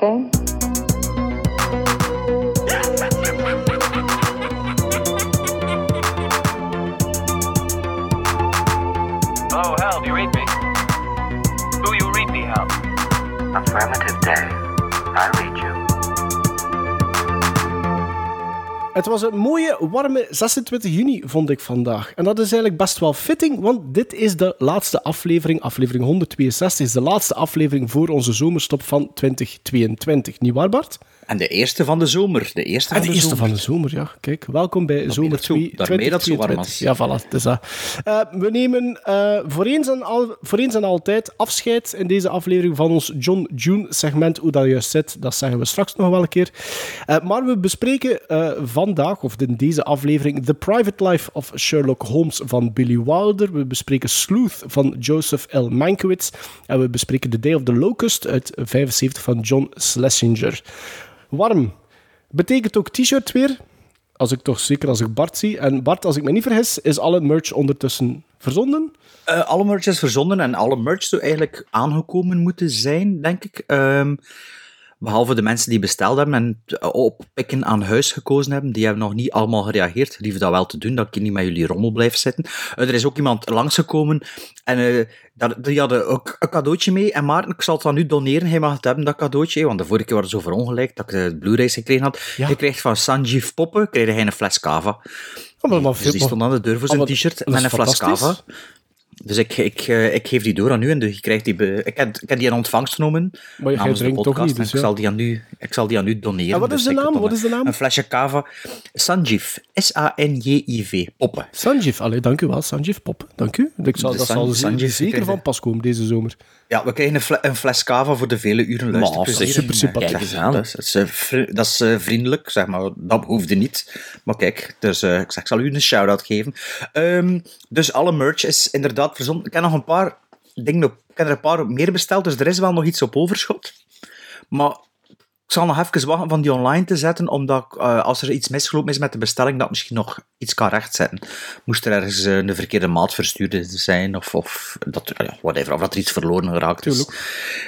okay? Was een mooie, warme 26 juni, vond ik vandaag. En dat is eigenlijk best wel fitting, want dit is de laatste aflevering. Aflevering 162 is de laatste aflevering voor onze zomerstop van 2022. Niet waar, Bart? En de eerste van de zomer. De eerste En van de de, eerste zomer. van de zomer, ja. Kijk, welkom bij Zomer dat zo- 2. daarmee dat zo warm 2022. was. Ja, voilà, het is dat. Eh, we nemen eh, voor, eens en al, voor eens en altijd afscheid in deze aflevering van ons John June segment. Hoe dat juist zit, dat zeggen we straks nog wel een keer. Eh, maar we bespreken vandaag, of in deze aflevering, The Private Life of Sherlock Holmes van Billy Wilder. We bespreken Sleuth van Joseph L. Mankiewicz. En we bespreken The Day of the Locust uit 75 van John Schlesinger. Warm. Betekent ook t-shirt weer. Als ik toch zeker als ik Bart zie. En Bart, als ik me niet vergis, is alle merch ondertussen verzonden. Eh, alle merch is verzonden en alle merch zou eigenlijk aangekomen moeten zijn, denk ik. Ehm, behalve de mensen die besteld hebben en eh, op pikken aan huis gekozen hebben, die hebben nog niet allemaal gereageerd. Lief dat wel te doen, dat ik niet met jullie rommel blijf zitten. Eh, er is ook iemand langsgekomen en eh, die hadden ook een cadeautje mee. En Maarten, ik zal het aan u doneren, hij mag het hebben, dat cadeautje. Want de vorige keer was het zo verongelijkt dat ik de Blu-rays gekregen had. Ja. Je krijgt van Sanjeev Poppen, krijg je een fles cava. Oh, maar, maar, Dus die stond aan de deur voor zijn t-shirt met een fles cava. Dus ik, ik, eh, ik geef die door aan u en je krijgt die be- ik, heb, ik heb die in ontvangst genomen Maar de drinkt toch podcast niet, dus en ik, zal die aan u, ik zal die aan u doneren. En wat is Dus de naam? Wat een- is de naam? Een flesje cava. Sanjiv. S-A-N-J-I-V. Poppen. Sanjeev. Allee, dank u wel, Sanjeev Pop. Dank u. Ik zal, De dat San- zal zeker van pas komen deze zomer. Ja, we krijgen een, fle- een fles cava voor de vele uren luisterplezier. zeg, super sympathiek. Kijk eens aan. Dat is, dat is, eh, vri- dat is, eh, vriendelijk, zeg maar. Dat hoefde niet. Maar kijk, dus, eh, ik, zeg, ik zal u een shout-out geven. Ehm, dus alle merch is inderdaad verzonden. Ik heb nog een paar dingen op... Ik heb er een paar op meer besteld, dus er is wel nog iets op overschot. Maar ik zal nog even wachten van die online te zetten, omdat ik, eh, als er iets misgelopen is met de bestelling, dat misschien nog iets kan rechtzetten. Moest er ergens eh, een verkeerde maat verstuurd zijn, of, of dat, ja, whatever, of dat er iets verloren geraakt is.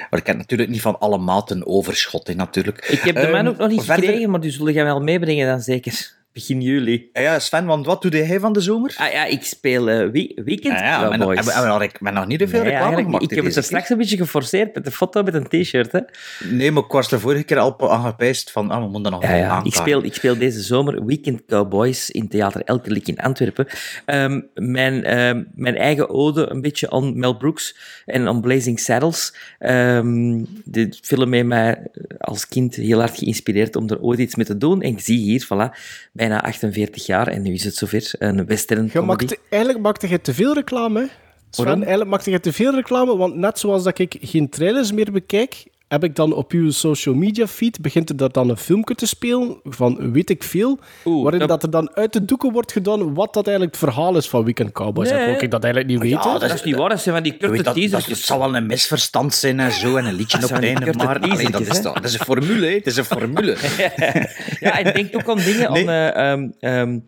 Maar ik heb natuurlijk niet van alle maten overschot, hè, natuurlijk. Ik heb de Ehm, man ook nog niet verder- gekregen, maar die zullen jij wel meebrengen dan zeker. Begin juli. Ja, Ja, Sven, want wat doe jij van de zomer? Ah ja, ik speel eh, we- Weekend Ja, ja, Cowboys. we nog- ik ben nog niet te veel Nee, reclame gemaakt. Ik heb het er straks een beetje geforceerd met de foto met een t-shirt. Nee, maar ik was de vorige keer al aan gepijst van, ah, we moeten nog Ja. Ik, speel, ik speel deze zomer Weekend Cowboys in Theater Elkerlijk in Antwerpen. Ehm, mijn, ehm, mijn eigen ode een beetje aan Mel Brooks en aan Blazing Saddles. Ehm de film heeft mij als kind heel hard geïnspireerd om er ooit iets mee te doen. En ik zie hier, voilà, bijna 48 jaar en nu is het zover. Een western Je comedy. maakt, eigenlijk maakte je te veel reclame, hè? Sven, Waarom? eigenlijk maakte je te veel reclame, want net zoals dat ik geen trailers meer bekijk, heb ik dan op uw social media feed, begint er daar dan een filmpje te spelen van weet ik veel, Oeh, waarin dat- dat... er dan uit de doeken wordt gedaan wat dat eigenlijk het verhaal is van Weekend Cowboys. Nee. Ik dat eigenlijk niet weten. dat is niet waar, dat zijn van die korte dat, dat, teasers. het zal wel een misverstand zijn en zo, en een liedje Dat op het einde, maar allee, dat, is, dat is een formule, hè. het is een formule. Ja, en denk ook aan dingen, Nee. aan eh, ehm, ehm,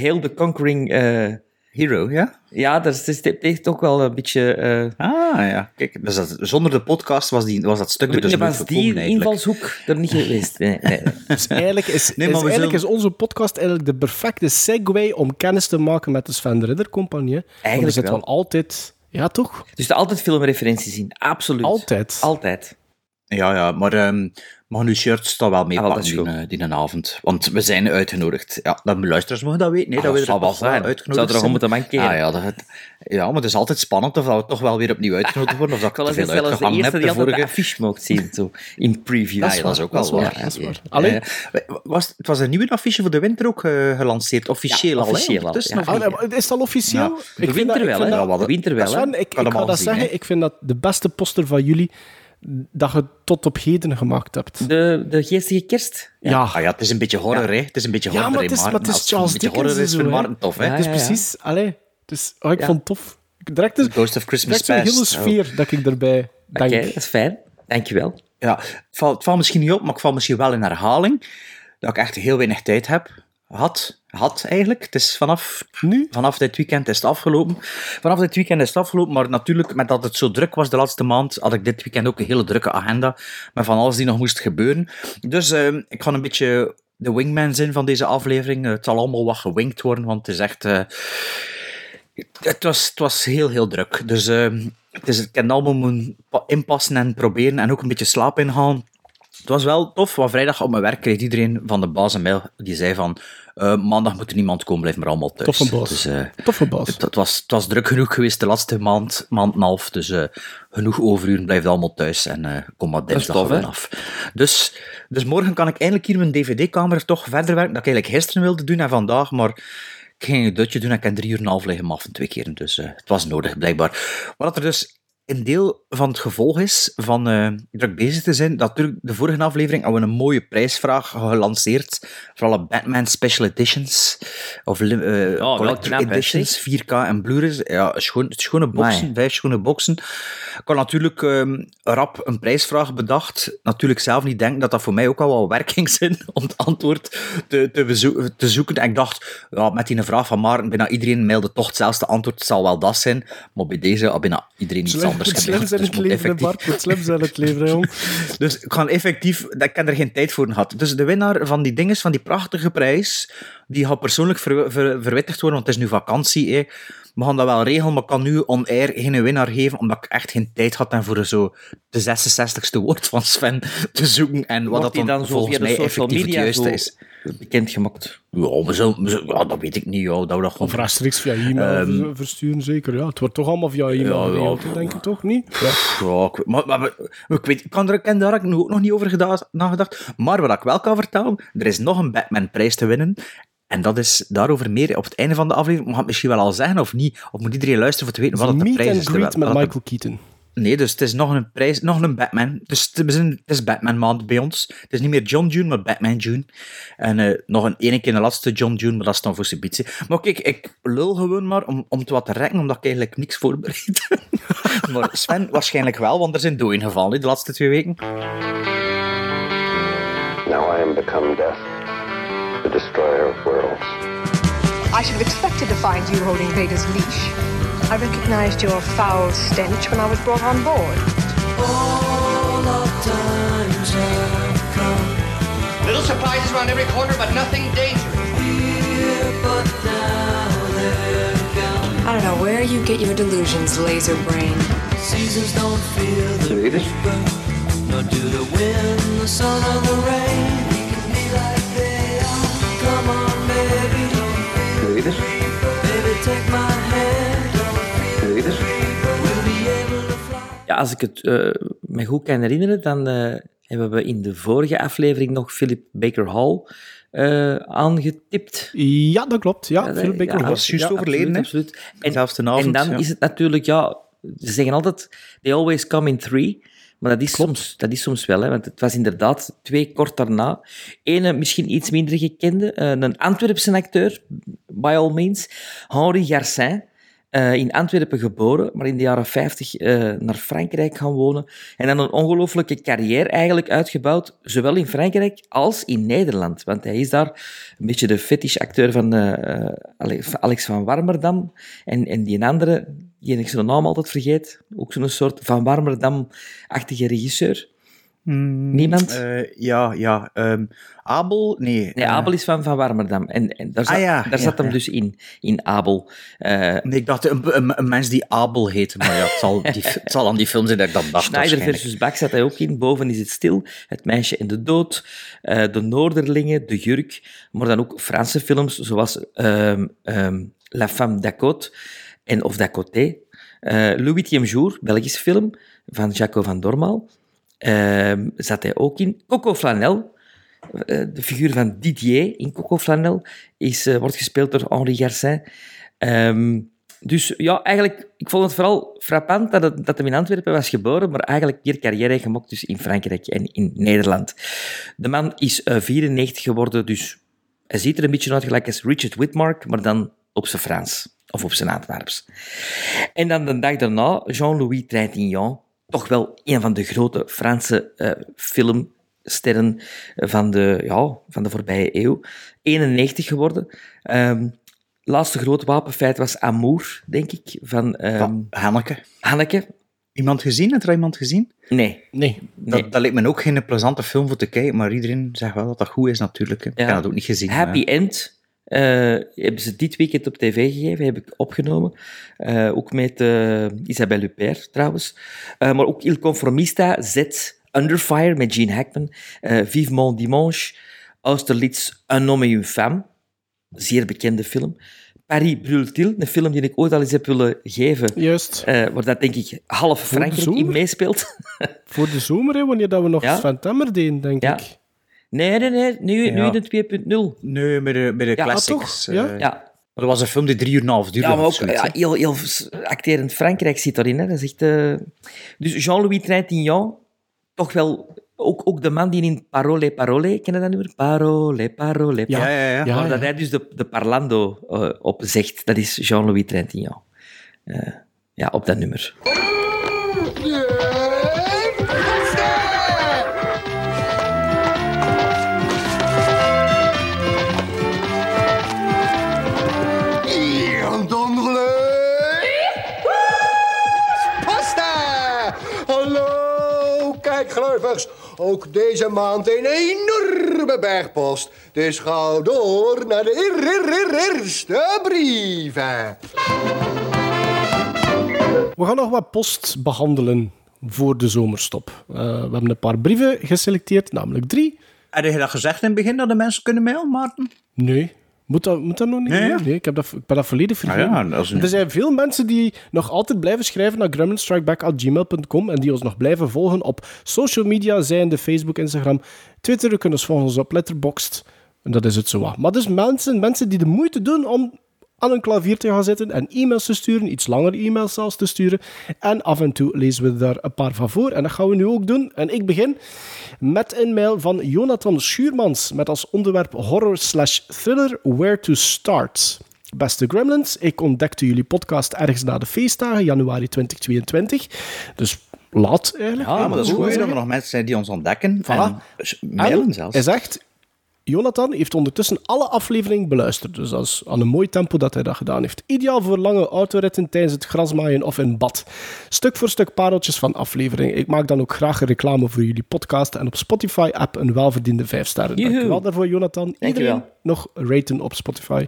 Hail the Conquering... eh, Hero, ja? ja, dat is, dat is echt ook wel een beetje... eh Ah, ja. Kijk, dus dat, zonder de podcast was, die, was dat stuk er dus nooit was die eigenlijk. invalshoek er niet geweest. Nee, nee. Dus eigenlijk, is, Nee, is, eigenlijk is onze podcast eigenlijk de perfecte segue om kennis te maken met de Sven de Ridder Compagnie. Want er Eigenlijk zit wel. wel altijd... Ja, toch? Dus er altijd filmreferenties in, absoluut. Altijd. Altijd. Ja, ja, maar ehm mag uw shirt staat wel mee Ah, die, eh, die een avond. Want we zijn uitgenodigd. Ja, dat luisteraars mogen dat weten. Nee, Ah, dat we dat er zal wel toch zijn. uitgenodigd Zou er nog om moeten mankeren. Ah, ja, dat, het- ja, maar het is altijd spannend of dat we toch wel weer opnieuw uitgenodigd worden. Of dat ik Wel te eens veel uitgehangen eerste heb die de altijd de vorige. affiche mocht zien, zo, in preview. Ja, ja, dat is ook wel waar, waar. dat is waar. Ja, Allee. ja. Was, het was een nieuwe affiche voor de winter ook eh, gelanceerd, officieel Ja, al. hè? officieel al, Ah, is dat al officieel? De vind winter wel, hè? De winter wel, ik, ik Kan dat zeggen, ik vind dat de beste poster van jullie dat je tot op heden gemaakt hebt. De, de geestige kerst. Ja, Ah ja, het is een beetje horror, hè. Het is een beetje Ja, horror, maar hè, het is- maar het is Charles een beetje Dickens horror is zo, hè. Maarten tof, hè. Ja, het is ja, precies... Allee, dus, oh, ik Ja. vond het tof. Direct een, Ghost of Christmas direct zo'n hele Past. sfeer dat ik erbij Oké, denk. dat is fijn. Dankjewel. Ja, het valt, het valt misschien niet op, maar ik val misschien wel in herhaling. Dat ik echt heel weinig tijd heb. Had, had eigenlijk. Het is vanaf, Nu? vanaf dit weekend is het afgelopen. Vanaf dit weekend is het afgelopen, maar natuurlijk, met dat het zo druk was de laatste maand, had ik dit weekend ook een hele drukke agenda met van alles die nog moest gebeuren. Dus eh, ik ga een beetje de wingman zijn van deze aflevering. Het zal allemaal wat gewinkt worden, want het is echt... eh, het was, het was heel, heel druk. Dus eh, het is, ik het allemaal moeten pa- inpassen en proberen en ook een beetje slaap inhalen. Het was wel tof, want vrijdag op mijn werk kreeg iedereen van de baas een mail die zei van eh, maandag moet er niemand komen, blijf maar allemaal thuis. Toffe baas. Dus, eh, Toffe baas. het, het was, het was druk genoeg geweest de laatste maand, maand en half. Dus eh, genoeg overuren, blijf allemaal thuis en eh, kom maar dinsdag tof, gewoon hè? af. Dus, dus morgen kan ik eindelijk hier mijn dvd-kamer toch verder werken. Dat ik eigenlijk gisteren wilde doen en vandaag, maar ik ging een dutje doen en ik heb drie uur en een half liggen maffen twee keer. Dus eh, het was nodig, blijkbaar. Maar dat er dus een deel van het gevolg is van eh, druk bezig te zijn. Dat natuurlijk de vorige aflevering hadden we een mooie prijsvraag gelanceerd voor alle Batman Special Editions. Of wel Collector knap, Editions, 4K en Blu-rays. Ja, schoon, schone boxen, vijf schone boxen. Ik had natuurlijk ehm, rap een prijsvraag bedacht. Natuurlijk zelf niet denken dat dat voor mij ook al wel werk ging zijn om het antwoord te, te, bezo- te zoeken. En ik dacht, ja, met die vraag van Maarten, bijna iedereen mailde toch hetzelfde antwoord. Het zal wel dat zijn. Maar bij deze had bijna iedereen iets Slim, anders moet gemaild. slim zijn Dus het leven, effectief- Bart. Moet slim zijn het leven, jong. dus ik ga effectief, ik heb er geen tijd voor gehad. Dus de winnaar van die dinges, van die prachtige prijs, die gaat persoonlijk ver, ver- verwittigd worden, want het is nu vakantie. Hè. We gaan dat wel regelen, maar ik kan nu on-air geen winnaar geven, omdat ik echt geen tijd had en voor zo de 66ste woord van Sven te zoeken en wat dat dan, dan zo volgens mij effectief het juiste is. bekendgemaakt? Ja, we zullen, we zullen- ja, dat weet ik niet. Ja, dat we dat gewoon... Of rechtstreeks via e-mail Ehm, ver- versturen, zeker. Ja, het wordt toch allemaal via e-mail Ja, denk ik toch niet? Ja. Ja, ik, maar, maar, maar- ik, weet, ik, kan er, ik heb daar ook nog niet over geda- nagedacht. Maar wat ik wel kan vertellen, er is nog een Batman-prijs te winnen. En dat is daarover meer op het einde van de aflevering. Mag ik het misschien wel al zeggen of niet? Of moet iedereen luisteren voor te weten wat het de Meet prijs and is? greet terwijl- met Michael Keaton. Nee, dus het is nog een prijs, nog een Batman. Dus het is, een- het is Batman maand bij ons. Het is niet meer John June, maar Batman June. En eh, nog een ene keer de laatste John June, maar dat is dan voor zijn beetje. Maar kijk, ik lul gewoon maar om, om te wat te rekken, omdat ik eigenlijk niks voorbereid maar Sven waarschijnlijk wel, want er zijn doden gevallen de laatste twee weken. Now I am become death, the destroyer of worlds. I should have expected to find you holding Vader's leash. I recognized your foul stench when I was brought on board. Little surprises around every corner, but nothing dangerous. I don't know where you get your delusions, laser brain. Seasons don't feel the reaper, nor do the wind, the sun, or the rain. To fly. Ja, als ik het eh, me goed kan herinneren, dan eh, hebben we in de vorige aflevering nog Philip Baker Hall eh, aangetipt. Ja, dat klopt. Ja, Ja, Philip Baker ja, Hall. was juist Ja, overleden, Absoluut, hè? absoluut. En, Zelfs de avond, en dan ja. is het natuurlijk, ja, ze zeggen altijd, they always come in three. Maar dat is, soms, dat is soms wel, hè, want het was inderdaad twee kort daarna. Ene, misschien iets minder gekende, eh, een Antwerpse acteur, by all means, Henri Garcin. Eh, in Antwerpen geboren, maar in de jaren 50 eh, naar Frankrijk gaan wonen. En dan een ongelooflijke carrière eigenlijk uitgebouwd, zowel in Frankrijk als in Nederland. Want hij is daar een beetje de fetishacteur van eh, Alex- Alex van Warmerdam. En, en die andere, die ik zijn naam altijd vergeet, ook zo'n soort van Warmerdam-achtige regisseur. Niemand? Eh, ja, ja. ehm, Abel? Nee. nee, eh, Abel is van Van Warmerdam. En, en daar zat, Ah, ja, daar ja, zat hem ja. dus in, in Abel. Eh, Nee, ik dacht een, een, een mens die Abel heette, maar ja, het zal, die, het zal aan die film zijn dat ik dat dacht. Schneider versus Bach zat hij ook in. Boven is het stil. Het meisje en de dood. eh, de Noorderlingen. De Jurk. Maar dan ook Franse films zoals ehm, ehm, La Femme d'Acote en Of d'Acoté. Eh Le Huitième Jour, Belgische film van Jaco van Dormaal. Ehm, zat hij ook in. Coco Flanel. eh, de figuur van Didier in Coco Flanel is, eh, wordt gespeeld door Henri Garcin. Ehm, dus ja, eigenlijk, ik vond het vooral frappant dat, het, dat in Antwerpen was geboren, maar eigenlijk hier carrière gemaakt dus in Frankrijk en in Nederland. De man is eh, 94 geworden, dus hij ziet er een beetje uit gelijk als Richard Whitmark, maar dan op zijn Frans. Of op zijn Antwerps. En dan de dag daarna, Jean-Louis Trintignant, toch wel een van de grote Franse eh, sterren van de, ja, van de voorbije eeuw. 91 geworden. Ehm, laatste grote wapenfeit was Amour, denk ik, van ehm, Van Hanneke. Hanneke. Iemand gezien? Heeft er iemand gezien? Nee, Nee. nee. Dat, dat lijkt me ook geen plezante film voor te kijken, maar iedereen zegt wel dat dat goed is natuurlijk. hè. Ik heb dat ook niet gezien. Happy maar- End hebben ze dit weekend op tv gegeven, heb ik opgenomen. Eh, ook met eh, Isabelle Huppert trouwens. Eh, maar ook Il Conformista, Z, Under Fire met Gene Hackman, eh Vivement Dimanche, Austerlitz, Un homme et une femme, zeer bekende film. Paris Brûle-t-il, een film die ik ooit al eens heb willen geven, Juist. eh, waar dat denk ik half Frankrijk in meespeelt. Voor de zomer, hè, wanneer dat we nog Ja. Sven Temmer deden, denk Ja. ik. Nee, nee, nee, nu, nu in de 2.0. Nee, bij de, bij de Ja, classics. toch? Ja? eh, Ja, Dat was een film die drie uur en een half duurde. Ja, maar ook zoiets, ja, heel, heel acterend Frankrijk zit daarin. Hè. Dat is echt, eh, Dus Jean-Louis Trintignant, toch wel ook, ook de man die in Parole Parole, ken je dat nummer? Parole Parole. Ja, ja, ja. Ja, Waar ja. dat hij dus de, de parlando eh, op zegt, dat is Jean-Louis Trintignant. Eh, ja, op dat nummer. Ook deze maand een enorme bergpost. Dus ga door naar de eer- eer- eer- eerste brieven. We gaan nog wat post behandelen voor de zomerstop. Eh, we hebben een paar brieven geselecteerd, namelijk drie. Heb je dat gezegd in het begin, dat de mensen kunnen mailen, Maarten? Nee. Moet dat, moet dat nog niet? Nee, ja. nee ik, heb dat, ik ben dat volledig vergeten. Ah ja, dat is een- Er zijn veel mensen die nog altijd blijven schrijven naar gremlinstrikeback.gmail.com en die ons nog blijven volgen op social media, zijnde Facebook, Instagram, Twitter. We kunnen ons volgen op Letterboxd. En dat is het zo. Maar dus mensen, mensen die de moeite doen om aan een klavier te gaan zitten en e-mails te sturen, iets langer e-mails zelfs te sturen. En af en toe lezen we daar een paar van voor. En dat gaan we nu ook doen. En ik begin met een mail van Jonathan Schuurmans met als onderwerp horror slash thriller Where to Start. Beste Gremlins, ik ontdekte jullie podcast ergens na de feestdagen, januari 2022. Dus laat eigenlijk. Ja, maar dat is Hoe goed dat er nog mensen zijn die ons ontdekken. Voilà. En mailen En zelfs. Hij zegt, Jonathan heeft ondertussen alle afleveringen beluisterd. Dus dat is aan een mooi tempo dat hij dat gedaan heeft. Ideaal voor lange autoritten tijdens het grasmaaien of in bad. Stuk voor stuk pareltjes van afleveringen. Ik maak dan ook graag een reclame voor jullie podcast en op Spotify-app een welverdiende 5 sterren. Dankjewel daarvoor, Jonathan. Dankjewel. Iedereen nog raten op Spotify.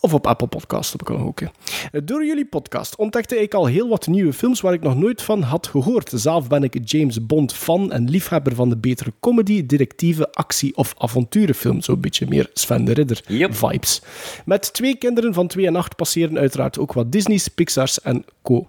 Of op Apple Podcast, dat kan ook. hè. Door jullie podcast ontdekte ik al heel wat nieuwe films waar ik nog nooit van had gehoord. Zelf ben ik James Bond fan en liefhebber van de betere comedy, directieve, actie- of avonturenfilm. Zo'n beetje meer Sven de Ridder Yep. vibes. Met twee kinderen van 2 en 8 passeren uiteraard ook wat Disney's, Pixar's en co.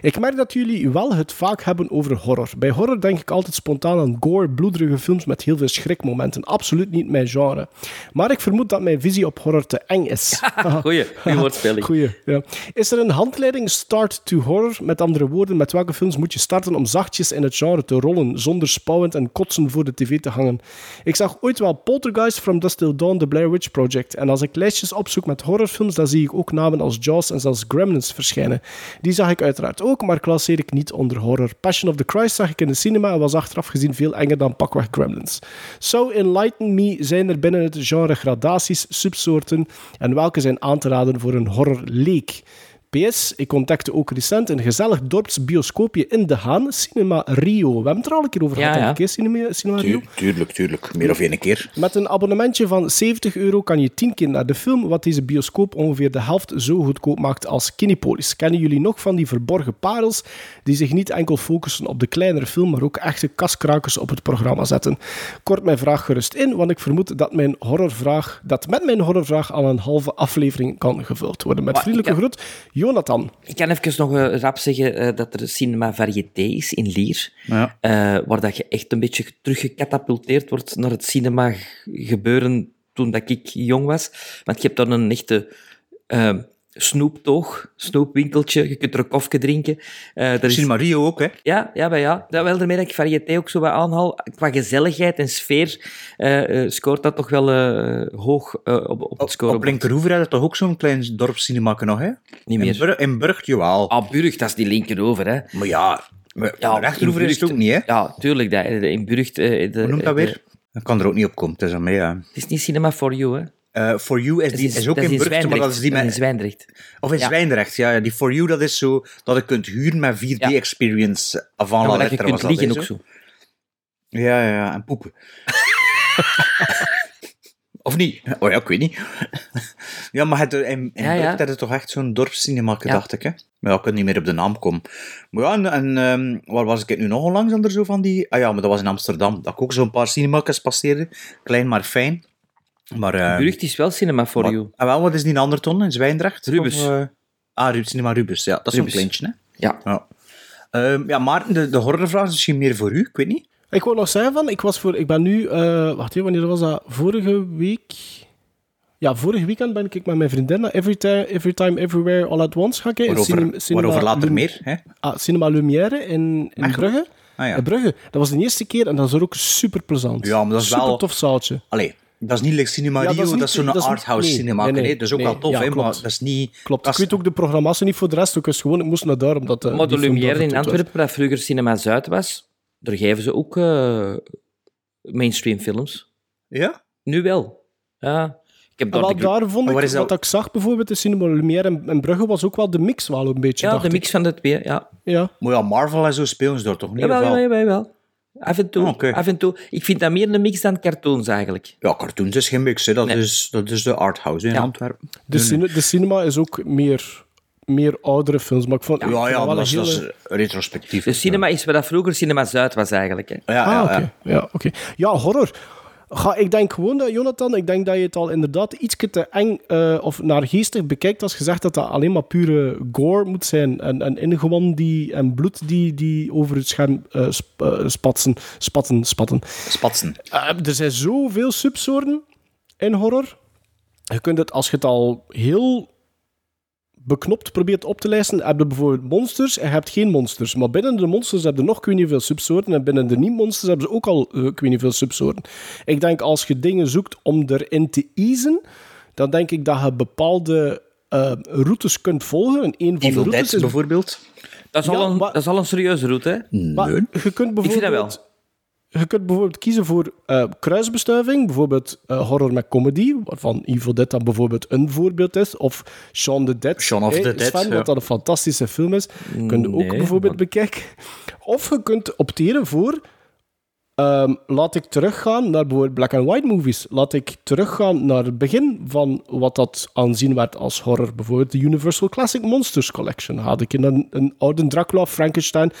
Ik merk dat jullie wel het vaak hebben over horror. Bij horror denk ik altijd spontaan aan gore, bloederige films met heel veel schrikmomenten. Absoluut niet mijn genre. Maar ik vermoed dat mijn visie op horror te eng is. Goeie, goeie woordspeling. Goeie, ja. Is er een handleiding Start to Horror? Met andere woorden, met welke films moet je starten om zachtjes in het genre te rollen, zonder spouwend en kotsen voor de tv te hangen? Ik zag ooit wel Poltergeist, From Dusk Till Dawn, The Blair Witch Project. En als ik lijstjes opzoek met horrorfilms, dan zie ik ook namen als Jaws en zelfs Gremlins verschijnen. Die zag ik uiteraard ook, maar klasseer ik niet onder horror. Passion of the Christ zag ik in de cinema en was achteraf gezien veel enger dan pakweg Gremlins. So enlighten me, zijn er binnen het genre gradaties, subsoorten en welke zijn aan te raden voor een horrorleek? PS, ik ontdekte ook recent een gezellig dorpsbioscoopje in De Haan, Cinema Rio. We hebben het er al een keer over Ja, gehad, ja. een keer Cinema, Cinema Rio. Tu- tuurlijk, tuurlijk. Meer of één keer. Met een abonnementje van 70 euro kan je 10 keer naar de film, wat deze bioscoop ongeveer de helft zo goedkoop maakt als Kinepolis. Kennen jullie nog van die verborgen parels die zich niet enkel focussen op de kleinere film, maar ook echte kaskrakers op het programma zetten? Kort mijn vraag gerust in, want ik vermoed dat, mijn horrorvraag, dat met mijn horrorvraag al een halve aflevering kan gevuld worden. Met vriendelijke groet, Jonathan. Ik kan even nog eh, rap zeggen eh, dat er cinema variété is in Lier, Ja. eh, waar dat je echt een beetje teruggecatapulteerd wordt naar het cinema gebeuren toen dat ik jong was. Want je hebt dan een echte eh, snoeptoog, snoepwinkeltje, je kunt er een koffie drinken. Eh er is, Cinema Rio ook, hè. ja, ja, maar ja. Dat wel ermee dat ik variété ook zo wat aanhaal. Qua gezelligheid en sfeer eh, eh, scoort dat toch wel eh, hoog eh, op, op het Op, score. op Linkeroever had toch ook zo'n klein dorpscinema nog, hè? Niet In, meer. Bur in Burgt, jawel. Ah, Burg, dat is die linkerover, hè. Maar ja, maar Ja, rechteroever is het Burgt- ook niet, hè? Ja, tuurlijk. Dat, in Burgt... eh, de, Hoe noemt dat de- weer? Dat kan er ook niet op komen. Het is aan mij, ja. Het is niet Cinema for You, hè? Eh, For You is, die, is ook in Brugge, maar dat is die met... is Zwijndrecht. Of in Ja. Zwijndrecht, ja, ja. Die For You, dat is zo dat je kunt huren met 4D-experience avant Ja, la dat je kunt dat, liggen ook zo. Ja, ja, ja, en poepen. of niet? Oh ja, ik weet niet. ja, maar het, in, in Ja, ja. Brugge had het toch echt zo'n dorpscinema, Ja. dacht ik, hè? Maar ja, ik kan niet meer op de naam komen. Maar ja, en, en ehm, waar was ik nu nog onlangs aan er zo van die... Ah ja, maar dat was in Amsterdam. Dat ik ook zo'n paar cinemakers passeerde. Klein, maar fijn. Maar... eh, Burgt is wel Cinema for wat- You. Ah, wel, wat is die andere ton in Zwijndrecht? Rubens. Of, eh, ah, Cinema Rubens, ja. Dat is Rubens. kleintje, hè? Ja. Ja. Ehm, ja, Maarten, de, de horrorvraag is misschien meer voor u, ik weet niet. Ik wou nog zeggen van, ik was voor, ik ben nu, eh wacht even, wanneer was dat? Vorige week? Ja, vorig weekend ben ik met mijn vriendin naar Every Time, Every Time Everywhere All at Once gaan kijken. Waarover, Cine- cinema waarover later Lum- meer, hè? Ah, Cinema Lumière in, in Echt? Brugge. Ah, ja. In Brugge. Dat was de eerste keer en dat is er ook super plezant. Ja, maar dat is super wel- tof zaaltje. Allee, dat is niet like Cinema Ja, dat Rio, is dat is zo'n arthouse nee, cinema. nee, Nee, nee, dat is ook nee. wel tof, Ja, hè, klopt. maar dat is niet... Klopt. dat Ik is- weet ook de programmatie niet voor de rest, ook is gewoon, ik moest naar daar, omdat eh, Maar de Lumière in was. Antwerpen, dat vroeger Cinema Zuid was, daar geven ze ook eh, mainstream films. Ja? Nu wel. Ja. Ik heb En daar wel, de, daar vond ik, is dat- wat ik zag bijvoorbeeld in Cinema Lumière en, en Brugge, was ook wel de mix wel een beetje, ja, de ik. mix van de twee, ja. Ja. Maar ja, Marvel en zo spelen ze daar toch niet? Jawel, jawel, jawel. Af en toe. Ah. Af en toe. Ik vind dat meer een mix dan cartoons eigenlijk. Ja, cartoons is geen mix, hè. Dat, Nee. is, dat is de arthouse in Ja. Antwerpen. De, cine- de cinema is ook meer, meer oudere films, maar ik vond, ik Ja, ja, dat is, dat hele- is retrospectief. De cinema is wat dat vroeger Cinema Zuid was eigenlijk. Hè. Ja, ja, Ah, ja. oké. Ja, oké. Ja, horror. Ga, ik denk gewoon dat, Jonathan, ik denk dat je het al inderdaad iets te eng eh, of naar geestig bekijkt als je zegt dat dat alleen maar pure gore moet zijn en, en ingewanden die, en bloed die, die over het scherm sp- eh, spatsen, spatten, spatten. Spatsen. Er zijn zoveel subsoorten in horror. Je kunt het, als je het al heel beknopt probeert op te lijsten, heb je bijvoorbeeld monsters en je hebt geen monsters. Maar binnen de monsters heb je nog ik weet niet veel subsoorten en binnen de niet-monsters hebben ze ook al eh, ik weet niet veel subsoorten. Ik denk als je dingen zoekt om erin te easen, dan denk ik dat je bepaalde eh, routes kunt volgen. En een van Evil de Dead routes is... bijvoorbeeld. Dat is, Ja, al een, maar- dat is al een serieuze route. Hè? Maar je kunt bijvoorbeeld... Ik vind dat wel. Je kunt bijvoorbeeld kiezen voor eh, kruisbestuiving, bijvoorbeeld eh, horror met comedy, waarvan Evil Dead dan bijvoorbeeld een voorbeeld is, of Shaun the Dead, Shaun of eh, the Dead, Sven, ja. wat dat een fantastische film is, kun je ook bijvoorbeeld maar- bekijken. Of je kunt opteren voor, ehm, laat ik teruggaan naar bijvoorbeeld black and white movies, laat ik teruggaan naar het begin van wat dat aanzien werd als horror, bijvoorbeeld de Universal Classic Monsters Collection, had ik in een, een oude Dracula, Frankenstein,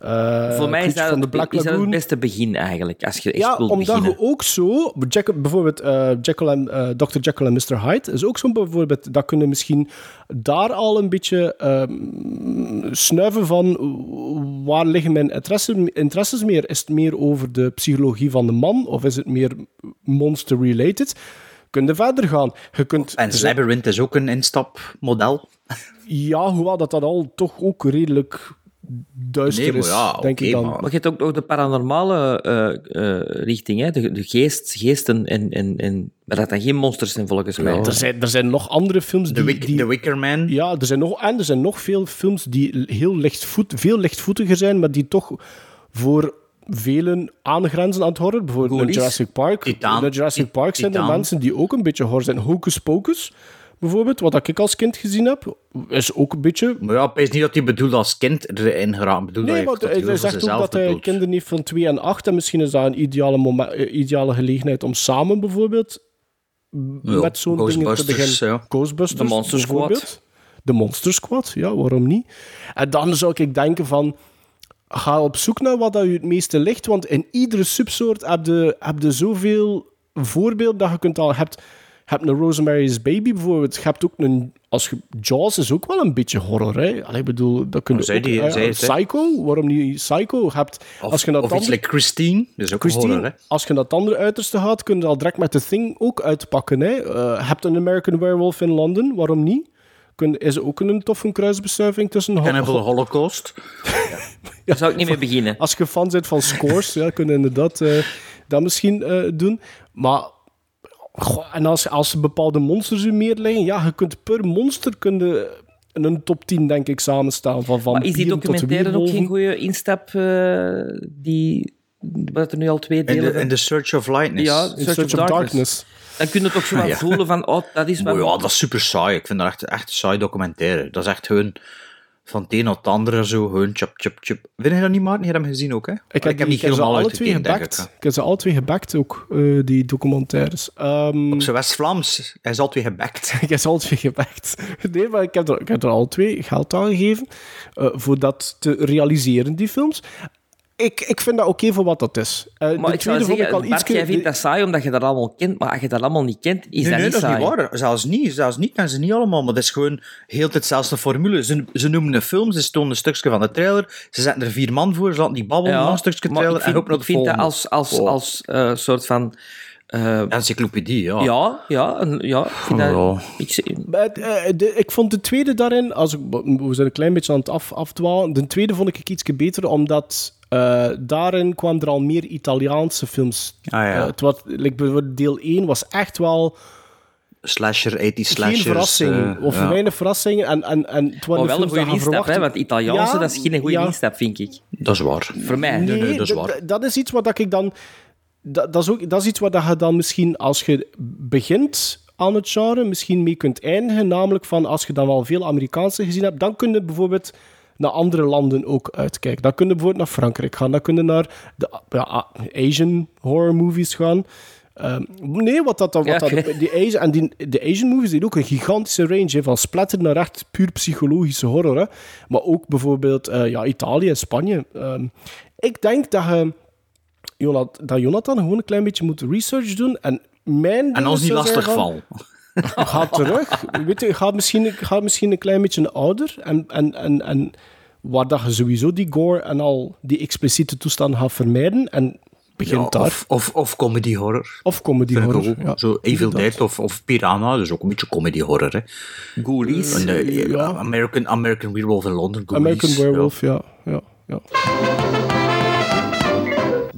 eh, Voor mij is dat, the het, Black is dat het beste begin eigenlijk. Als je echt Ja, wilt omdat beginnen. je ook zo... Jack, bijvoorbeeld eh, Jekyll en, eh, Dr. Jekyll en Mr. Hyde is ook zo'n bijvoorbeeld... Dat kunnen misschien daar al een beetje ehm, snuiven van... eh, Waar liggen mijn interesse, interesses meer? Is het meer over de psychologie van de man? Of is het meer monster-related? Kun je verder gaan. Je kunt... En Labyrinth is ook een instapmodel. Ja, hoewel dat dat al toch ook redelijk duister Nee, is, ja, denk ik dan. maar- Maar je hebt ook nog de paranormale eh, eh, richting, hè? De, de geest, geesten en, en, en... Maar dat dan geen monsters zijn, volgens mij. Er zijn, er zijn nog andere films The, die... Wick, die The Wicker Man. Ja, er zijn nog, en er zijn nog veel films die heel lichtvoet, veel lichtvoetiger zijn, maar die toch voor velen aangrenzen aan het horror. Bijvoorbeeld in. Jurassic Park. In Jurassic Park zijn er mensen die ook een beetje horror zijn. Hocus Pocus, bijvoorbeeld, wat ik als kind gezien heb, is ook een beetje... Maar ja, weet niet dat hij bedoelt als kind erin geraakt. Nee, maar hij, hij zegt ook dat hij bedoelt. kinderen heeft van 2 en 8 en misschien is dat een ideale, moment, eh, ideale gelegenheid om samen bijvoorbeeld Ja, met zo'n dingen te beginnen. ja. Ghostbusters, De Monster Squad. De Monster Squad, ja, waarom niet? En dan zou ik denken van... Ga op zoek naar wat dat je het meeste ligt, want in iedere subsoort heb je, heb je zoveel voorbeelden dat je kunt al... Hebt, hebt een Rosemary's Baby bijvoorbeeld. Je hebt ook een... Als je, Jaws is ook wel een beetje horror, hè? Allee, ik bedoel, dat kun je ook... die- eh, het? Psycho, waarom niet Psycho? Je hebt, Of, als je of het iets andere- like Christine. Dat is ook Christine, horror, hè. als je het andere uiterste gaat, kun je al direct met The Thing ook uitpakken. Hè. Eh, je hebt een American Werewolf in Londen, waarom niet? Kun, is ook een toffe kruisbestuiving tussen... Cannibal ho- Holocaust. Daar zou ik niet mee beginnen. Als je fan bent van scores, ja, kun je inderdaad eh, dat misschien eh, doen. Maar... goh, en als, als er bepaalde monsters u meer liggen, ja, je kunt per monster kun je een top 10, denk ik, samenstellen. Van Maar is die documentaire ook geen goede instap? eh, die wat er nu al twee In delen de, van- in the Search of Lightness. Ja, In Search, of, Darkness. Dan kun je toch zo wel Ja. voelen van, oh, dat is Maar wat... ja, dat is super saai. Ik vind dat echt, echt een saai documentaire. Dat is echt gewoon van het een naar het andere zo, gewoon chop, chop, chop. Vind je dat niet, Maarten? Je hebt hem gezien ook, hè? Ik heb, niet ik heb ze helemaal alle twee gebackt. ik. Ik heb ze alle twee gebackt ook, eh, die documentaires. Ehm, Op zijn West-Vlaams. Hij is altijd gebackt. ik heb ze alle twee gebackt. Nee, maar ik heb er, ik heb er alle twee geld aan gegeven eh, voor dat te realiseren, die films. Ik, ik vind dat oké voor wat dat is. Eh, Maar de ik zou vond ik al zeggen, Bart, jij vindt dat saai omdat je dat allemaal kent, maar als je dat allemaal niet kent, is nee, dat nee, niet dat is saai. niet waar. Zelfs niet. Zelfs niet kennen ze niet allemaal. Maar dat is gewoon heel tijd dezelfde formule. Ze, ze noemen een film, ze tonen een stukje van de trailer. Ze zetten er vier man voor, ze laten die babbelen na een stukje trailer ik vind, en ik vind dat als, als, Oh. als eh, soort van... eh, Encyclopedie, ja. ja, ja, een- ja. Ik, vind dat, Ja. ik, zeg- Maar, de- ik vond de tweede daarin, als ik, we zijn een klein beetje aan het af, afdwalen. De tweede vond ik iets beter, omdat eh, daarin kwamen er al meer Italiaanse films. Ah, ja. Eh, het was, like, deel 1 was echt wel Slasher, 80 slashers. geen verrassing, eh, of ja. weinig verrassingen. En, en, en het waren maar wel een goede instap, hè, want Italiaanse, Ja, dat is geen goede ja. instap, vind ik. Dat is waar. Voor mij. Nee, nee, dat is waar. dat is iets wat ik dan... Dat, dat, is ook, dat is iets waar dat je dan misschien, als je begint aan het genre, misschien mee kunt eindigen. Namelijk van, als je dan al veel Amerikaanse gezien hebt, dan kun je bijvoorbeeld naar andere landen ook uitkijken. Dan kun je bijvoorbeeld naar Frankrijk gaan. Dan kun je naar de ja, Asian horror movies gaan. Ehm, nee, wat dat, wat Ja, dat, die Asian, en die, de Asian movies die ook een gigantische range, hè, van splatter naar echt puur psychologische horror. Hè. Maar ook bijvoorbeeld eh, ja, Italië en Spanje. Ehm, ik denk dat, je, Jonat- dat Jonathan gewoon een klein beetje moet research doen. En mijn En zou zijn lastig vallen. Ga terug. Weet je, ga misschien, ga misschien een klein beetje ouder. En, en, en, en waar dat je sowieso die gore en al die expliciete toestanden gaat vermijden. En begint Ja, daar. of, of, of comedy horror. Of comedy Vind horror. ook. ja. Zo Evil. Dead of, of Piranha, dus ook een beetje comedy horror. Hè. Ghoulies. En, eh, ja. American, American Werewolf in London. Ghoulies, American Werewolf, ja. ja, ja.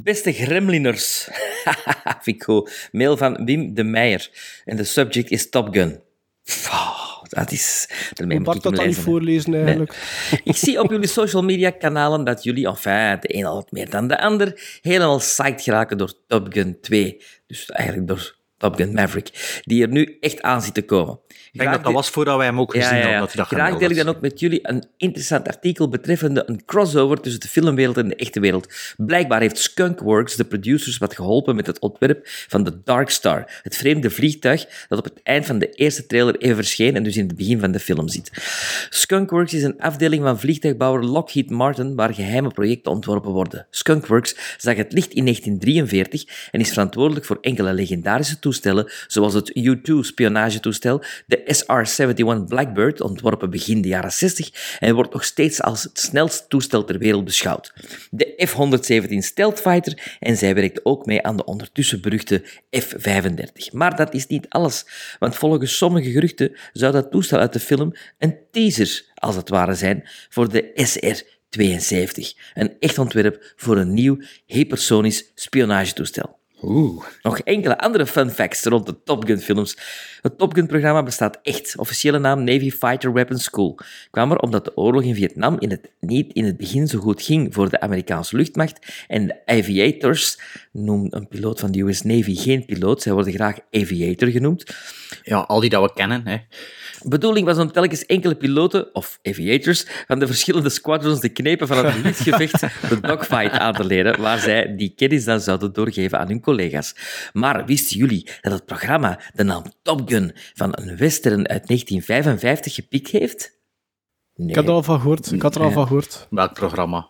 Beste gremliners. Vind ik. Mail van Wim de Meijer. En de subject is Top Gun. Oh, dat is... Daarmee Moet ik dat niet lezen, voorlezen eigenlijk? Ik zie op jullie social media kanalen dat jullie, enfin, de een al wat meer dan de ander, helemaal psyched geraken door Top Gun 2. Dus eigenlijk door Top Gun Maverick, die er nu echt aan zit te komen. Ik denk dat dat was voordat wij hem ook gezien hadden. Dat hij dat Graag deel ik dan ook met jullie een interessant artikel betreffende een crossover tussen de filmwereld en de echte wereld. Blijkbaar heeft Skunkworks de producers wat geholpen met het ontwerp van de Dark Star, het vreemde vliegtuig dat op het eind van de eerste trailer even verscheen en dus in het begin van de film zit. Skunkworks is een afdeling van vliegtuigbouwer Lockheed Martin waar geheime projecten ontworpen worden. Skunkworks zag het licht in 1943 en is verantwoordelijk voor enkele legendarische toestellen zoals het U-2-spionagetoestel, de SR-71 Blackbird, ontworpen begin de jaren 60 en wordt nog steeds als het snelste toestel ter wereld beschouwd. De F-117 Stealth Fighter en zij werkt ook mee aan de ondertussen beruchte F-35. Maar dat is niet alles, want volgens sommige geruchten zou dat toestel uit de film een teaser, als het ware, zijn voor de SR-72, een echt ontwerp voor een nieuw hypersonisch spionagetoestel. Oeh. Nog enkele andere fun facts rond de Top Gun films. Het Top Gun programma bestaat echt. Officiële naam Navy Fighter Weapons School. Kwam er omdat de oorlog in Vietnam in het, niet in het begin zo goed ging voor de Amerikaanse luchtmacht en de aviators, noem een piloot van de US Navy geen piloot, zij worden graag aviator genoemd, Ja, al die dat we kennen. Hè. Bedoeling was om telkens enkele piloten, of aviators, van de verschillende squadrons de knepen van het luchtgevecht, de dogfight, aan te leren, waar zij die kennis dan zouden doorgeven aan hun collega's. Maar wisten jullie dat het programma de naam Top Gun van een western uit 1955 gepikt heeft? Nee. Ik had er al van gehoord. Ik had er al van gehoord. Welk programma?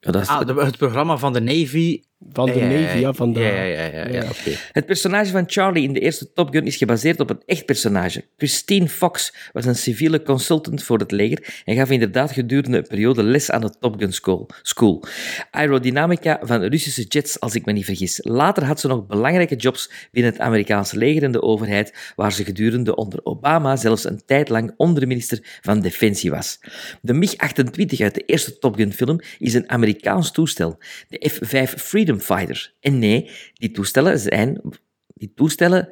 Ja, dat is Ah, het programma van de Navy. Van de Navy, ja. Van de, Ja, ja, ja. ja, ja, ja. oké. Het personage van Charlie in de eerste Top Gun is gebaseerd op een echt personage. Christine Fox was een civiele consultant voor het leger en gaf inderdaad gedurende een periode les aan de Top Gun School. school. Aerodynamica van Russische jets, als ik me niet vergis. Later had ze nog belangrijke jobs binnen het Amerikaanse leger en de overheid, waar ze gedurende onder Obama zelfs een tijd lang onderminister van Defensie was. De MiG-28 uit de eerste Top Gun film is een Amerikaans toestel, de F-5 Freedom En nee, die toestellen zijn... Die toestellen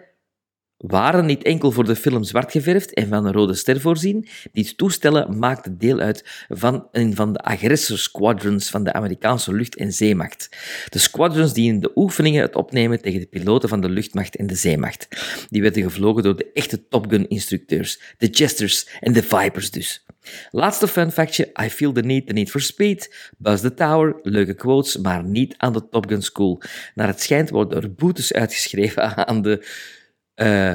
waren niet enkel voor de film zwart geverfd en van een rode ster voorzien. Die toestellen maakten deel uit van een van de agressor squadrons van de Amerikaanse lucht- en zeemacht. De squadrons die in de oefeningen het opnemen tegen de piloten van de luchtmacht en de zeemacht. Die werden gevlogen door de echte Top Gun-instructeurs, de Jesters en de Vipers dus. Laatste fun factje, I feel the need, the need for speed. Buzz the Tower, leuke quotes, maar niet aan de Top Gun School. Naar het schijnt worden er boetes uitgeschreven aan de eh,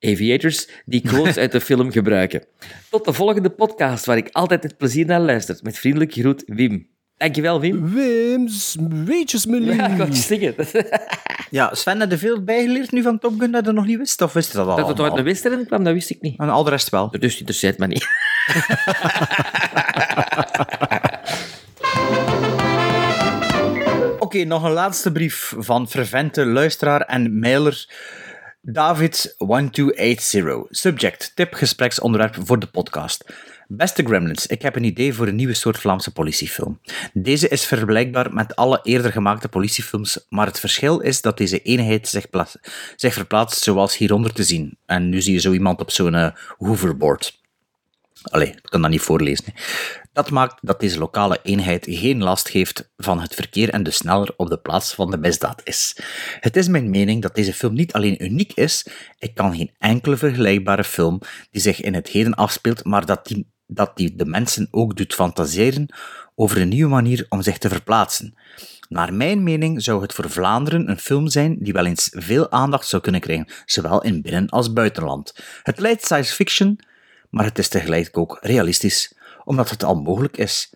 aviators die quotes uit de film gebruiken. Tot de volgende podcast, waar ik altijd met plezier naar luister. Met vriendelijk groet, Wim. Dankjewel, Wim. Wim's weetjesmenu. Ja, ik het zeggen. Ja, Sven, heb je veel bijgeleerd nu van Top Gun dat je nog niet wist? Of wist je dat al Dat het uit de western kwam, dat wist ik niet. En al de rest wel. Dus interesseert me niet. Oké, nog een laatste brief van fervente luisteraar en mailer David1280. Subject, tip, gespreksonderwerp voor de podcast. Beste Gremlins, ik heb een idee voor een nieuwe soort Vlaamse politiefilm. Deze is vergelijkbaar met alle eerder gemaakte politiefilms, maar het verschil is dat deze eenheid zich, zich verplaatst zoals hieronder te zien. En nu zie je zo iemand op zo'n eh, hoverboard. Allee, ik kan dat niet voorlezen. Dat maakt dat deze lokale eenheid geen last heeft van het verkeer en dus sneller op de plaats van de misdaad is. Het is mijn mening dat deze film niet alleen uniek is, ik kan geen enkele vergelijkbare film die zich in het heden afspeelt, maar dat die, dat die de mensen ook doet fantaseren over een nieuwe manier om zich te verplaatsen. Naar mijn mening zou het voor Vlaanderen een film zijn die wel eens veel aandacht zou kunnen krijgen, zowel in binnen- als buitenland. Het lijkt science fiction, maar het is tegelijk ook realistisch, omdat het al mogelijk is.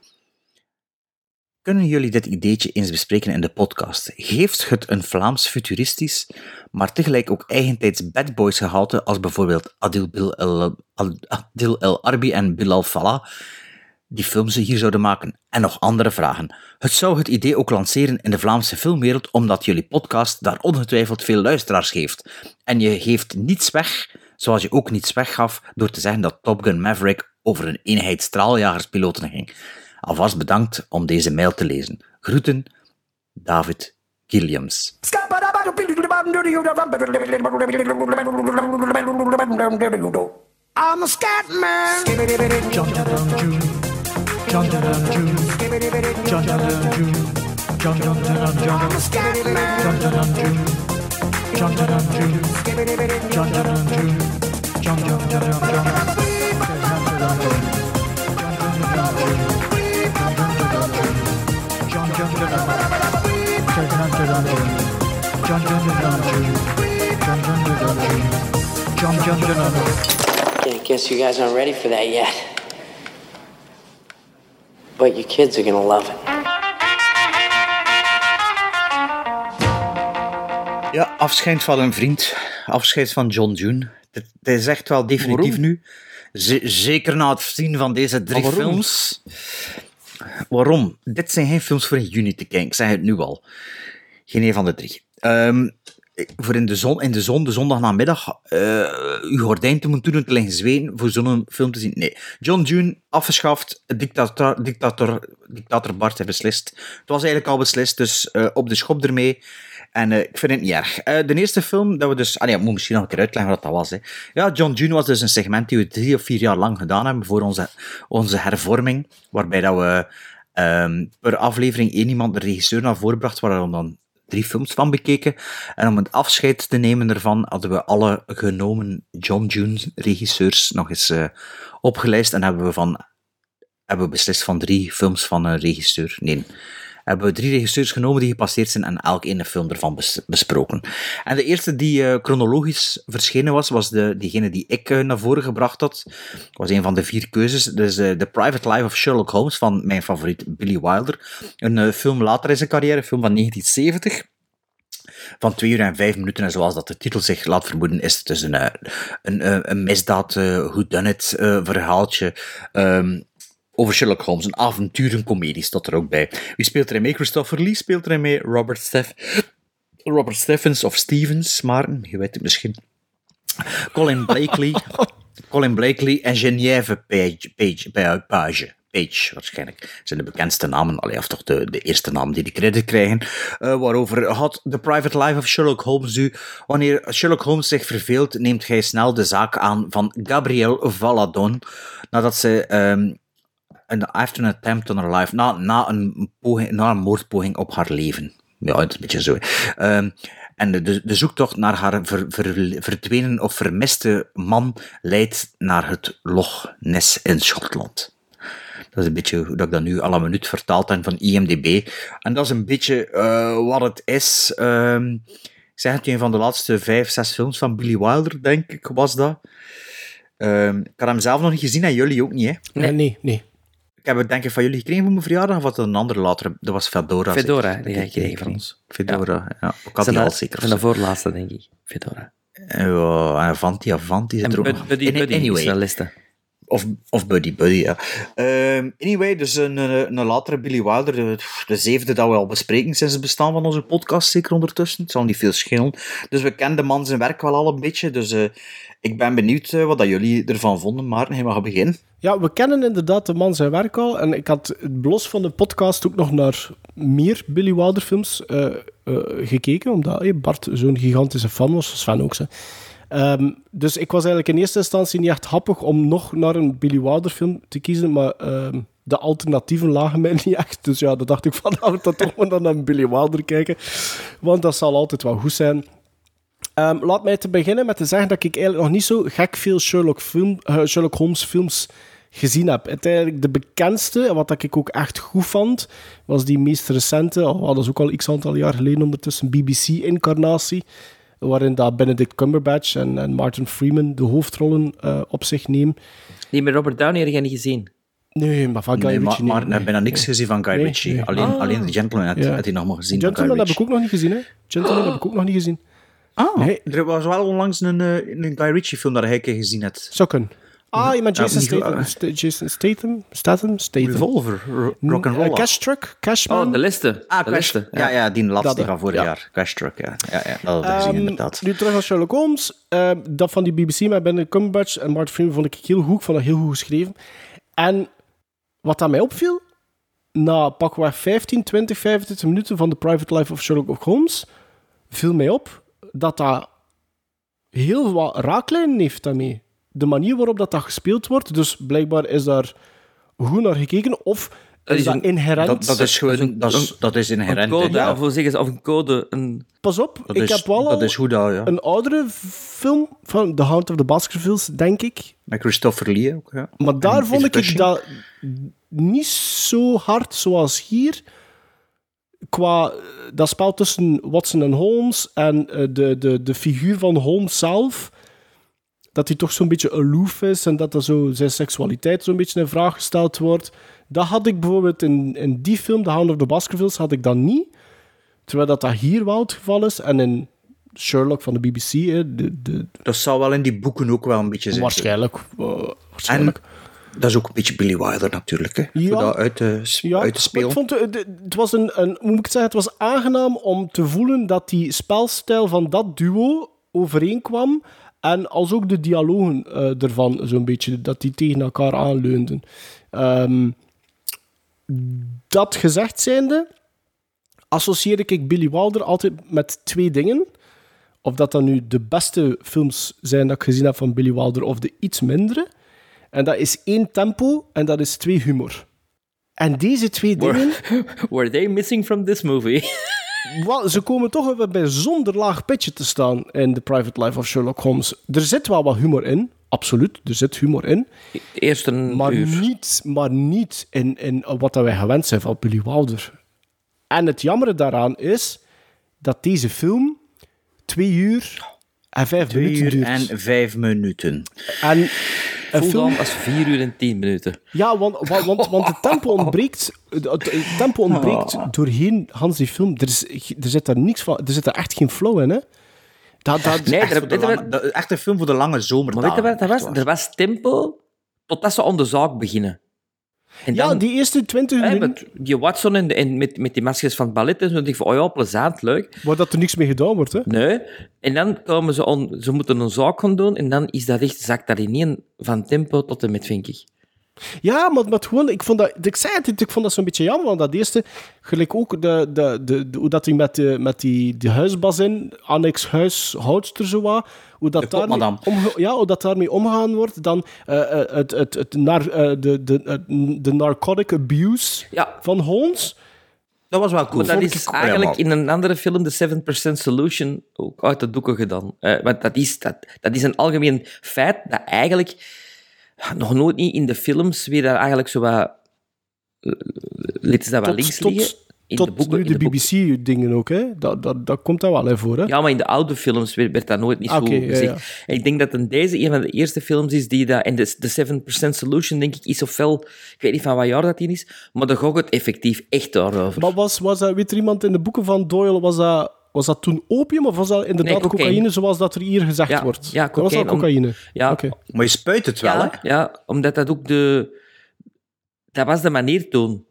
Kunnen jullie dit ideetje eens bespreken in de podcast? Geeft het een Vlaams futuristisch, maar tegelijk ook eigentijds bad boys gehalte als bijvoorbeeld Adil, El, Adil El Arbi en Bilal Fallah, die films ze hier zouden maken? En nog andere vragen. Het zou het idee ook lanceren in de Vlaamse filmwereld, omdat jullie podcast daar ongetwijfeld veel luisteraars geeft. En je geeft niets weg, zoals je ook niets weggaf door te zeggen dat Top Gun Maverick over een eenheid straaljagerspiloten ging. Alvast bedankt om deze mail te lezen. Groeten, David Gilliams. Man. I guess you guys aren't ready for that yet. But your kids are gonna love it. Ja, afscheid van een vriend. Afscheid van John June. Het, is echt wel definitief Waarom? nu. Z- zeker na het zien van deze drie waarom? films. Waarom? Dit zijn geen films voor in juni te kijken. Ik zeg het nu al. Geen een van de drie. Ehm, voor in de zon, in de zon, de zondagnamiddag, eh uw gordijn te moeten doen, te liggen zweten voor zo'n film te zien. Nee. John June, afgeschaft. Dictator, dictator, dictator Bart heeft beslist. Het was eigenlijk al beslist, dus eh, op de schop ermee. En eh, ik vind het niet erg. Eh, de eerste film, dat we dus... Ah nee, moet misschien nog een keer uitleggen wat dat was. Hè. Ja, John June was dus een segment die we drie of vier jaar lang gedaan hebben voor onze, onze hervorming, waarbij dat we ehm, per aflevering één iemand de regisseur naar voren bracht, waar we dan drie films van bekeken. En om het afscheid te nemen ervan, hadden we alle genomen John June regisseurs nog eens eh, opgelijst en hebben we, van, hebben we beslist van drie films van een regisseur. Nee, hebben we drie regisseurs genomen die gepasseerd zijn en elk ene film ervan bes- besproken. En de eerste die eh, chronologisch verschenen was, was de, diegene die ik eh, naar voren gebracht had. was een van de vier keuzes. Dus eh, The Private Life of Sherlock Holmes van mijn favoriet Billy Wilder. Een film later in zijn carrière, een film van 1970 van 2 uur en 5 minuten. En zoals dat de titel zich laat vermoeden, is het dus een, een, een misdaad, uh, whodunit eh, verhaaltje. ehm, over Sherlock Holmes, een avonturencomedie staat er ook bij. Wie speelt erin mee? Christopher Lee speelt erin mee. Robert, Steff Robert Steffens of Stevens, Maarten, je weet het misschien. Colin Blakely. Colin Blakely en Geneviève Page. Page, Page, Page, Page, waarschijnlijk. zijn de bekendste namen, allee, of toch de, de eerste namen die de credit krijgen. Eh, waarover had The Private Life of Sherlock Holmes nu. Wanneer Sherlock Holmes zich verveelt, neemt hij snel de zaak aan van Gabrielle Valadon. Nadat ze ehm, een after an attempt on her life, na, na, een poging, na een moordpoging op haar leven. Ja, het is een beetje zo. Ehm, en de, de, zoektocht naar haar ver, ver- verdwenen of vermiste man leidt naar het Loch Ness in Schotland. Dat is een beetje hoe dat ik dat nu al een minuut vertaald heb van IMDb. En dat is een beetje eh, wat het is. Ehm, ik zeg het, een van de laatste vijf, zes films van Billy Wilder, denk ik, was dat. Ehm, ik had hem zelf nog niet gezien en jullie ook niet, hè? Nee, nee. nee. Ik heb het denk ik van jullie gekregen voor mijn verjaardag, of wat een andere later? Dat was Fedora. Fedora, zeker. die heb je gekregen van ons. Fedora, ja. Ik had die al dat- zeker. Van de voorlaatste, denk ik. Fedora. Ja, en Avanti, Avanti zit En er ook nog. Buddy Any- Buddy anyway. Of, of Buddy Buddy, ja. Ehm, anyway, dus een, een, latere Billy Wilder, de, de zevende dat we al bespreken sinds het bestaan van onze podcast, zeker ondertussen. Het zal niet veel schelen. Dus we kennen de man zijn werk wel al een beetje, dus eh, ik ben benieuwd eh, wat dat jullie ervan vonden. Maarten, hij mag beginnen. Ja, we kennen inderdaad de man zijn werk al. En ik had los van de podcast ook nog naar meer Billy Wilder films eh, gekeken. Omdat Bart zo'n gigantische fan was. Sven ook. Ze. Ehm, dus ik was eigenlijk in eerste instantie niet echt happig om nog naar een Billy Wilder film te kiezen. Maar ehm, de alternatieven lagen mij niet echt. Dus ja, dan dacht ik van, dan toch maar naar een Billy Wilder kijken. Want dat zal altijd wel goed zijn. Ehm, laat mij te beginnen met te zeggen dat ik eigenlijk nog niet zo gek veel Sherlock, film, eh, Sherlock Holmes films gezien heb. Uiteindelijk de bekendste, en wat dat ik ook echt goed vond, was die meest recente, oh, dat is ook al x aantal jaar geleden ondertussen, BBC-incarnatie, waarin dat Benedict Cumberbatch en, en Martin Freeman de hoofdrollen eh, op zich nemen. Die met Robert Downey heb je niet gezien. Nee, maar van Guy Nee, maar, Ritchie maar nee, ik heb bijna niks nee. gezien van Guy Nee, Ritchie. nee. Alleen, Ah. alleen The Gentleman had, Ja. had hij nog maar gezien Gentleman heb ik ook nog niet gezien, hè. Gentleman heb ik ook nog niet gezien. Ah, Nee. er was wel onlangs een, eh, een Guy Ritchie film dat hij gezien hebt. Zou kunnen. Ah, je met Ja, Jason Statham. eh. Sta- Jason Statham? Statham? Statham. Revolver, ro- rock'n'roll. Eh, Cash Truck? Cashman? Oh, de liste. Ah, de Crash. liste. Ja, ja, die laatste van vorig ja. jaar. Crash Truck, ja. Ja, ja dat had ik gezien, Ehm, inderdaad. Nu terug naar Sherlock Holmes. Ehm, dat van die BBC met Benedict Cumberbatch en Martin Freeman vond ik heel goed. Ik vond dat heel goed geschreven. En wat aan mij opviel, na pakweg 15, 20, 25 minuten van The Private Life of Sherlock Holmes, viel mij op dat dat heel wat raaklijnen heeft daarmee. De manier waarop dat, dat gespeeld wordt, dus blijkbaar is daar goed naar gekeken, of Dat is is dat een- inherent? Dat, dat is gewoon, dat is, dat is Een inherent. code, hè. of hoe zeggen ze, of een code, een... Pas op, Dat ik is, heb wel dat al is hoe dat, ja. een oudere film van The Hound of the Baskervilles, denk ik. Met Christopher Lee ook, ja. Maar daar En vond ik dat niet zo hard zoals hier. Qua eh, dat spel tussen Watson en Holmes en eh, de, de, de figuur van Holmes zelf. Dat hij toch zo'n beetje aloof is en dat er zo zijn seksualiteit zo'n beetje in vraag gesteld wordt. Dat had ik bijvoorbeeld in, in die film, The Hound of the Baskervilles, had ik dat niet. Terwijl dat, dat hier wel het geval is. En in Sherlock van de BBC, hè, de, de, Dat zou wel in die boeken ook wel een beetje zijn. waarschijnlijk. eh, En waarschijnlijk. dat is ook een beetje Billy Wilder natuurlijk, hè. Ja. Voor dat uit te, Ja, uit te maar spelen. ik vond het, het- het was een, een, hoe moet ik het zeggen, het was aangenaam om te voelen dat die spelstijl van dat duo overeenkwam en als ook de dialogen eh, ervan zo'n beetje, dat die tegen elkaar aanleunden. Ehm, dat gezegd zijnde, associeer ik Billy Wilder altijd met twee dingen. Of dat dan nu de beste films zijn dat ik gezien heb van Billy Wilder, of de iets mindere. En dat is één tempo en dat is twee humor. En deze twee dingen, Were they missing from this movie? ze komen toch weer bij zonder laag pitje te staan in The Private Life of Sherlock Holmes. Er zit wel wat humor in, absoluut, er zit humor in. Eerst een Maar uur. niet, maar niet in, in wat dat wij gewend zijn van Billy Wilder. En het jammere daaraan is dat deze film twee uur en vijf Twee minuten uur duurt. en vijf minuten. En een Voelde film... aan als 4 uur en 10 minuten. Ja, want, want, want, want het tempo ontbreekt, het, het tempo ontbreekt doorheen Hans die film. Er, is, er zit daar niks van, er zit daar echt geen flow in, hè? Dat, dat, Nee, Echt, er, lange- echt een film voor de lange maar zomerdagen. weet je wat dat was? Er was tempo totdat ze aan de zaak beginnen. En ja, dan, die eerste 20 hè, minuten, met die Watson en, en met, met die maskers van het ballet, en zo, dan denk ik van, oh ja, plezant, leuk. waar dat er niks mee gedaan wordt, hè? Nee. En dan komen ze on, ze moeten een zaak gaan doen, en dan is dat echt, zakt dat ineen van tempo tot en met, vind ik. Ja, maar, maar gewoon, ik vond dat, ik zei het, ik vond dat zo'n beetje jammer, want dat eerste, gelijk ook de, de, de, de- hoe dat hij met, de, met die, die huisbazin, annex huishoudster zo wat, hoe dat, daarmee omge- ja, hoe dat daarmee omgaan wordt, dan eh, eh, het, het, het, nar, eh, de, de, de narcotic abuse Ja. van Holmes. Dat was wel cool. Maar dat Vond is eigenlijk in een andere film, de 7% Solution, ook uit de doeken gedaan. Eh, want dat is, dat, dat is een algemeen feit dat eigenlijk nog nooit niet in de films weer daar eigenlijk zo wat... eh, Liet ze dat wel links liggen. In tot de boeken, nu in de. BBC-dingen ook, hè. Dat, dat, dat komt daar wel in voor, hè. Ja, maar in de oude films werd, werd dat nooit niet Ah, zo ja, gezegd. En ik denk dat een deze een van de eerste films is die dat... En de, de 7% Solution, denk ik, is ofwel... Ik weet niet van wat jaar dat die is, maar daar gaat het effectief echt daarover. Maar was, was dat, weet er iemand in de boeken van Doyle, was dat, was dat toen opium of was dat inderdaad Nee, cocaïne. cocaïne, zoals dat er hier gezegd Ja, wordt? ja, Dat was dat cocaïne, om- cocaïne? Ja, Oké. Maar je spuit het wel, hè? ja, ja, omdat dat ook de... Dat was de manier toen.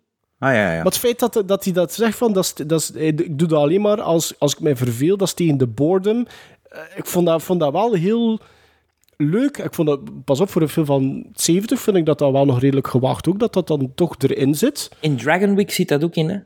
Ah, ja, ja. Maar het feit dat, dat hij dat zegt, van, dat is, dat is, eh, ik doe dat alleen maar als, als ik mij verveel, dat is tegen de boredom. Eh, Ik vond dat, vond dat wel heel leuk. Ik vond dat, pas op, voor een film van 70 vind ik dat dat wel nog redelijk gewaagd ook, dat dat dan toch erin zit. In Dragon Week zit dat ook in, hè.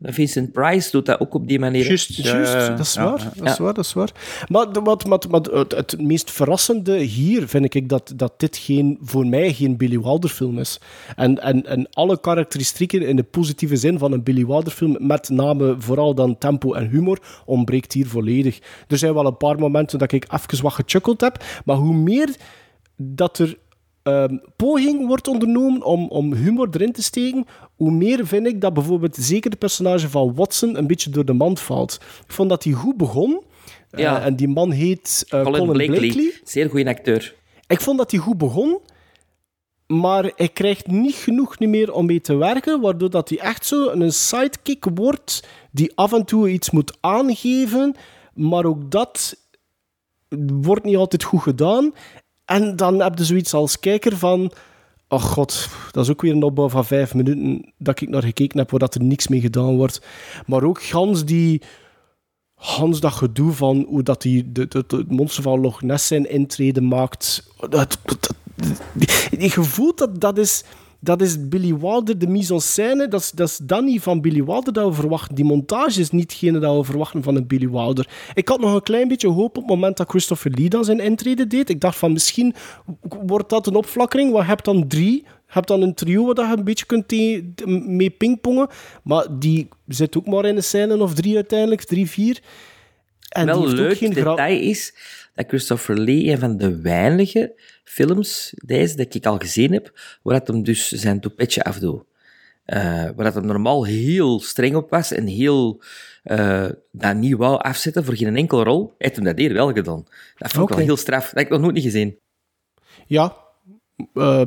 Vincent Price doet dat ook op die manier. Juist. Juist, ja, dat is ja, waar. ja. Dat is waar, dat is waar. Maar, wat, wat, wat, het, het meest verrassende hier vind ik dat, dat dit geen, voor mij geen Billy Wilder film is. En, en, en alle karakteristieken in de positieve zin van een Billy Wilder film, met name vooral dan tempo en humor, ontbreekt hier volledig. Er zijn wel een paar momenten dat ik even wat gechuckeld heb, maar hoe meer dat er ehm, poging wordt ondernomen om, om humor erin te steken, hoe meer vind ik dat bijvoorbeeld zeker de personage van Watson een beetje door de mand valt. Ik vond dat hij goed begon. Eh, en die man heet eh, Colin, Colin, Blakely. Blakely. Zeer goede acteur. Ik vond dat hij goed begon, maar hij krijgt niet genoeg niet meer om mee te werken, waardoor dat hij echt zo een sidekick wordt die af en toe iets moet aangeven, maar ook dat wordt niet altijd goed gedaan. En dan heb je zoiets als kijker van... Oh god, dat is ook weer een opbouw van vijf minuten dat ik naar gekeken heb, waar er niks mee gedaan wordt. Maar ook gans die... Hans dat gedoe van hoe dat die de, het monster van Loch Ness zijn intrede maakt. Dat, je voelt dat dat is, dat is Billy Wilder, de mise en scène. Dat is, dat is dan niet van Billy Wilder dat we verwachten. Die montage is niet hetgene dat we verwachten van een Billy Wilder. Ik had nog een klein beetje hoop op het moment dat Christopher Lee dan zijn intrede deed. Ik dacht van misschien wordt dat een opflakkering. Want je hebt dan drie. Je hebt dan een trio waar je een beetje kunt mee pingpongen. Maar die zit ook maar in een scène of drie uiteindelijk, drie, vier. En die Wel heeft ook leuk geen gra- detail is dat Christopher Lee een van de weinige films, deze, dat ik al gezien heb, waar dat hem dus zijn toepetje afdoet. Eh waar dat hem normaal heel streng op was en heel eh dat niet wou afzetten voor geen enkele rol, heeft hem dat hier wel gedaan. Dat vond ik wel heel straf. Dat heb ik nog nooit niet gezien. Ja. Eh,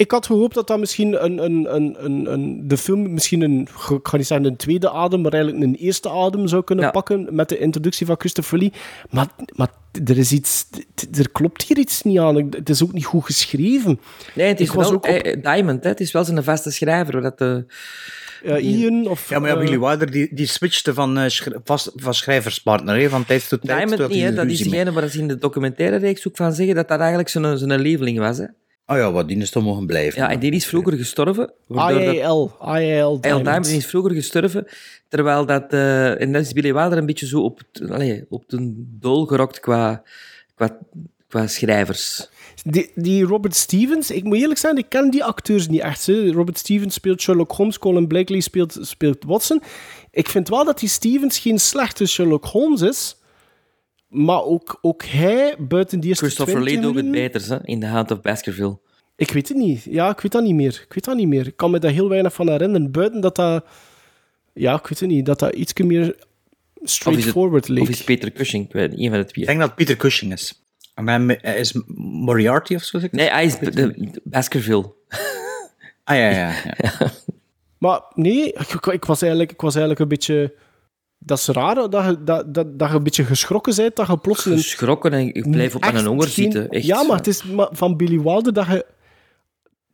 ik had gehoopt dat dat misschien een, een, een, een, een, de film misschien een, ik ga niet zeggen een tweede adem, maar eigenlijk een eerste adem zou kunnen Ja. pakken met de introductie van Christopher Lee. Maar, maar er is iets, er klopt hier iets niet aan. Het is ook niet goed geschreven. Nee, het is Ik was wel ook op- eh, Diamond, hè. het is wel zijn vaste schrijver. Dat de, Eh, Ian of... Ja, maar ja, eh, Billy Wilder die, die switchte van, eh, vast, van schrijverspartner, hè, van tijd tot tijd. Diamond niet, hè. dat is degene waar ze in de documentaire reeks ook van zeggen dat dat eigenlijk zijn, zijn lieveling was. Hè. Oh ja, wat die is toch mogen blijven. Ja, en die is vroeger gestorven. IAL. IAL L. Diamond is vroeger gestorven, terwijl dat... eh, en dan is Billy Wilder een beetje zo op, allee, op de dool gerokt qua, qua, qua schrijvers. Die, die Robert Stevens, ik moet eerlijk zijn, ik ken die acteurs niet echt. Hè. Robert Stevens speelt Sherlock Holmes, Colin Blakely speelt, speelt Watson. Ik vind wel dat die Stevens geen slechte Sherlock Holmes is, maar ook, ook hij, buiten die eerste Christopher 20 Lee doet het beter, hè, in The Hound of Baskerville. Ik weet het niet. Ja, ik weet dat niet meer. Ik weet dat niet meer. Ik kan me daar heel weinig van herinneren. Buiten dat dat... Ja, ik weet het niet. Dat dat iets meer straightforward leek. of is Peter Cushing, ik weet niet, van de twee. Ik denk dat het Peter Cushing is. En hij hij is Moriarty of zo? zeg ik? Nee, hij is de, de Baskerville. Ah ja, ja. ja. Maar nee, ik- ik was eigenlijk, ik was eigenlijk een beetje... Dat is raar, dat je, dat, dat, dat je een beetje geschrokken bent, dat je plots een... Geschrokken en ik blijf op mijn honger zitten. Echt. Ja, maar het is maar van Billy Wilder dat je,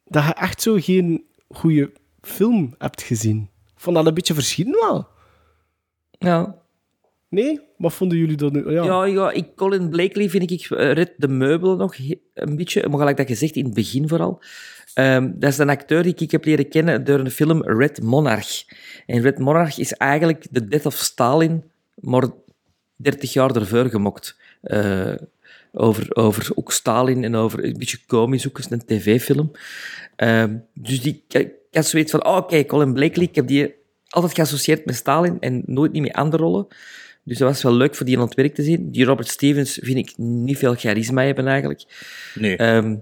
dat je echt zo geen goede film hebt gezien. Vond dat een beetje verschieten wel. Ja. Nee? Wat vonden jullie dan nu? Ja. Ja, ja ik, Colin Blakely vind ik, eh, red de meubelen nog een beetje, maar gelijk dat gezegd, in het begin vooral. Ehm, dat is een acteur die ik heb leren kennen door een film Red Monarch. En Red Monarch is eigenlijk de Death of Stalin, maar 30 jaar ervoor gemokt. Eh, over, over ook Stalin en over een beetje komisch, ook eens een tv-film. Ehm, dus die, ik, ik had zoiets van, oh, oké, Colin Blakely, ik heb die altijd geassocieerd met Stalin en nooit niet met andere rollen. Dus dat was wel leuk voor die aan het werk te zien. Die Robert Stevens vind ik niet veel charisma hebben eigenlijk. Nee. Ehm,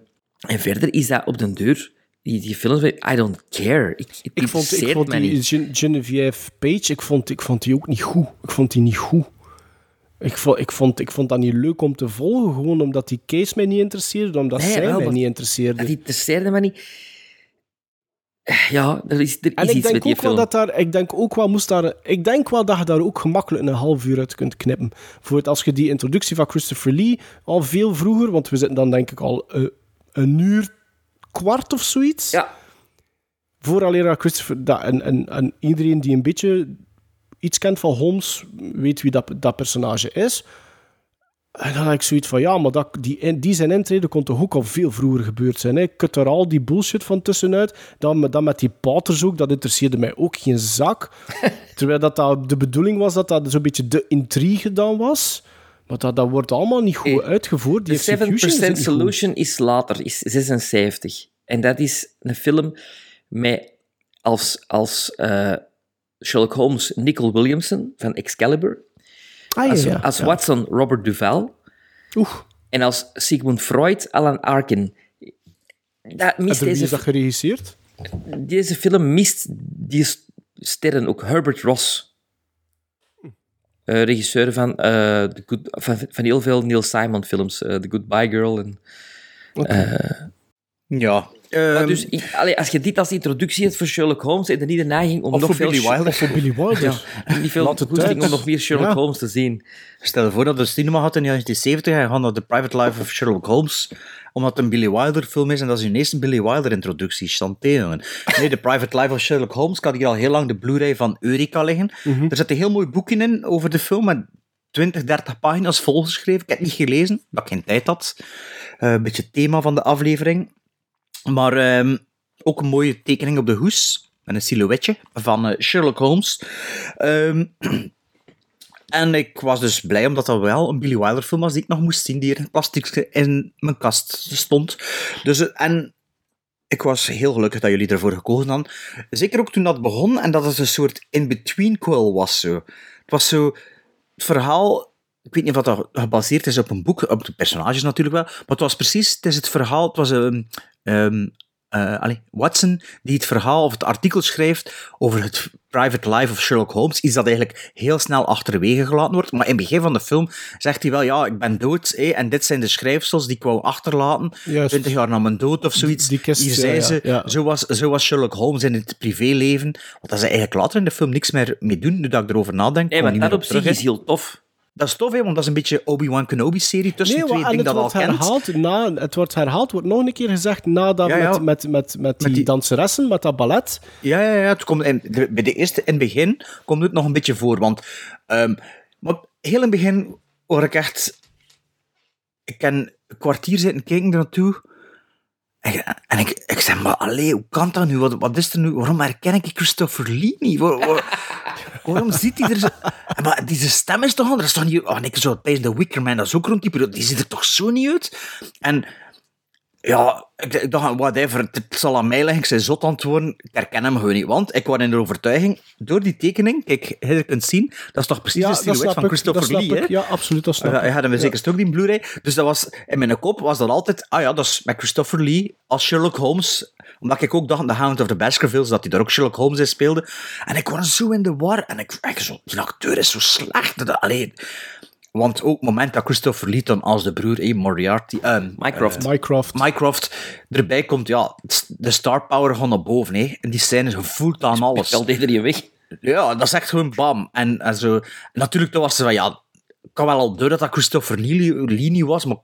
en verder is dat op den deur, die, die films, I don't care. Ik, Ik vond, ik vond mij die. Gen- Geneviève Page, ik vond, ik vond die ook niet goed. Ik vond die niet goed. Ik vond, ik, vond, ik vond dat niet leuk om te volgen, gewoon omdat die case mij niet interesseerde, omdat Nee, zij wel, mij niet interesseerde. Dat interesseerde me niet. Ja, er is, er En is ik iets met denk, die ook wel dat daar, ik denk ook wel moest daar, ik denk wel dat je daar ook gemakkelijk een half uur uit kunt knippen. Voor het, als je die introductie van Christopher Lee al veel vroeger, want we zitten dan denk ik al eh, een uur kwart of zoiets. Ja. Vooraleer dat Christopher, dat, en, en, en iedereen die een beetje iets kent van Holmes, weet wie dat, dat personage is. En dan had ik zoiets van, ja, maar dat, die, die zijn intrede kon toch ook al veel vroeger gebeurd zijn. Hè? Kut er al die bullshit van tussenuit. Dan, met- dan met die paters ook, dat interesseerde mij ook geen zak. Terwijl dat, dat de bedoeling was dat dat zo'n beetje de intrigue dan was. Maar dat, dat wordt allemaal niet goed uitgevoerd. Die De 7% execution is niet goed. Solution is later, is 76. En dat is een film met als, als eh, Sherlock Holmes Nicol Williamson van Excalibur. Ah, ja, als ja, als ja. Watson Robert Duval. En als Sigmund Freud Alan Arkin. Dat En mist door wie is deze, dat geregisseerd? deze film mist die sterren ook. Herbert Ross. Eh, regisseur van, eh, The Good, van, van heel veel Neil Simon films. eh, The Goodbye Girl en... eh, Ja. maar ehm, dus, ik, allee, als je dit als introductie hebt voor Sherlock Holmes, heb je niet de neiging om Of nog voor veel... Billy Wilder. Of voor Billy Wilder. Ja, niet veel het goesting om nog meer Sherlock Ja. Holmes te zien. Stel je voor dat de cinema had in de jaren 70 en gaan naar The Private Life of Sherlock Holmes, omdat het een Billy Wilder film is en dat is hun eerste Billy Wilder introductie. Chanteren. Nee, The Private Life of Sherlock Holmes. Ik had hier al heel lang de Blu-ray van Eureka liggen. Er zit een heel mooi boekje in over de film met 20, 30 pagina's volgeschreven. Ik heb het niet gelezen, omdat ik geen tijd had. Eh, een beetje het thema van de aflevering. Maar ehm, ook een mooie tekening op de hoes. Met een silhouetje van eh, Sherlock Holmes. Ehm, en ik was dus blij omdat dat wel een Billy Wilder film was die ik nog moest zien, die er in plastic in mijn kast stond. Dus, en ik was heel gelukkig dat jullie ervoor gekozen hadden. Zeker ook toen dat begon en dat het een soort in-between quill was. Zo. Het was zo het verhaal. Ik weet niet of dat gebaseerd is op een boek, op de personages natuurlijk wel, maar het was precies, het is het verhaal, het was een, allee, Watson die het verhaal of het artikel schrijft over het private life of Sherlock Holmes, iets dat eigenlijk heel snel achterwege gelaten wordt. Maar in het begin van de film zegt hij wel, ja, ik ben dood, hé, en dit zijn de schrijfsels die ik wou achterlaten, Juist. 20 jaar na mijn dood of zoiets. die kist, Hier ja, ze, ja. Zo, was, zo was Sherlock Holmes in het privéleven, want dat ze eigenlijk later in de film niks meer mee doen, nu dat ik erover nadenk. Nee, maar niet dat meer op terug, zich is heel tof. Dat is tof, hè, want dat is een beetje Obi-Wan Kenobi-serie tussen Nee, twee. wa- Ik en denk het dat al wordt, kent. herhaald, na, het wordt herhaald, wordt nog een keer gezegd nadat Ja, ja. Met, met, met, met die, die- danseressen, met dat ballet. Ja, ja, ja. Het komt in, de- bij de eerste in het begin komt het nog een beetje voor. Want ehm, maar heel in het begin hoor ik echt. Ik kan een kwartier zitten kijken er naartoe. En, en ik, ik zeg, maar allee, hoe kan dat nu? Wat, wat is er nu? Waarom herken ik Christopher Lee niet? Waar- waar- waarom ziet hij er zo... Maar deze stem is toch anders? Dat is toch niet... Oh, en ik zo, bij de Wickerman, dat is ook rond die periode. Die ziet er toch zo niet uit? En ja, ik, ik dacht, whatever, het, het zal aan mij liggen, ik zei zot antwoorden, ik herken hem gewoon niet, want ik was in de overtuiging, door die tekening, kijk, je kunt zien, dat is toch precies Ja, de silhouet van ik. Christopher Lee, hè? ik. Ja, absoluut, dat snap ik. hij had hem Ja. zeker ook die Blu-ray. Dus dat was, in mijn kop was dat altijd, ah ja, dat is met Christopher Lee als Sherlock Holmes. Omdat ik ook dacht in The Hound of the Baskervilles dat hij daar ook Sherlock Holmes in speelde. En ik was zo in de war. En ik, ik zo, die acteur is zo slecht. Dat, allee. Want ook het moment dat Christopher Lee dan als de broer, eh, Moriarty, ehm, Mycroft. eh, Mycroft. Mycroft erbij komt, ja, de star power gaat naar boven. Hè. En die scène, je voelt aan alles. Wel iedereen weg. Ja, dat is echt gewoon bam. En, en zo. Natuurlijk, toen was ze van, ja, ik kan wel al door dat dat Christopher Lee, Lee niet was, maar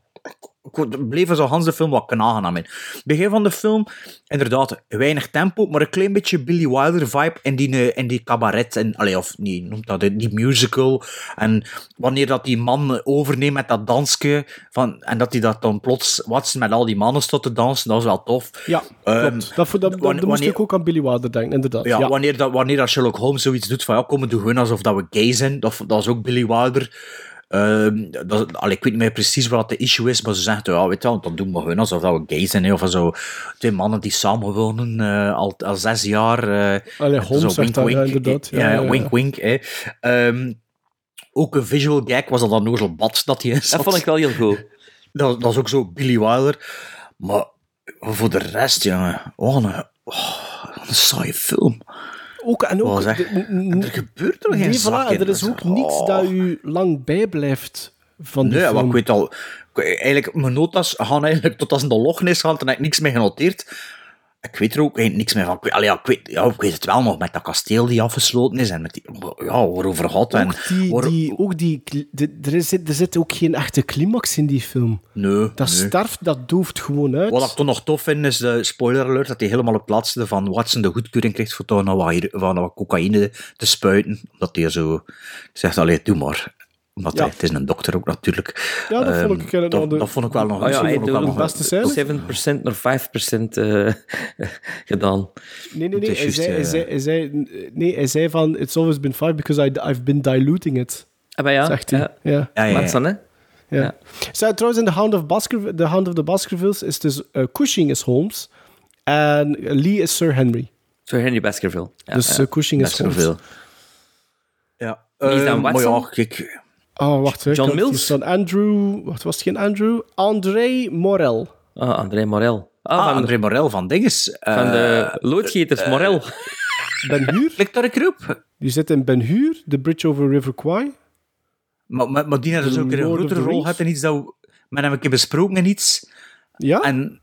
ik bleef zo Hans de film wat knagen aan mij. Begin van de film, inderdaad, weinig tempo, maar een klein beetje Billy Wilder vibe in die, eh, in die cabaret, en, allee, of niet, noemt dat, die musical. En wanneer dat die man overneemt met dat dansje, van, en dat hij dat dan plots watst met al die mannen tot te dansen, dat is wel tof. Ja, klopt. Dat, dat, dat, dat wanneer- moest ik ook aan Billy Wilder denken, inderdaad. ja, Ja, Wanneer, dat, wanneer dat Sherlock Holmes zoiets doet van ja, kom, we doen alsof dat we gay zijn. Dat, dat is ook Billy Wilder. Ehm, dat, allee, ik weet niet meer precies wat de issue is, maar ze zegt, ja, weet je wel, dan doen we gewoon alsof dat we gay zijn. hè, Of zo, twee mannen die samenwonen eh, al, al zes jaar. eh, Allee, zo dat, ja, inderdaad. Ja, Ja, ja, ja. wink, wink. Hè. Ehm, ook een visual gag was dat dan Nozel Bad dat hij Dat vond ik wel heel goed. Dat, dat is ook zo Billy Wilder. Maar voor de rest, jongen, oh, oh, een saaie film. Ook, en ook, Wat zeg? de- n- n- Er gebeurt er geen nee, er is ook niets Oh. dat u lang bijblijft van die Nee, maar ik weet al... Eigenlijk, mijn notas gaan eigenlijk tot als een de log is gaan, toen heb ik niks meer genoteerd. Ik weet er ook eigenlijk niks meer van. Ik weet, allee, ja, ik, weet, ja, ik weet het wel nog, met dat kasteel die afgesloten is en met die... Ja, waarover gaat en Ook die, waar- die, ook die, de- er, zit, er zit ook geen echte climax in die film. Nee, Dat nee. sterft, dat dooft gewoon uit. Wat ik toch nog tof vind, is de spoiler alert, dat hij helemaal op het laatste van Watson de goedkeuring krijgt voor toch nog wat, hier- van wat cocaïne te spuiten. Dat hij zo zegt, allee, doe maar. Omdat Ja. hij, het is een dokter ook natuurlijk. Ja, dat vond Ehm, ik, eh, dat, de- dat vond ik wel nog Oh ja, dat hij vond ik doet wel de nog- beste scène. 7% naar 5% eh gedaan. Nee, nee, nee. Is Hij juist, zei, hij, eh, zei, hij, zei, nee, hij zei van, it's always been fine because I, I've been diluting it. Ah, maar ja, Zegt hij. ja. Ja. Ja, ja, ja. hè? Ja. Ja. Zo, trouwens, in The Hound of, Baskerv The Hound of the Baskervilles is dus eh, Cushing is Holmes en Lee is Sir Henry. Sir Henry Baskerville. Ja, dus ja. eh, Cushing is Best Holmes. Ja. Is Ehm, maar ja, kijk... Oh, wacht. ik John Mills? staan Andrew... Wacht, was het geen Andrew? André Morel. Ah, André Morel. Ah, Ah, van, André Morel van Dinges. van de loodgieters, Morel. Ben Hur. Een groep? Die zit in Ben Hur, The Bridge over River Kwai. Maar, maar, maar die had dus ook een grotere rol gehad en iets dat we met hem een keer besproken en iets. Ja? En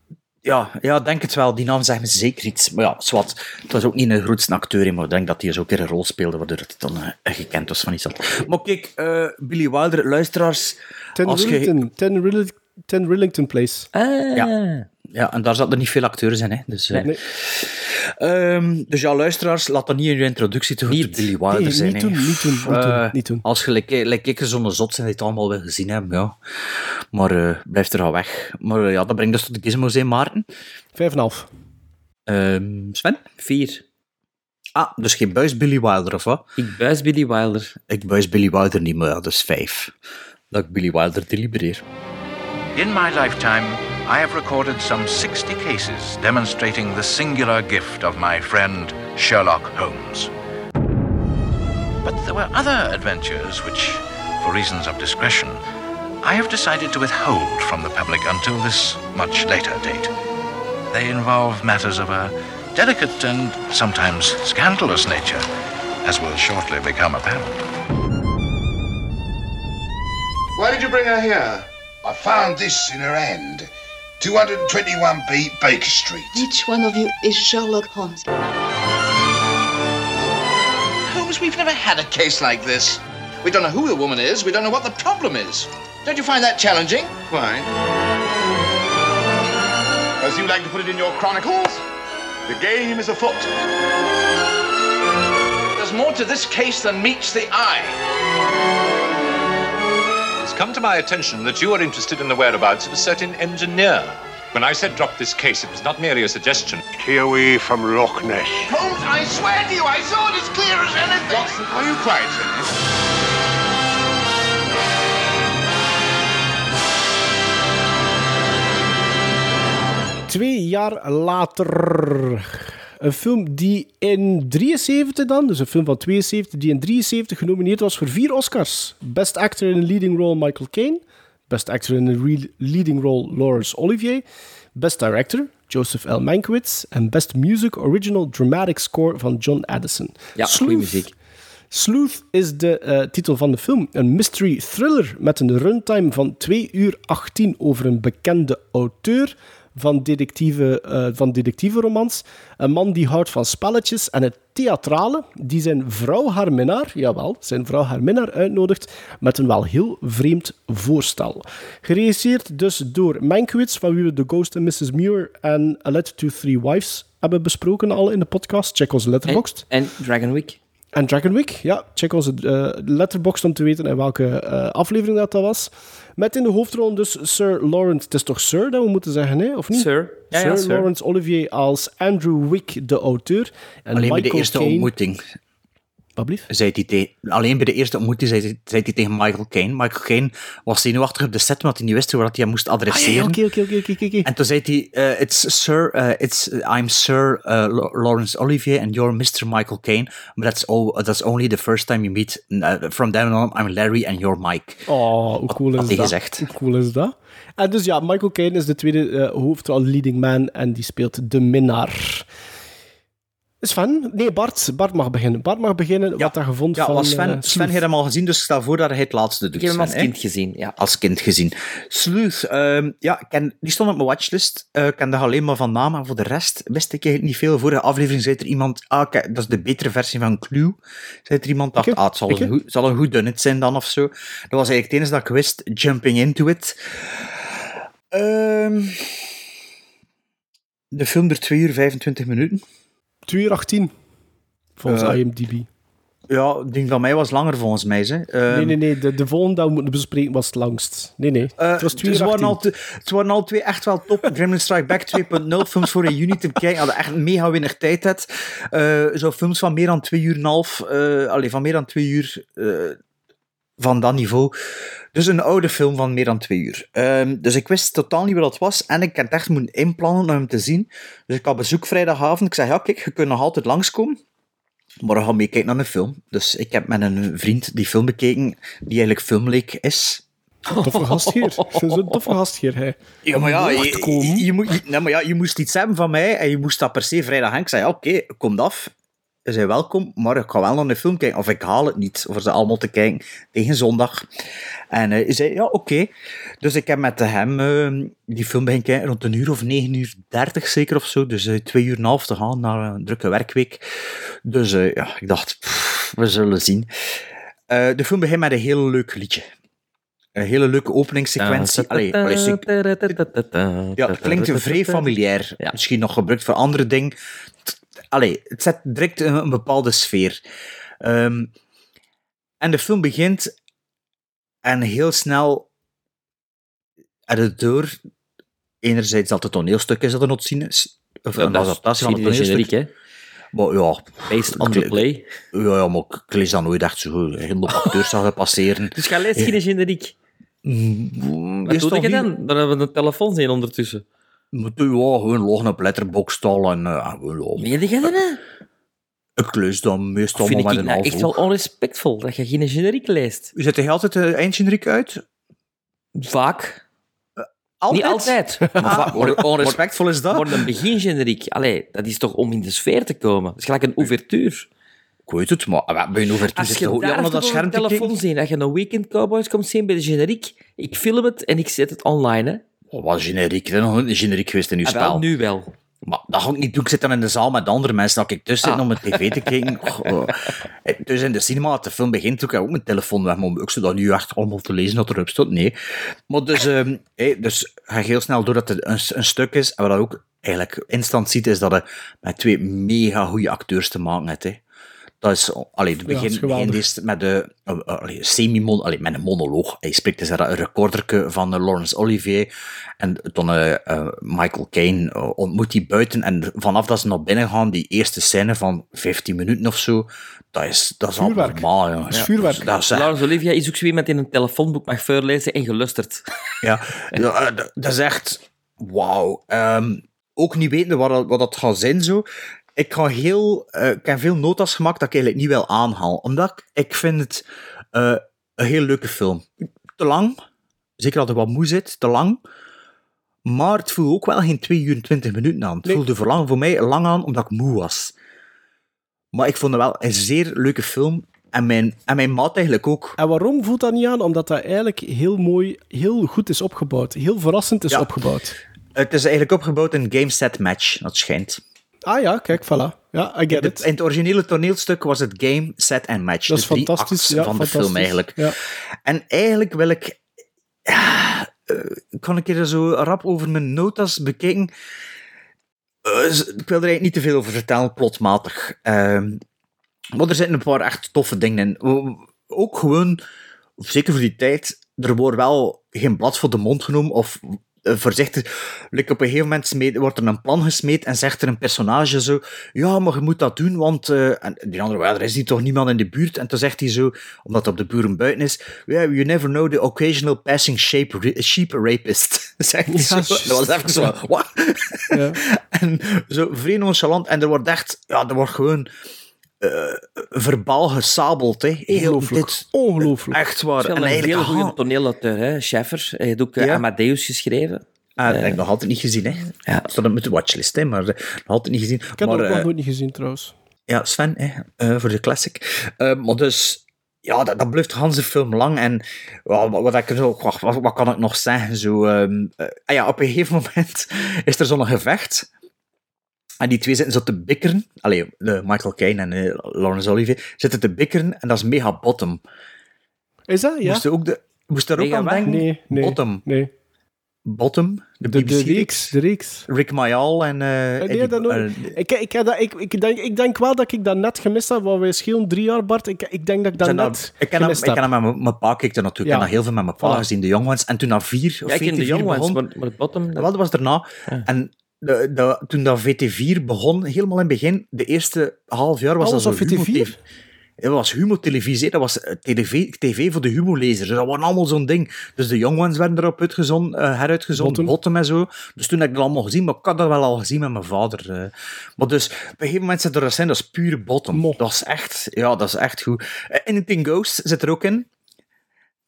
ja, ja, denk het wel. Die naam zegt me zeker iets. Maar ja, zwart. Het was ook niet een grootste acteur, hè, maar ik denk dat hij dus ook weer een rol speelde, waardoor het dan eh, gekend was van iets dat. Maar kijk, eh, Billy Wilder, luisteraars. Ten Rillington, Ten, Rill- Ten Rillington Place. Ah. Ja. Ja, en daar zaten niet veel acteurs in. Hè. Dus, eh, Nee. ehm, dus ja, luisteraars, laat dat niet in je introductie te goed Niet. Billy Wilder Nee, zijn. niet hè. doen, niet doen, niet doen, Eh, niet doen. Als je like, like ik zo'n zot zijn die het allemaal wel gezien hebben, ja. Maar eh blijf er al weg. Maar eh, ja, dat brengt dus tot de Gizmo zijn, Maarten. Vijf en een half. Ehm, Sven? Vier. Ah, dus geen buis Billy Wilder, of wat? Ik buis Billy Wilder. Ik buis Billy Wilder niet, maar ja, dat is vijf. Dat ik Billy Wilder delibereer. In my lifetime, I have recorded some 60 cases demonstrating the singular gift of my friend Sherlock Holmes. But there were other adventures which, for reasons of discretion, I have decided to withhold from the public until this much later date. They involve matters of a delicate and sometimes scandalous nature, as will shortly become apparent. Why did you bring her here? I found this in her hand. 221B Baker Street. Which one of you is Sherlock Holmes? Holmes, we've never had a case like this. We don't know who the woman is. We don't know what the problem is. Don't you find that challenging? Why? As you like to put it in your chronicles, the game is afoot. There's more to this case than meets the eye. It's come to my attention that you are interested in the whereabouts of a certain engineer. When I said drop this case, it was not merely a suggestion. Here we from Loch Ness. Holmes, I swear to you, I saw it as clear as anything. Watson, are you quiet, Henry? Twee jaar later. Een film die in 73 dan, dus een film van 72, die in 73 genomineerd was voor vier Oscars. Best Actor in a Leading Role Michael Caine. Best Actor in a Leading Role Laurence Olivier. Best Director Joseph L. Mankiewicz. En Best Music Original Dramatic Score van John Addison. Ja, Sleuth. goede muziek. Sleuth is de eh, titel van de film. Een mystery thriller met een runtime van 2 uur 18 over een bekende auteur van detectieve, eh, van detectievenromans. Een man die houdt van spelletjes en het theatrale, die zijn vrouw haar minnaar, jawel, zijn vrouw haar minnaar uitnodigt met een wel heel vreemd voorstel. Geregisseerd dus door Mankiewicz, van wie we The Ghost and Mrs. Muir en A Letter to Three Wives hebben besproken al in de podcast. Check onze letterboxd. En Dragon Week. En Dragon Week, ja. Check onze eh letterbox om te weten in welke eh, aflevering dat, dat was. Met in de hoofdrol dus Sir Lawrence... Het is toch Sir dat we moeten zeggen, hè? of niet? Sir. Ja, Sir ja, Sir. Lawrence Olivier als Andrew Wick, de auteur. En Alleen bij de eerste ontmoeting. Wat? Zei hij te- alleen bij de eerste ontmoeting zei, hij- zei hij tegen Michael Caine. Michael Caine was zenuwachtig op de set, omdat hij niet wist hoe hij hem moest Ah, adresseren. oké, oké, oké, oké. En toen zei hij, eh, it's Sir, eh, it's, I'm Sir uh, Lo- Lawrence Olivier and you're Mr. Michael Caine. But that's, all, that's only the first time you meet. From then on, I'm Larry and you're Mike. Oh, hoe cool is had hij dat? gezegd. Hoe cool is dat? En dus ja, Michael Caine is de tweede eh, hoofdrol leading man en die speelt de minnaar. Sven? Nee, Bart. Bart mag beginnen. Bart mag beginnen wat hij vond Ja, van... was Sven, eh, Sven heeft hem al gezien, dus ik stel voor dat hij het laatste doet. Ik heb hem als Sven, kind gezien, ja. Als kind gezien. Sleuth, ehm, ja, ik ken, die stond op mijn watchlist. Eh, ik kende alleen maar van naam, en voor de rest wist ik eigenlijk niet veel. Vorige aflevering zei er iemand, ah, kijk, dat is de betere versie van Clue. Zei er iemand, dacht, ah, het zal, een, zal een goed dunnet zijn dan, of zo. Dat was eigenlijk het enige dat ik wist, jumping into it. Ehm, de film er 2 uur 25 minuten. 2 uur 18, volgens Eh, IMDb. Ja, denk dat mij was langer volgens mij. Hè. Ehm, nee, nee, nee. De, de volgende dat we moeten bespreken was het langst. Nee, nee. Eh, het was 2 het, uur waren 18. al te- het waren al twee echt wel top. Gremlin Strike Back 2.0 films voor in juni te bekijken. Hadden echt mega weinig tijd had. Eh, zo films van meer dan twee uur en een half. eh allee, van meer dan twee uur. van dat niveau. Dus een oude film van meer dan twee uur. Ehm, dus ik wist totaal niet wat dat was. En ik had echt moeten inplannen om hem te zien. Dus ik had bezoek vrijdagavond. Ik zei, ja kijk, je kunt nog altijd langskomen. Maar we gaan meekijken naar een film. Dus ik heb met een vriend die film bekeken, die eigenlijk filmleek is. Toffe gastheer. Zo'n toffe gastheer, hij. Ja, maar ja, je, je, je moet, je- nee, maar ja, je moest iets hebben van mij en je moest dat per se vrijdag hebben. Ik zei, ja, oké, kom af. Ze zei welkom, maar ik ga wel naar een film kijken. Of ik haal het niet voor ze allemaal te kijken tegen zondag. En eh, hij zei, ja, oké. Dus ik heb met hem eh, die film kijken rond een uur of 9 uur 30 zeker of zo. Dus eh, twee uur en een half te gaan naar een drukke werkweek. Dus eh, ja, ik dacht, pff, we zullen zien. Eh, de film begint met een heel leuk liedje. Een hele leuke openingssequentie. Allee, ja, het klinkt vrij familiair. Misschien nog gebruikt voor andere dingen. Allee, het zet direct een, een bepaalde sfeer. Ehm, en de film begint en heel snel er het door. Enerzijds dat het toneelstuk is dat er nog te zien is. Of Ja, een adaptatie van het toneelstuk. generiek, Maar ja, Based on the play. Ja, ja, maar ik- lees dat nooit echt zo. Heel veel acteurs zag passeren. Dus ga lezen geen generiek. Mm, Wat doe je dan? Dan hebben we een telefoon zien ondertussen. Moet je ja, gewoon loggen op letterboxd al en uh, gewoon Meen je dat? hè? Ik lees dan meestal Vind maar ik met een nou half echt wel onrespectvol dat je geen generiek leest. Zet je altijd de eindgeneriek uit? Vaak. Altijd? Niet altijd. Maar Ah, vaak- hoe onrespectvol is dat? Maar een begingeneriek, allee, dat is toch om in de sfeer te komen. Dat is gelijk een ouvertuur. Ik weet het, maar ah, bij een ouvertuur Als zit je je ook onder dat scherm te kijken. telefoon ziet, dat je een Weekend Cowboys komt zien bij de generiek, ik film het en ik zet het online. Hè. Oh, wat generiek. Er is nog een generiek geweest in uw Ah, wel, spel. nu wel. Maar dat ga ik niet doen. Ik zit dan in de zaal met andere mensen dat ik tussen zit Ah. om een tv te kijken. Oh. Dus in de cinema, als de film begint, doe ik ook mijn telefoon weg. Maar ik zit dat nu echt allemaal te lezen dat erop staat. Nee. Maar dus, hé, dus ga heel snel door dat het een, een stuk is. En wat je ook eigenlijk instant ziet, is dat je met twee mega goede acteurs te maken hebt. Hè. Dat is, allee, het Ja, is begin, eerst met, de, uh, allee, semi-mon, allee, met een monoloog. Hij spreekt dus een recorderke van eh, Laurence Olivier. En toen eh, eh, Michael Caine eh, ontmoet hij buiten. En vanaf dat ze naar binnen gaan, die eerste scène van 15 minuten of zo, dat is, dat is Vuurwerk. normaal. Ja. Dat is Ja, vuurwerk. Dat is ook zo iemand die een telefoonboek mag voorlezen en gelusterd. Ja, ja, dat- dat is echt wauw. Ehm, ook niet weten wat, dat- wat dat gaat zijn zo. Ik, ga heel, eh, ik heb veel notas gemaakt dat ik eigenlijk niet wil aanhalen. Omdat ik, ik vind het eh, een heel leuke film. Te lang. Zeker als er wat moe zit. Te lang. Maar het voelde ook wel geen 2 uur en 20 minuten aan. Het Nee. voelde voor, lang, voor mij lang aan omdat ik moe was. Maar ik vond het wel een zeer leuke film. En mijn, en mijn maat eigenlijk ook. En waarom voelt dat niet aan? Omdat dat eigenlijk heel mooi, heel goed is opgebouwd. Heel verrassend is Ja. opgebouwd. Het is eigenlijk opgebouwd in game set match, dat schijnt. Ah ja, kijk, voilà. Ja, I In, get het, it. in het originele toneelstuk was het game, set en match. Dat de is drie fantastisch, ja, van de film eigenlijk. Ja. En eigenlijk wil ik... Ja, eh, kan ik er zo rap over mijn notas bekijken? Eh, ik wil er eigenlijk niet te veel over vertellen, plotmatig. Ehm, maar er zitten een paar echt toffe dingen in. Ook gewoon, zeker voor die tijd, er wordt wel geen blad voor de mond genomen of voorzichtig. Like op een gegeven moment smeet- wordt er een plan gesmeed en zegt er een personage zo: Ja, maar je moet dat doen, want. eh, en die andere, er is hier toch niemand in de buurt. En toen zegt hij zo, omdat het op de buren buiten is: yeah, You never know the occasional passing sheep, sheep rapist. zegt hij Ja, zo. Dat was even zo: Wat? Ja. En zo vrij nonchalant. En er wordt echt, ja, er wordt gewoon eh, verbaal gesabeld. Hè. Heel Ongelooflijk. dit. Ongelooflijk. Echt Het waar. is wel En een heel eigenlijk, goede aha. toneelauteur, hè, Scheffer. Hij heeft ook eh, Ja. Amadeus geschreven. Ah, dat Eh, heb ik nog altijd niet gezien. Hè. Ja. Dat staat op de watchlist, hè, maar eh, nog altijd niet gezien. Ik heb maar, dat ook nog eh, nooit niet gezien, trouwens. Ja, Sven, hè, eh, voor de classic. Eh, maar dus, ja, dat, dat blijft Hans de film lang. En wat, wat, ik zo, wat, wat, kan ik nog zeggen? Zo, ehm, eh, ah ja, op een gegeven moment is er zo'n gevecht. En die twee zitten zo te bikkeren. Allee, de Michael Caine en eh, Laurence Olivier zitten te bikkeren. En dat is mega bottom. Is dat? Ja? Moest, je ook de, moest daar ook aan wat? denken? Nee, nee. Bottom. Nee. Bottom. De, De, de reeks, de reeks. Rick Mayall en... eh, nee, dat ik, ik, heb dat, ik, ik, denk, ik denk wel dat ik dat net gemist heb, want wij schelen drie jaar, Bart. Ik, ik denk dat ik dat net dat- ik ken hem, gemist ik ken heb. hem met mijn- pa, keek er natuurlijk. Ja. Ik heb dat heel veel met mijn pa Voilà. gezien, de Young Ones. En toen dat vier of Ja, ik ken de VT4 Young Ones, maar, maar het bottom... wel, dat was daarna. En de, de, toen dat VT4 begon, helemaal in het begin, de eerste half jaar was Alles dat op zo VT4? humor-tv. Dat was humor-televisie, dat was eh, tv, tv voor de humorlezers. Dat was allemaal zo'n ding. Dus de Young Ones werden erop uitgezonden, eh, heruitgezonden, Bottom. bottom. en zo. Dus toen heb ik dat allemaal gezien, maar ik had dat wel al gezien met mijn vader. eh. Maar dus, op een gegeven moment zit er een scène, dat is pure bottom. Mo. Dat is echt, ja, dat is echt goed. Anything Goes zit er ook in.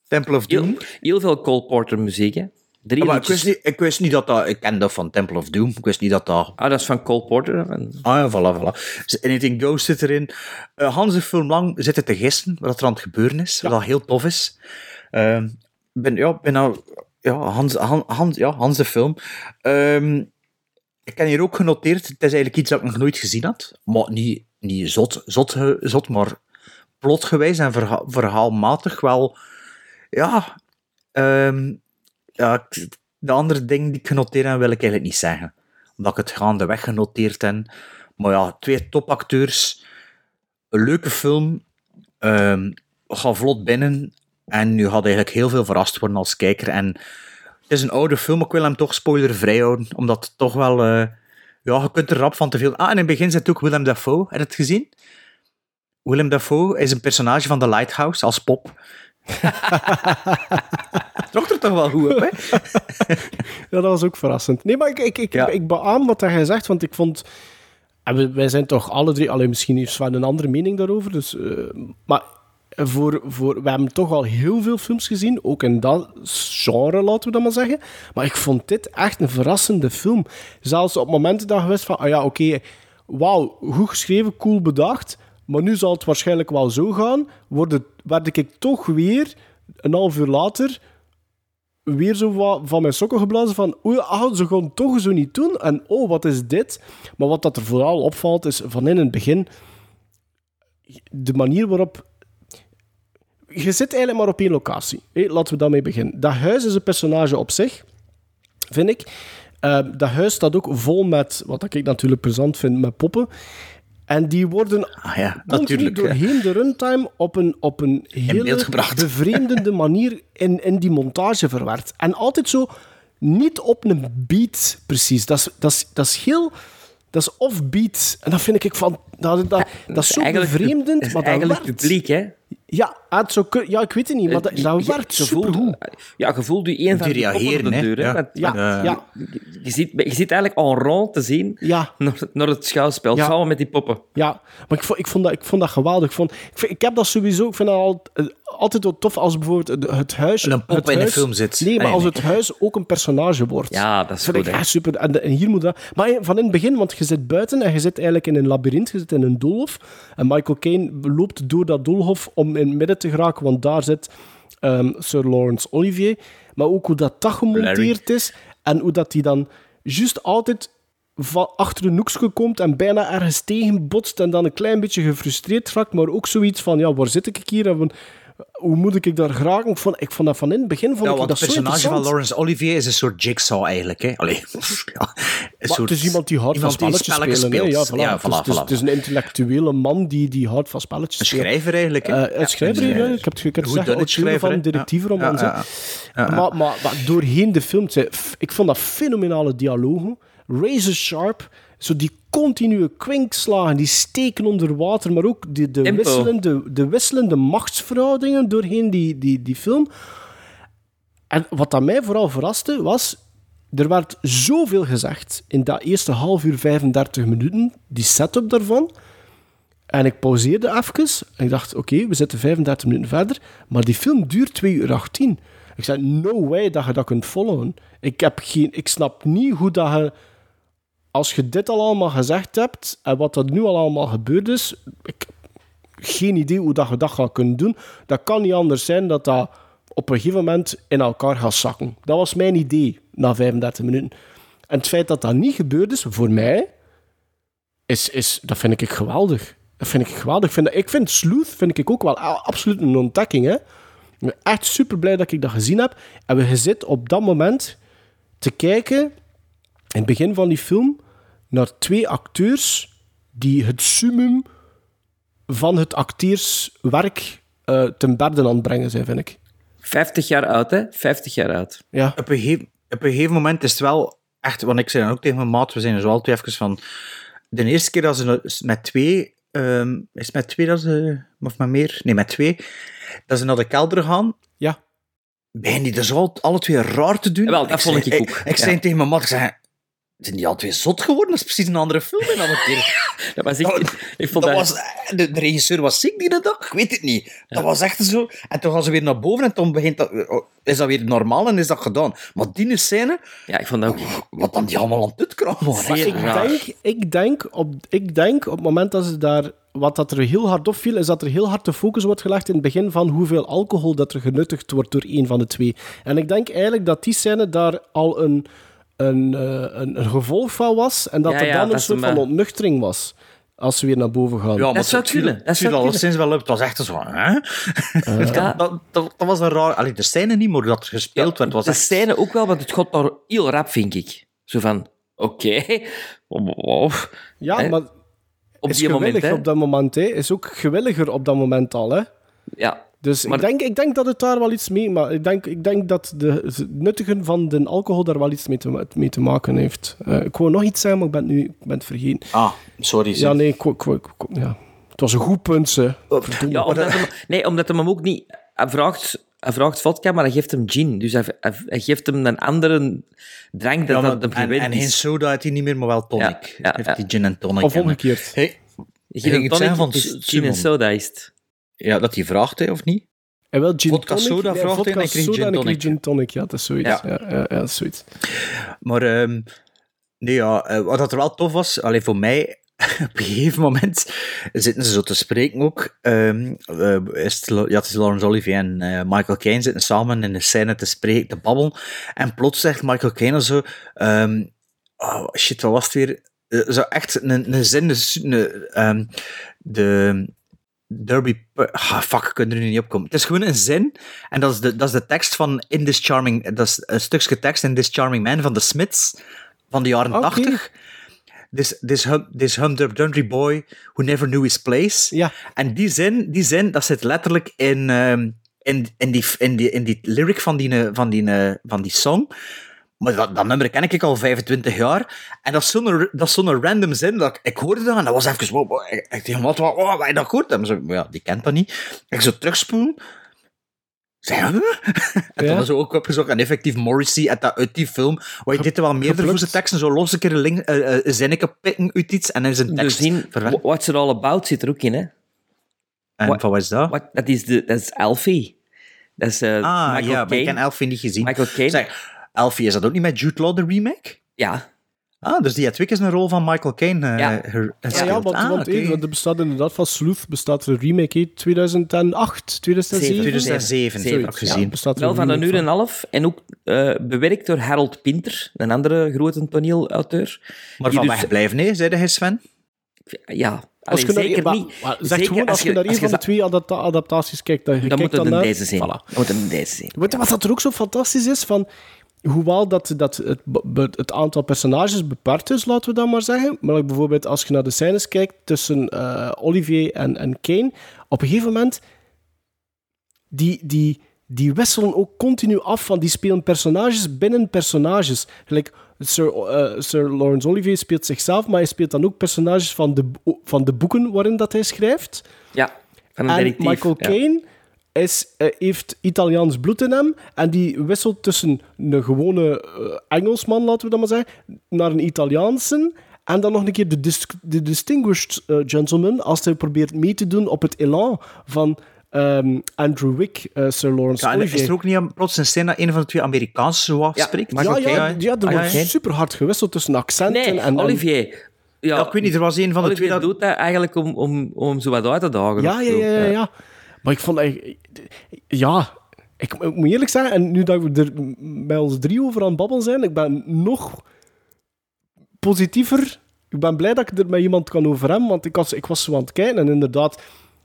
Temple of Doom. Heel, heel veel Cole Porter muziek, hè. Drie maar ik, wist niet, ik wist niet dat dat... Ik kende dat van Temple of Doom. Ik wist niet dat dat... Ah, dat is van Cole Porter. Ah ja, voilà, voilà. Dus Anything Goes zit erin. Eh, Hans de film lang zitten te gissen wat er aan het gebeuren is. Wat heel tof is. Ehm, ben, ja, ben nou... Ja, Hans, Han- Hans, ja, Hans de film. Ehm, ik heb hier ook genoteerd, het is eigenlijk iets dat ik nog nooit gezien had. Maar niet, niet zot, zot, zot, maar plotgewijs en verha verhaalmatig wel... Ja... ehm, ja, de andere dingen die ik genoteerd heb, wil ik eigenlijk niet zeggen. Omdat ik het gaandeweg genoteerd heb. Maar ja, twee topacteurs. Een leuke film. ehm ga vlot binnen. En nu gaat eigenlijk heel veel verrast worden als kijker. En het is een oude film, ik wil hem toch spoilervrij houden. Omdat het toch wel... eh, ja, je kunt er rap van te veel... Ah, en in het begin zit ook Willem Dafoe. Heb het gezien? Willem Dafoe is een personage van The Lighthouse als pop. Trok er toch wel goed op, hè? Ja, dat was ook verrassend. Nee, maar ik, ik, ik, Ja. ik beaam wat hij zegt, want ik vond... En we- wij zijn toch alle drie... Alleen misschien heeft Sven een andere mening daarover. Dus, eh, maar voor, voor, we hebben toch al heel veel films gezien, ook in dat genre, laten we dat maar zeggen. Maar ik vond dit echt een verrassende film. Zelfs op momenten dat je wist van, ah ja, oké, wauw, goed geschreven, cool bedacht, maar nu zal het waarschijnlijk wel zo gaan, word werd ik toch weer, een half uur later, weer zo van mijn sokken geblazen van oei, ah, ze gaan toch zo niet doen. En oh, wat is dit? Maar wat dat er vooral opvalt, is van in het begin de manier waarop... Je zit eigenlijk maar op één locatie. Hé, laten we daarmee beginnen. Dat huis is een personage op zich, vind ik. Eh, dat huis staat ook vol met, wat ik natuurlijk plezant vind, met poppen. En die worden Ah ja, natuurlijk. doorheen de runtime op een, op een hele bevreemdende manier in, in die montage verwerkt. En altijd zo niet op een beat precies. Dat is, dat is, dat is heel... Dat is off-beat. En dat vind ik van... Dat, dat, dat is zo eigenlijk- bevreemdend, maar dat eigenlijk publiek, hè. Ja, het zou kun- ja, ik weet het niet, maar dat, Je- dat werkt voelt- supergoed. Ja, je voelt je een van Die reageren, de deur. hè, Ja. Ja, Eh, ja, Je, je, ziet, je zit eigenlijk en rond te zien ja. naar, naar het schouwspel, Ja. samen met die poppen. Ja, maar ik vond, ik vond, dat, ik vond dat geweldig. Ik, vond, ik, vind- ik heb dat sowieso... Ik vind dat al, eh, altijd wel tof als bijvoorbeeld het, het huis... Een pop in een huis- film zit. Nee, maar Nee, als nee. het huis ook een personage wordt. Ja, dat is vind goed, ik super. En hier moet dat... Maar van in het begin, want je zit buiten en je zit eigenlijk in een labyrint, je zit in een doolhof. En Michael Caine loopt door dat doolhof om in het midden te geraken, want daar zit ehm, Sir Lawrence Olivier. Maar ook hoe dat, dat gemonteerd is en hoe dat die dan juist altijd van achter een hoekje komt en bijna ergens tegenbotst en dan een klein beetje gefrustreerd raakt, maar ook zoiets van, ja, waar zit ik hier? En hoe moet ik daar geraken? Ik vond, ik vond dat van in het begin vond Ja, ik dat het personage van. Laurence Olivier is een soort jigsaw eigenlijk. Hè? Allee, ja, een soort- het is iemand die houdt van iemand spelletjes spelen. Ja, speelt. voilà. Ja, Het is- voilà, het, is, voilà. het is een intellectuele man die, die houdt van spelletjes Een spelen. schrijver eigenlijk. Hè? Eh, een schrijver, een, ja. eh, Ik heb het, ik heb het gezegd, auteur van hè. detectiveromans. Ja. Maar, maar, maar doorheen de film, ik vond dat fenomenale dialogen. Razor sharp, zo die continue kwinkslagen, die steken onder water, maar ook de, Tempo. wisselende, de wisselende machtsverhoudingen doorheen die, die, die film. En wat dat mij vooral verraste, was... Er werd zoveel gezegd in dat eerste half uur, 35 minuten, die setup daarvan. En ik pauzeerde even en ik dacht, oké, we zitten 35 minuten verder, maar die film duurt 2 uur 18. Ik zei, no way dat je dat kunt volgen. Ik, heb geen, ik snap niet hoe dat je, als je dit al allemaal gezegd hebt en wat er nu al allemaal gebeurd is, ik geen idee hoe dat je dat gaat kunnen doen. Dat kan niet anders zijn dat dat op een gegeven moment in elkaar gaat zakken. Dat was mijn idee na 35 minuten. En het feit dat dat niet gebeurd is, voor mij, is, is, dat vind ik geweldig. Dat vind ik geweldig. Ik vind, ik vind Sleuth vind ik ook wel absoluut een ontdekking. Hè? Ik ben echt super blij dat ik dat gezien heb. En we zitten op dat moment te kijken, in het begin van die film, naar twee acteurs die het summum van het acteurswerk eh ten berde aan het brengen zijn, vind ik. 50 jaar oud, hè? 50 jaar oud. Ja. op, een gegeven, op een gegeven moment is het wel echt, want ik zei dan ook tegen mijn maat, we zijn er zo altijd even van. De eerste keer dat ze met twee, ehm, is het met twee dat ze, of met meer? Nee, met twee, dat ze naar de kelder gaan. Ja. Beginnen die er zo al- alle twee raar te doen? Jawel, dat vond zei- ik ook, Ik, ik ja. zei tegen mijn maat, ik zei, zijn die al twee zot geworden? Dat is precies een andere film keer. Dat was echt... Ik vond dat dat... was, de, de regisseur was ziek die dag? Ik weet het niet. Dat was echt zo. En toen gaan ze weer naar boven en toen begint dat, oh, is dat weer normaal en is dat gedaan. Maar die scène, Ja, ik vond dat ook... wat dan die allemaal aan het Zeer ik denk, ik, denk op, ik denk op het moment dat ze daar... Wat dat er heel hard opviel, is dat er heel hard de focus wordt gelegd in het begin van hoeveel alcohol dat er genuttigd wordt door een van de twee. En ik denk eigenlijk dat die scène daar al een, een, eh, een, een gevolg van was. En dat Ja, er ja, dan een dat soort van ontnuchtering was. Als ze weer naar boven gaan. Ja, maar zou het viel- kunnen, dat het viel zou alleszins wel op. Het was echt zo... Hè? Ja. dat, dat, dat was een raar... Allee, de scène niet, maar dat er gespeeld werd, was de echt... scène ook wel, want het gaat daar heel rap, vind ik. Zo van, oké, wow. Ja, Hè? maar Op is die moment, op dat moment. Hè. Is ook gewilliger op dat moment al. Hè. Ja. Dus Maar- ik, denk, ik denk dat het daar wel iets mee... Maar ik denk, ik denk dat de, het nuttigen van de alcohol daar wel iets mee te, mee te maken heeft. Eh, ik wou nog iets zeggen, maar ik ben het nu ik ben het vergeten. Ah, sorry. Ja, nee, ik, ik, ik, ja. het was een goed punt, ze. Verdomme. Ja, omdat hem, nee, omdat hem hem ook niet... Hij vraagt, hij vraagt vodka, maar hij geeft hem gin. Dus hij, hij, hij geeft hem een andere drank Ja, dan maar- dat hem en, gewend en geen soda had hij niet meer, maar wel tonic. Ja, ja, Heeft ja. die gin en tonic. Of omgekeerd. Hey, Gin ging tonic zeggen van is S- gin en soda is het. Ja, dat hij vraagt, hè, of niet? En wel gin Vodka tonic. soda Nee, vraagt en kreeg soda gin ik tonic. gin tonic. Ja, dat is zoiets. Ja. Ja. Ja, ja, dat is zoiets. Maar ehm, nee, ja, eh, wat dat er wel tof was, alleen voor mij, op een gegeven moment zitten ze zo te spreken ook. ehm, eh, is het, Lo- ja, het is Laurence Olivier en eh, Michael Caine zitten samen in de scène te spreken, te babbelen. En plots zegt Michael Caine zo... ehm, oh, shit, wat was het weer? Eh, zo echt een, een zin, dus, een, ehm, de... Derby... Ah, fuck, ik kan er nu niet op komen. Het is gewoon een zin. En dat is de, dat is de tekst van In This Charming... Dat is een stukje tekst in This Charming Man van de Smiths van de jaren Oké. 80. This, this, hum, this humdrum boy who never knew his place. Ja. En die zin, die zin, dat zit letterlijk in, ehm, in, in, die, in, die, in die lyric van die, van die, van die song. Maar dat, dat nummer ken ik al 25 jaar. En dat is zo'n dat is zo'n random zin. Dat ik, ik hoorde dat en dat was even... Wow, wow, ik, ik dacht, wat, wat, wat, heb dat gehoord? En zo, ja, die kent dat niet. Ik zo terugspoelen. En Ja. toen is ook opgezocht. En effectief Morrissey uit, dat, uit die film. Waar je dit er wel meerdere voor zijn teksten. Zo los een keer link, eh, eh, een zinnetje pikken uit iets. En dan is een tekst zin, verwerkt. What's it all about zit er ook in, hè. En What- van wat is dat? Dat, is de, dat is Alfie. Dat is eh, ah, Michael ja, maar ik ken Elfie niet gezien. Michael Caine. Zeg, Elfie, is dat ook niet met Jude Law, de remake? Ja. Ah, dus die had ook eens een rol van Michael Caine eh Ja. her- Ja, gespeeld. ja, want, Ah, want oké. eh, er bestaat inderdaad van Sleuth bestaat er een remake in 2008, 2007? 2007, Zeven. heb ik gezien. bestaat er Wel van een uur en een half. En ook eh, bewerkt door Harold Pinter, een andere grote toneelauteur. Maar Die van dus- wegblijven, nee, zei hij Sven? Ja, Als je naar, zeker niet. maar zeg Zeker gewoon, als je naar een van de twee adapta- adaptaties kijkt, dan, je Dan kijkt moet het dan een deze zijn. Voilà. Dan moet het een deze zijn. Weet je wat dat er ook zo fantastisch is? Van, hoewel dat, dat het, het aantal personages beperkt is, laten we dat maar zeggen. Maar bijvoorbeeld als je naar de scènes kijkt tussen eh, Olivier en, en Kane, op een gegeven moment, die, die, die wisselen ook continu af van die spelen personages binnen personages. Gelijk Sir, eh, Sir Lawrence Olivier speelt zichzelf, maar hij speelt dan ook personages van de, van de boeken waarin dat hij schrijft. Ja, van een En. Michael ja. Is, eh, heeft Italiaans bloed in hem. En die wisselt tussen een gewone eh, Engelsman, laten we dat maar zeggen, naar een Italiaanse. En dan nog een keer de, dis- de distinguished eh, gentleman, als hij probeert mee te doen op het elan van ehm, Andrew Wick, Sir Lawrence Ja, en Olivier. is er ook niet een- plots een scène dat een van de twee Amerikaans zo afspreekt? ja, ja, ja, er Ah, wordt ja. super hard gewisseld tussen accenten Nee, en... en Olivier. Ja, Ja, ik weet niet, er was een van de Olivier twee dat... doet dat eigenlijk om, om, om zo wat uit te dagen. Ja, ja, ja, ja. Maar ik vond eigenlijk... Ja, ik, moet eerlijk zeggen, en nu dat we er bij ons drie over aan het babbelen zijn, ik ben nog positiever. Ik ben blij dat ik er met iemand kan over hebben, want ik was, ik was zo aan het kijken en inderdaad,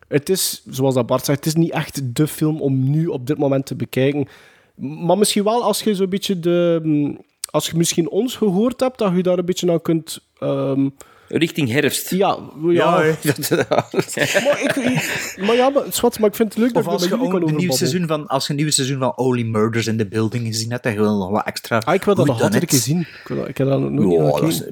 het is, zoals dat Bart zegt, het is niet echt de film om nu op dit moment te bekijken. Maar misschien wel als je zo'n beetje de... Als je misschien ons gehoord hebt, dat je daar een beetje aan kunt... ehm, Richting herfst. ja, ja. Maar, ik, maar ja, maar, zwart, maar ik vind het leuk Of dat je er ook een nieuw seizoen van, als je een nieuw seizoen van Only Murders in the Building gezien hebt, dan wil je nog wat extra. Ah, ik wil dat nog altijd een it? keer zien. Ik, wil ik heb dat nog niet Ja, dat is,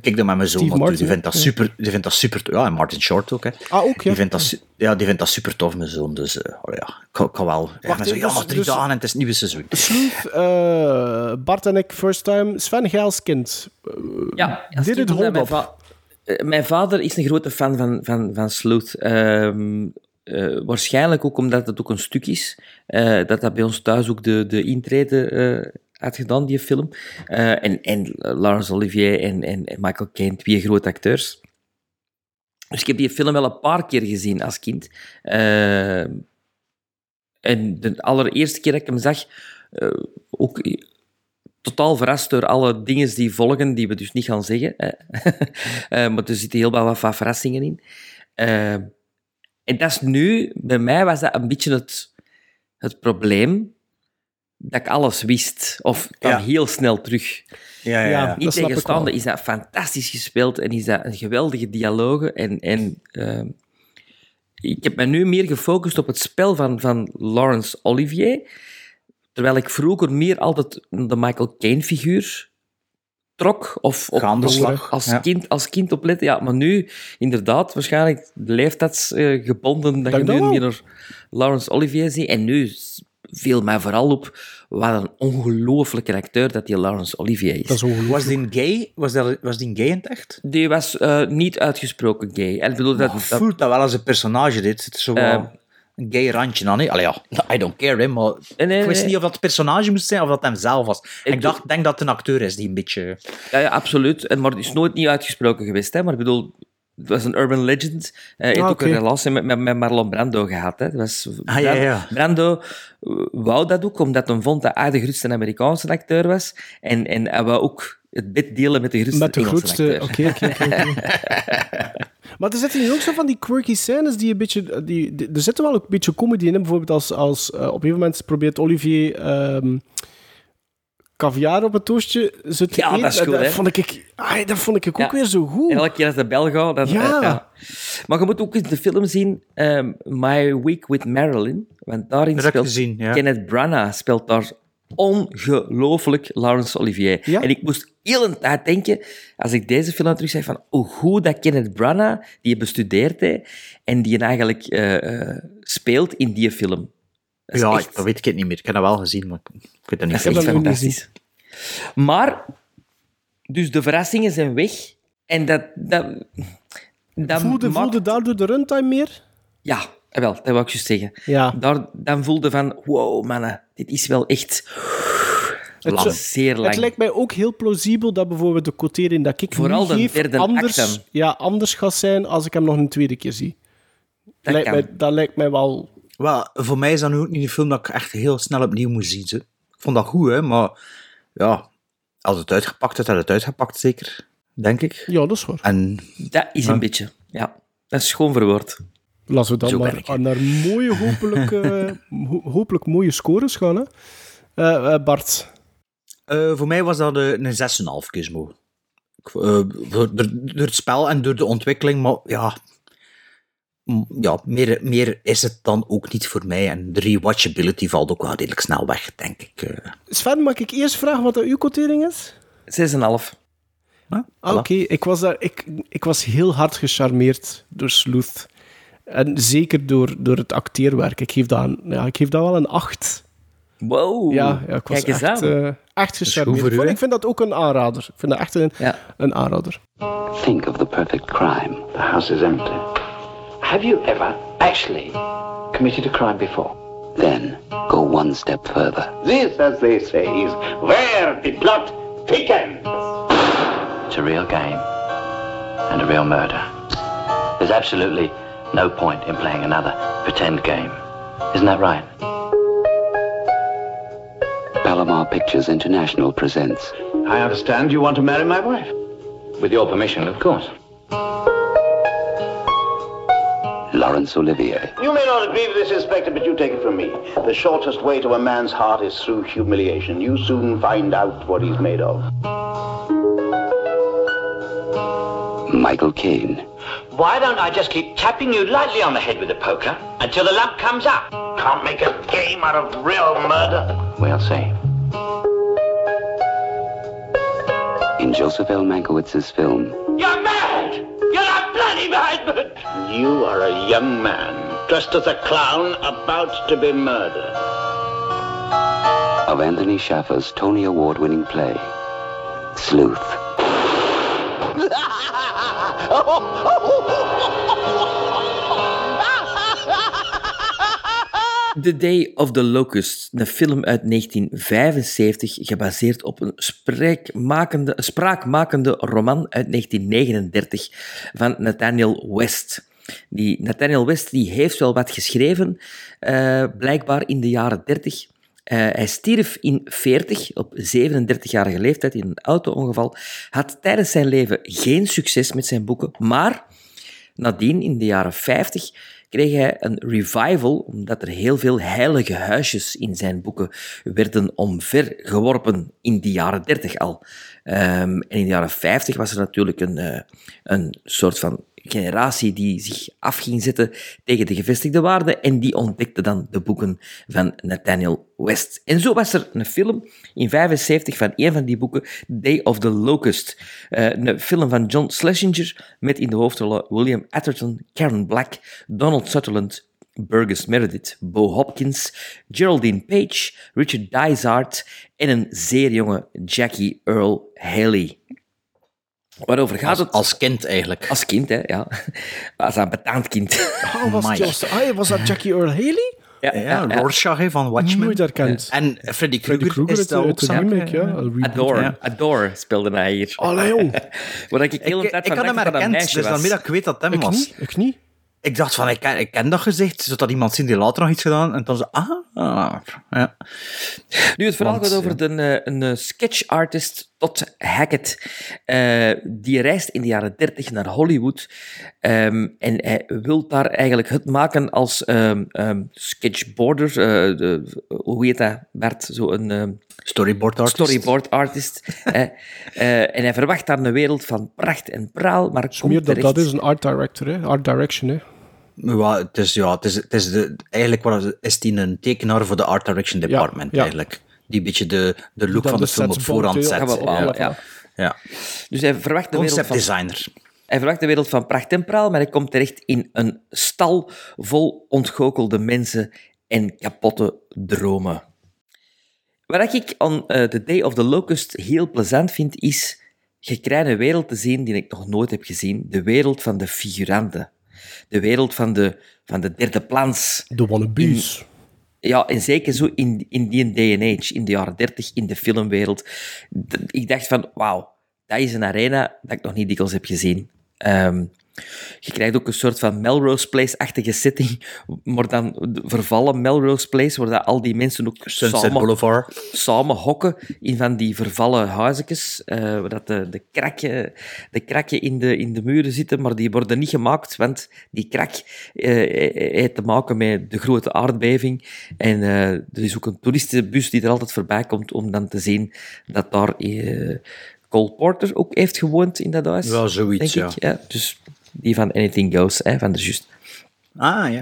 kijk dat met mijn zoon, want die vindt dat ja. super, die vindt dat super, ja, en Martin Short ook, hè. Ah, ook, ja. Die vindt dat, ja, die vindt dat super tof, mijn zoon, dus, eh, oh ja, ik kan, kan wel. Ja, Wacht, maar zo, ja, dus- drie dus- dagen en het is het nieuwe seizoen. Sleuth, eh, Bart en ik, first time. Sven Geilskind. Uh, Ja, als Did kind it omdat hold mijn, up? Eh, mijn vader is een grote fan van, van, van Sleuth. Ehm, eh, waarschijnlijk ook omdat het ook een stuk is. eh, dat dat bij ons thuis ook de, de intrede eh, had gedaan, die film. En, en Laurence Olivier en, en, en Michael Caine, twee grote acteurs. Dus ik heb die film wel een paar keer gezien als kind. Eh, en de allereerste keer dat ik hem zag, ook totaal verrast door alle dingen die volgen, die we dus niet gaan zeggen. Eh, maar er zitten heel wat, wat verrassingen in. Eh, en dat is nu, bij mij was dat een beetje het, het probleem, dat ik alles wist. Of dan Ja. heel snel terug. Ja, ja, ja. Niet tegenstaande wel. is dat fantastisch gespeeld en is dat een geweldige dialogen. En, en ehm, ik heb me nu meer gefocust op het spel van, van Laurence Olivier, terwijl ik vroeger meer altijd de Michael Caine-figuur trok of op, Gaande op- slag, als, ja. kind, als kind opletten. Ja, maar nu, inderdaad, waarschijnlijk leeftijdsgebonden dat je Denk dat nu wel. meer naar Laurence Olivier ziet. En nu viel mij vooral op wat een ongelooflijke acteur dat die Laurence Olivier is. Dat. Was die gay? Was, dat, was die gay in het echt? Die was eh, niet uitgesproken gay. En ik bedoel, dat, Dat dat, voelt dat wel als een personage, dit. Het is zo Eh, een gay randje aan, hè. Allee, ja, I don't care, hè, maar Nee, nee, ik wist nee. niet of dat het personage moest zijn of dat hem zelf was. Ik Ik dacht, denk dat het een acteur is die een beetje... ja, ja, absoluut. En, maar het is nooit niet uitgesproken geweest. Hè? Maar ik bedoel, het was een urban legend. Eh, Hij heeft Ah, ook een relatie met, met, met Marlon Brando gehad. Hè? Dat was, Ah, ja, ja. Brando eh, wou dat ook, omdat hij vond dat hij de grootste Amerikaanse acteur was. En, en hij wou ook het bed delen met de grootste Met de Engelse grootste... acteur. Oké, oké, oké. Maar er zitten hier ook zo van die quirky scènes die een beetje... Die, die- er zitten wel ook een beetje comedy in. hè. Bijvoorbeeld als, als eh, op een gegeven moment probeert Olivier... ehm caviar op het toastje zo te Ja, dat is goed, hè. vond ik, dat vond ik ook Ja. weer zo goed. En elke keer als de bel gaat... Dan, Ja. eh, ja. Maar je moet ook eens de film zien, ehm, My Week with Marilyn. Want daarin Dat speelt gezien, ja. Kenneth Branagh speelt daar ongelooflijk Laurence Olivier. Ja? En ik moest heel een tijd denken, als ik deze film terug zeg, van hoe goed dat Kenneth Branagh, die je bestudeerd heeft, en die eigenlijk eh, eh, speelt in die film. Dat Ja, echt, dat weet ik het niet meer. Ik heb dat wel gezien, maar ik weet dat niet dat is echt fantastisch. Maar, dus de verrassingen zijn weg. En dat... dat, dat voelde, maakt- voelde daardoor de runtime meer? Ja, eh, wel, dat wou ik juist zeggen. Ja. Daar, dan voelde van, wow, mannen, dit is wel echt... Het, zeer lang. het lijkt mij ook heel plausibel dat bijvoorbeeld de quotering dat ik Vooral nu de derde anders, ja, anders gaat zijn als ik hem nog een tweede keer zie. Dat lijkt mij, dat lijkt mij wel... Wel, voor mij is dat nu ook niet een film dat ik echt heel snel opnieuw moet zien. ze. Ik vond dat goed, hè, maar ja, als het uitgepakt is, had het uitgepakt zeker, denk ik. Ja, dat is waar. En Dat is Ja. een beetje, ja. Dat is schoon verwoord. Laten we dan Zo ben naar, mooie, hopelijk, eh, ho- hopelijk mooie scores gaan. Hè? Eh, eh, Bart, eh, voor mij was dat een 6,5 Gizmo. Door, door, door het spel en door de ontwikkeling, maar ja, ja meer, meer is het dan ook niet voor mij. En de rewatchability valt ook wel redelijk snel weg, denk ik. Sven, mag ik eerst vragen wat dat uw quotering is? 6,5. Ah, Oké, ik, was daar- ik, ik was heel hard gecharmeerd door Sleuth. En zeker door, door het acteerwerk. Ik geef dat, een, ja, ik geef dat wel een 8. Wow. Ja, ja ik was Kijk eens echt, aan. eh, echt gecharmeerd. voor u, Ik vind- hè? ik vind dat ook een aanrader. Ik vind dat echt een, Ja. een aanrader. Think of the perfect crime. The house is empty. Have you ever actually committed a crime before? Then go one step further. This, as they say, is where the plot thickens. It's a real game and a real murder. There's absolutely no point in playing another pretend game. Isn't that right? Palomar Pictures International presents I understand you want to marry my wife. With your permission, of course. Laurence Olivier. You may not agree with this, Inspector, but you take it from me. The shortest way to a man's heart is through humiliation. You soon find out what he's made of. Michael Caine. Why don't I just keep tapping you lightly on the head with the poker until the lump comes up? Can't make a game out of real murder. We'll see. In Joseph L. Mankiewicz's film, You're mad! You're a bloody madman! You are a young man, dressed as a clown, about to be murdered. of Anthony Schaffer's Tony Award winning play, Sleuth. The Day of the Locust, een film uit 1975, gebaseerd op een spraakmakende, spraakmakende roman uit 1939 van Nathaniel West. Die Nathaniel West die heeft wel wat geschreven, eh, blijkbaar in de jaren 30. Eh, hij stierf in 40, op 37-jarige leeftijd, in een auto-ongeval. Had tijdens zijn leven geen succes met zijn boeken, maar Nadien, in de jaren 50, kreeg hij een revival, omdat er heel veel heilige huisjes in zijn boeken werden omvergeworpen in de jaren 30 al. Ehm, en in de jaren 50 was er natuurlijk een, eh, een soort van generatie die zich af ging zetten tegen de gevestigde waarden en die ontdekte dan de boeken van Nathaniel West. En zo was er een film in 75 van een van die boeken, Day of the Locust. Eh, een film van John Schlesinger met in de hoofdrollen William Atherton, Karen Black, Donald Sutherland, Burgess Meredith, Bo Hopkins, Geraldine Page, Richard Dysart en een zeer jonge Jackie Earl Haley. Waarover gaat Als, het? als kind eigenlijk. Als kind, hè, ja. Als een betaald kind. Oh, was, ah, was dat Jackie Earl Haley? Ja, Ja, Rorschach hè, van Watchmen. Nooit herkend. En Freddy Krueger is dat ook remake, ja. ja. Een. Adore, Ja. Adore speelde hij hier. Allee. Waar ik Ik, tijd ik van had hem dat dat een herkend, dus was. dat ik weet dat hem Ik was. niet, ik niet. Ik dacht van, ik ken, ik ken dat gezicht, zodat iemand zien die later nog iets gedaan, en dan zo, ah, ah, ja. Nu, het verhaal Want, gaat over ja. de, eh, een eh, sketchartist Todd Hackett. eh, die reist in de jaren 30 naar Hollywood. ehm, en hij wil daar eigenlijk het maken als ehm, ehm, sketchboarder. eh, de, hoe heet dat, Bert? Zo'n ehm, Storyboard artist. storyboard artist. Eh, en hij verwacht daar een wereld van pracht en praal, maar meer komt dat terecht... dat is een art director, hè. Art direction, hè. Ja, het is, ja, het is, het is de, eigenlijk wat, is die een tekenaar voor de Art Direction Department, ja. eigenlijk. Die een beetje de, de look van de de film op voorhand zet. Ja, Ja. ja. Ja. Dus hij verwacht de wereld Concept van designer. Hij verwacht de wereld van pracht en praal, maar hij komt terecht in een stal vol ontgoochelde mensen en kapotte dromen. Wat ik aan eh, The Day of the Locust heel plezant vind, is je krijgt een wereld te zien die ik nog nooit heb gezien. De wereld van de figuranten. De wereld van de, van de derde plans. De wannabes. Ja, en zeker zo in, in die age, in de jaren 30, in de filmwereld. Ik dacht van, wauw, dat is een arena dat ik nog niet dikwijls heb gezien. Ehm, je krijgt ook een soort van Melrose Place-achtige setting, maar dan vervallen Melrose Place, waar dat al die mensen ook Sunset samen, Boulevard. samen hokken in van die vervallen huisjes, eh, waar dat de, de, krakken, de krakken in de, in de muren zitten, maar die worden niet gemaakt, want die krak eh, heeft te maken met de grote aardbeving. En eh, er is ook een toeristenbus die er altijd voorbij komt om dan te zien dat daar eh, Cole Porter ook heeft gewoond in dat huis. Ja, zoiets, denk ik. ja. Dus die van Anything Goes, hè, van de Just. Ah, ja.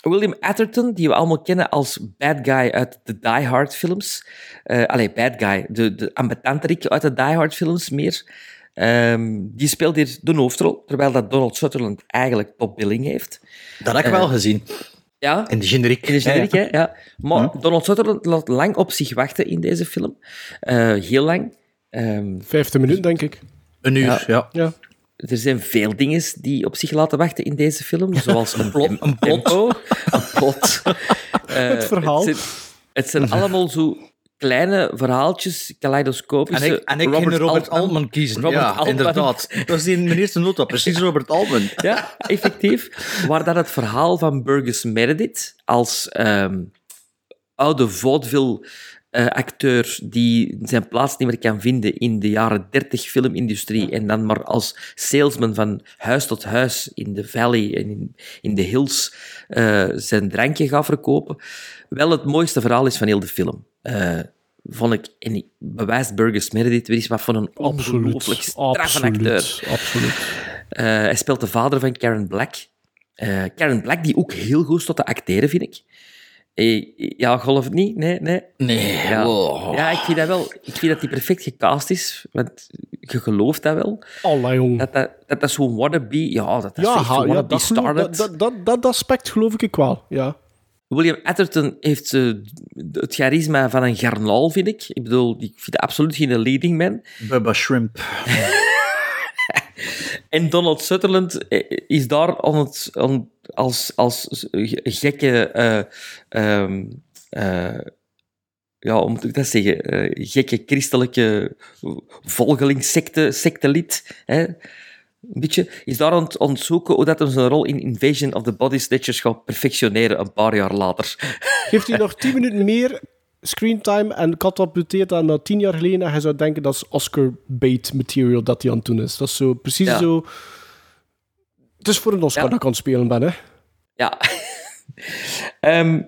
William Atherton, die we allemaal kennen als bad guy uit de Die Hard films. Eh allee, bad guy. De, de ambetanterik uit de Die Hard films meer. Ehm, die speelt hier de hoofdrol, terwijl dat Donald Sutherland eigenlijk topbilling heeft. Dat heb ik Eh, wel gezien. Ja. In de generiek. In de generiek, Ja, hè? ja. Ja. Maar Donald Sutherland laat lang op zich wachten in deze film. Eh, heel lang. Ehm 15 minuten, denk ik. Een uur, ja. ja. Er zijn veel dingen die op zich laten wachten in deze film, zoals een, plot, een tempo, een plot. Eh, Het verhaal. Het zijn, het zijn allemaal zo kleine verhaaltjes, kaleidoscopische. En ik, en ik ging Robert Altman kiezen. Robert ja, Altman. inderdaad. Dat die in mijn eerste nota, precies Robert Altman. Ja, effectief. Waar dat het verhaal van Burgess Meredith als ehm, oude vaudeville eh, acteur die zijn plaats niet meer kan vinden in de jaren 30 filmindustrie en dan maar als salesman van huis tot huis in de valley en in, in de hills eh, zijn drankje gaat verkopen. Wel het mooiste verhaal is van heel de film. Eh, vond ik, en ik bewijst Burgess Meredith weer eens wat van een ongelooflijk straffe acteur. Absoluut. Absoluut. Hij speelt de vader van Karen Black. Karen Black, die ook heel goed tot te acteren, vind ik. Eh, ja, geloof het niet? Nee, nee. Nee, Ja, wow. ja ik vind dat wel. Ik vind dat die perfect gecast is, want je gelooft dat wel. Allee, jong. Dat dat, dat, dat zo'n wannabe... Ja, dat is Ja, echt ha- zo'n ja wannabe dat, geloof- dat, dat, dat, dat aspect geloof ik wel. Ja. William Atherton heeft eh, het charisma van een garnaal, vind ik. Ik bedoel, ik vind dat absoluut geen leading man. Bubba Shrimp. En Donald Sutherland eh, is daar als, als gekke... ehm, eh, ja, hoe moet ik dat zeggen? gekke christelijke volgelingssecte, sectelid. Hè? Een beetje, is daar aan het, aan het zoeken hoe dat hem zijn rol in Invasion of the Body Snatchers gaat perfectioneren een paar jaar later. Geeft hij nog 10 minuten meer screentime en katapulteert dat naar 10 jaar geleden en hij zou denken dat is Oscar bait material dat hij aan het doen is. Dat is zo precies Ja. zo... Het is voor een Oscar Ja. dat ik aan het spelen ben, hè. Ja. Ehm,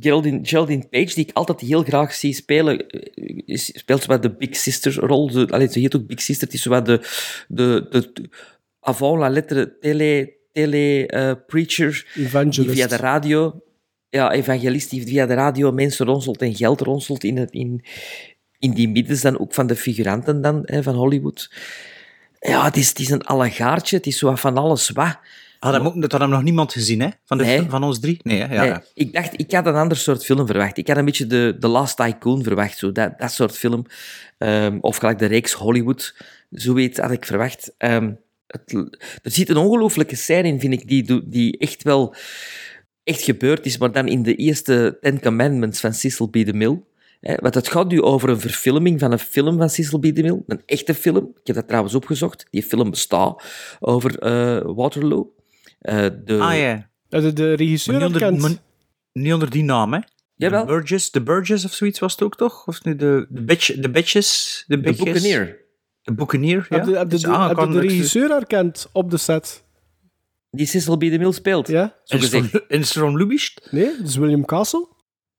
Geraldine, Geraldine Page, die ik altijd heel graag zie spelen, eh, speelt zo wat de Big Sister-rol. Ze, allee, ze heet ook Big Sister. Het is zo wat de, de, de, de avant la lettre tele, tele eh, preacher die via de radio, ja, evangelist die via de radio mensen ronselt en geld ronselt in, het, in, in die middens dan ook van de figuranten dan, hè, van Hollywood. Ja, het is, het is een allegaartje, het is zo van alles wat. Had hem, ook, dat had hem nog niemand gezien, hè? Van, de, Nee. van ons drie? Nee, hè? Ja, Nee, ja. ik dacht, ik had een ander soort film verwacht. Ik had een beetje de, de Last Tycoon verwacht, zo, dat, dat soort film. Ehm, of gelijk de reeks Hollywood, zoiets had ik verwacht. Ehm, het, er zit een ongelooflijke scène in, vind ik, die, die echt wel echt gebeurd is, maar dan in de eerste Ten Commandments van Cecil B. DeMille. Hè, want het gaat nu over een verfilming van een film van Cecil B. DeMille, een echte film. Ik heb dat trouwens opgezocht. Die film bestaat over eh, Waterloo. Eh, de, Ah, ja. De, de regisseur niet onder, herkent. maar niet onder die naam, hè? Jawel. De Burgess, de Burgess of zoiets was het ook, toch? Of nu de, de, bitch, de Bitches? De, de Bitches? Buccaneer. De Buccaneer, ja. Heb je, heb je Dus, de, ah, de ik- regisseur herkend op de set? Die Cecil B. DeMille speelt. Ja? Zo gezegd. is het van Lubitsch? Nee, dat is William Castle.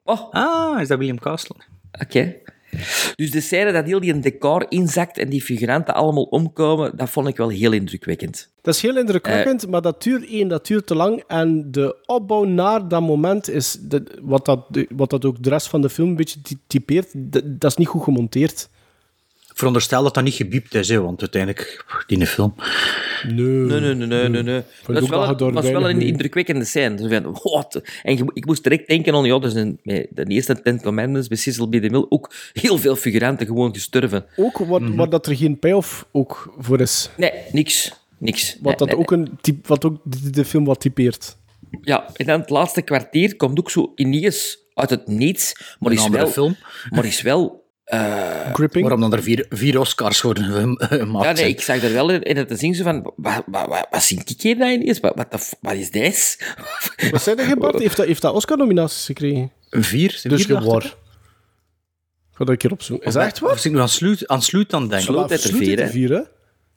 Oh, Ah, is dat William Castle? Oké. Dus de scène dat heel die een decor inzakt en die figuranten allemaal omkomen, dat vond ik wel heel indrukwekkend. Dat is heel indrukwekkend, Eh. maar dat duurt één, dat duurt te lang. En de opbouw naar dat moment is, de, wat, dat, wat dat ook de rest van de film een beetje ty- typeert, dat, dat is niet goed gemonteerd. Veronderstel dat dat niet gebiept is, hè, want uiteindelijk, die film. Nee, Nee, nee, nee, nee, nee. nee. Dat is wel, dat was wel een indrukwekkende scène. Van, what? En je- ik moest direct denken aan, ja, een, met de eerste Ten Commandments bij Cecil B. DeMille ook heel veel figuranten gewoon gestorven. Ook waar, Mhm. waar dat er geen payoff ook voor is. Nee, niks. Niks. Wat, Nee, dat nee, ook, een wat ook de, de film wat typeert. Ja, en dan het laatste kwartier komt ook zo ineens uit het niets, maar Een is wel... film. Maar is wel... eh, Gripping. Waarom dan er vier, vier Oscars worden gemaakt ja, nee, ik zag er wel in, het zien zo van, wat, wat, wat, wat zie ik hier nou ineens? Wat, wat, is dit? Wat zei dat, Bart? Heeft dat, heeft dat Oscar-nominaties gekregen? Vier? Dus. Ik ga dat een keer opzoeken. Is dat echt waar? Of ik nu aan Sloot, aan Sloot aan denken. Sloot heeft er vier, hè?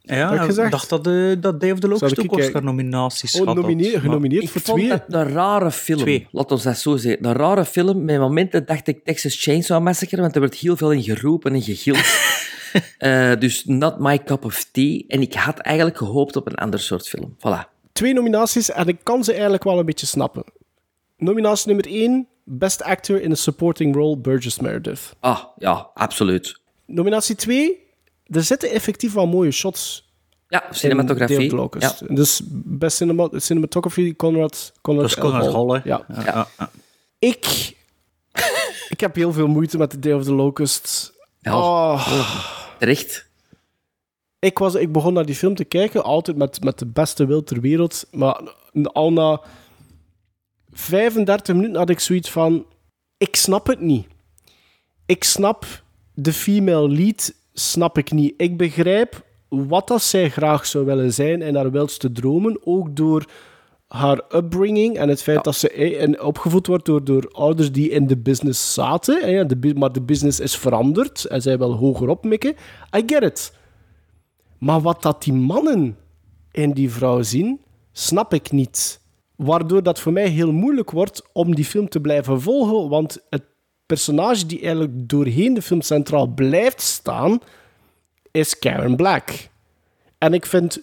Ja, ik dacht dat, eh, dat Dave of the Locust ook? Oscar-nominaties Oh, had. Maar- genomineerd Ik voor vond twee. dat een rare film. Twee. Laat ons dat zo zeggen. Een rare film. Met momenten dacht ik Texas Chainsaw Massacre, want er werd heel veel in geroepen en gegild. Eh, dus not my cup of tea. En ik had eigenlijk gehoopt op een ander soort film. Voilà. Twee nominaties en ik kan ze eigenlijk wel een beetje snappen. Nominatie nummer 1, Best Actor in a Supporting Role, Burgess Meredith. Ah, ja, absoluut. Nominatie 2, er zitten effectief wel mooie shots. Ja, in cinematografie. Ja. Dus best cinema cinematography, Conrad, Conrad, is Conrad. Hall? Ja. Ja, ja, ja. Ik, ik heb heel veel moeite met The Day of the Locust. Ja. Oh. Terecht. ik, was, ik begon naar die film te kijken, altijd met, met de beste wil ter wereld. Maar al na 35 minuten had ik zoiets van: ik snap het niet. Ik snap de female lead, snap ik niet. Ik begrijp wat dat zij graag zou willen zijn en haar wildste dromen, ook door haar upbringing en het feit dat ze eh, opgevoed wordt door, door ouders die in de business zaten. de, maar de business is veranderd en zij wil hoger opmikken. I get it. Maar wat dat die mannen in die vrouw zien, snap ik niet. Waardoor dat voor mij heel moeilijk wordt om die film te blijven volgen, want het personage die eigenlijk doorheen de film centraal blijft staan, is Karen Black. En ik vind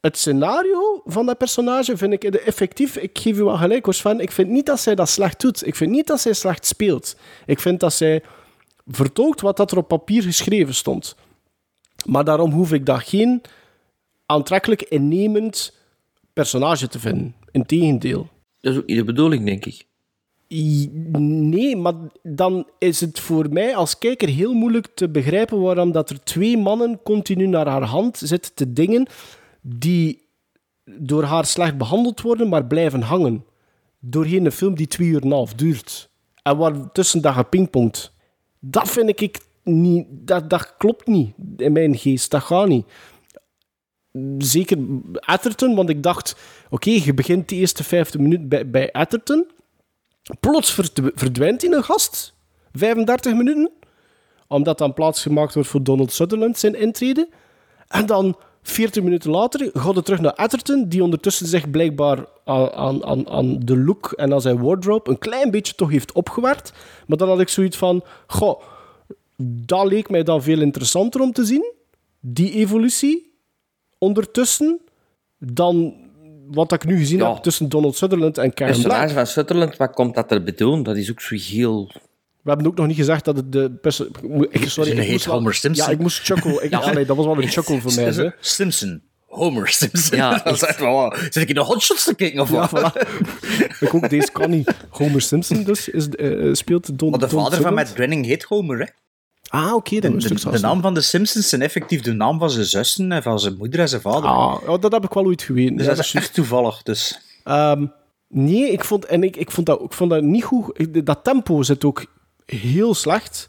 het scenario van dat personage vind ik effectief. Ik geef u wel gelijk, hoor, Sven. Ik vind niet dat zij dat slecht doet. Ik vind niet dat zij slecht speelt. Ik vind dat zij vertolkt wat dat er op papier geschreven stond. Maar daarom hoef ik dat geen aantrekkelijk innemend personage te vinden. Integendeel. Dat is ook niet de bedoeling, denk ik. Nee, maar dan is het voor mij als kijker heel moeilijk te begrijpen waarom dat er twee mannen continu naar haar hand zitten te dingen die door haar slecht behandeld worden, maar blijven hangen. Doorheen een film die twee uur en een half duurt. En waar tussen dat gepingpongt. Dat vind ik niet... Dat, dat klopt niet in mijn geest. Dat gaat niet. Zeker Atherton, want ik dacht... Oké, je begint de eerste 50 minuten bij, bij Atherton. Plots verdw- verdwijnt hij een gast. 35 minuten. Omdat dan plaats gemaakt wordt voor Donald Sutherland zijn intrede. En dan 40 minuten later gaat het terug naar Atherton, die ondertussen zich blijkbaar aan, aan, aan de look en aan zijn wardrobe een klein beetje toch heeft opgewerkt. Maar dan had ik zoiets van, goh, dat leek mij dan veel interessanter om te zien, die evolutie ondertussen, dan wat ik nu gezien Ja. heb tussen Donald Sutherland en Karen Black. personage van Sutherland, wat komt dat er bedoelen? Dat is ook zo heel... We hebben ook nog niet gezegd dat het de perso- ik- Sorry, ik heet moest wel- Homer Simpson. Ja, ik moest chuckle. Ik, allee, dat was wel een chuckle voor mij. Hè. Simpson. Homer Simpson. Ja, dat is echt wel. Zit ik in de hotshots te kijken of Ja, wat? voilà. ik ook, deze kan niet. Homer Simpson dus is, eh, speelt Don Maar de Don vader van. Matt Groening heet Homer, hè? Ah, oké, dan De, naam van de Simpsons zijn effectief de naam van zijn zussen en van zijn moeder en zijn vader. Ah, dat heb ik wel ooit geweten. dus Ja, dat is echt toevallig. Dus. Ehm, nee, ik vond, en ik, ik, vond dat, ik vond dat niet goed. Dat tempo zit ook heel slecht.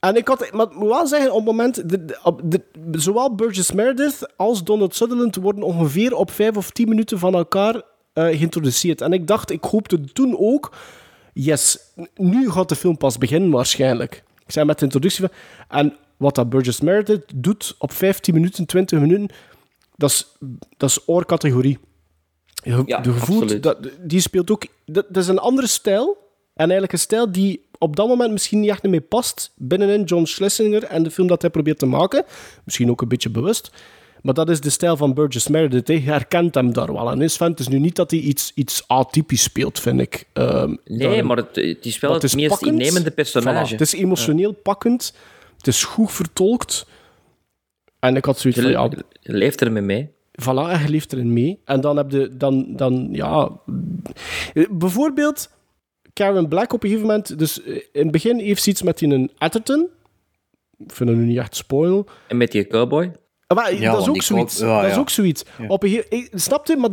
En ik had, maar ik moet wel zeggen, op het moment, de, de- op de- zowel Burgess Meredith als Donald Sutherland worden ongeveer op vijf of tien minuten van elkaar eh, geïntroduceerd. En ik dacht, ik hoopte toen ook, yes, nu gaat de film pas beginnen waarschijnlijk. Ik zei met de introductie van, en wat dat Burgess Meredith doet op 15 minuten, 20 minuten, dat is, dat is oorcategorie. Je, Ja, de gevoel, dat, die speelt ook... Dat, dat is een andere stijl. En eigenlijk een stijl die op dat moment misschien niet echt mee past binnenin John Schlesinger en de film dat hij probeert te maken. Misschien ook een beetje bewust. Maar dat is de stijl van Burgess Meredith. hè. Je herkent hem daar wel aan. Sven. Het is nu niet dat hij iets, iets atypisch speelt, vind ik. Ehm, Nee, maar het, het is wel het, meest pakkend. innemende personage. Voilà. Het is emotioneel pakkend. Het is goed vertolkt. En ik had zoiets Je, van, ja, leeft er mee mee. Voilà, en je leeft erin mee. En dan heb je, dan, dan ja... Bijvoorbeeld, Karen Black op een gegeven moment... Dus eh, in het begin heeft ze iets met die een Atherton. Ik vind het nu niet echt spoil. En met die cowboy. Maar Ja, dat is ook zoiets. ja, dat is ook zoiets. Op een snap je? Maar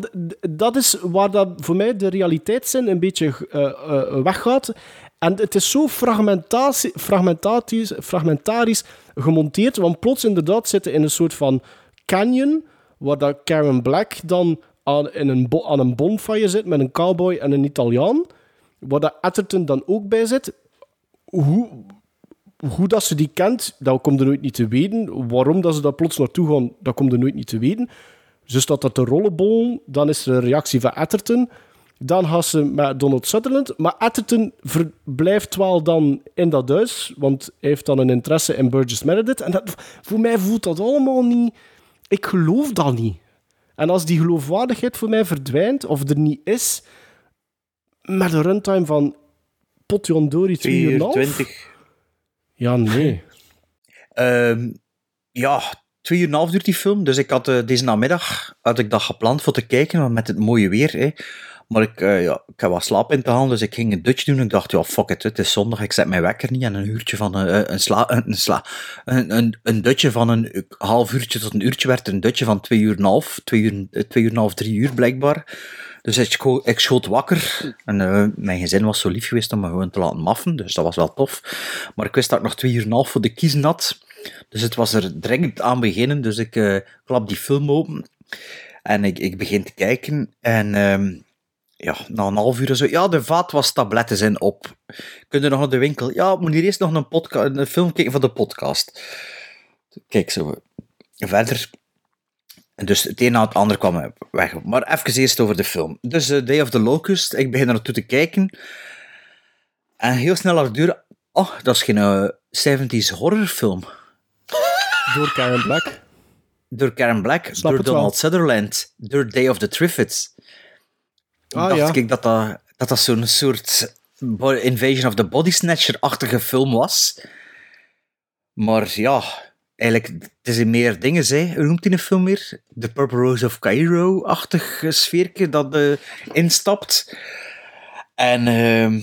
dat is waar dat voor mij de realiteitszin een beetje eh, eh, weggaat. En het is zo fragmentatie- fragmentatisch, fragmentarisch gemonteerd. Want plots inderdaad zitten in een soort van canyon, waar dat Karen Black dan aan, in een aan een bonfire zit met een cowboy en een Italiaan. Waar dat Atherton dan ook bij zit. Hoe, hoe dat ze die kent, dat komt er nooit niet te weten. Waarom dat ze daar plots naartoe gaan, dat komt er nooit niet te weten. Ze staat dat te rollenbollen, dan is er een reactie van Atherton. Dan gaat ze met Donald Sutherland. Maar Atherton verblijft wel dan in dat huis, want hij heeft dan een interesse in Burgess Meredith. En dat, voor mij voelt dat allemaal niet... Ik geloof dat niet. En als die geloofwaardigheid voor mij verdwijnt, of er niet is, met een runtime van Potjondori 2 uur en een half? 20. Ja, nee. Ehm, ja, twee uur en een half duurt die film. Dus ik had eh, deze namiddag had ik dat gepland voor te kijken, met het mooie weer. Hè. Maar ik, eh, ja, ik heb wat slaap in te halen, dus ik ging een Dutch doen. Ik dacht, ja, fuck it, het is zondag, ik zet mijn wekker niet. En een uurtje van eh, een, sla, een, sla, een, een, een dutje van een half uurtje tot een uurtje werd een dutje van twee uur en een half. Twee uur, twee uur en een half, drie uur blijkbaar. Dus ik, ik schoot wakker. En eh, mijn gezin was zo lief geweest om me gewoon te laten maffen. Dus dat was wel tof. Maar ik wist dat ik nog twee uur en een half voor de kiezen had. Dus het was er dringend aan beginnen. Dus ik eh, klap die film open. En ik, ik begin te kijken. En ehm, ja, na een half uur zo. Ja, de vaat was tabletten zijn op. Kun je nog naar de winkel? Ja, moet hier eerst nog een, een film kijken van de podcast. Kijk zo. Verder. Dus het een na het ander kwam weg. Maar even eerst over de film. Dus eh, Day of the Locust, ik begin er naartoe te kijken. En heel snel naar de deur. Oh, dat is geen eh, 70s horrorfilm. Door Karen Black. Door Karen Black, Snap door wel. Donald Sutherland, door Day of the Triffids. Ah, dacht ja. ik dat dat, dat, dat zo'n soort Invasion of the Body Snatcher-achtige film was. Maar ja, eigenlijk, het is in meer dingen, hè. Hoe noemt hij een film meer? The Purple Rose of Cairo-achtig sfeerke dat eh, instapt. En ehm,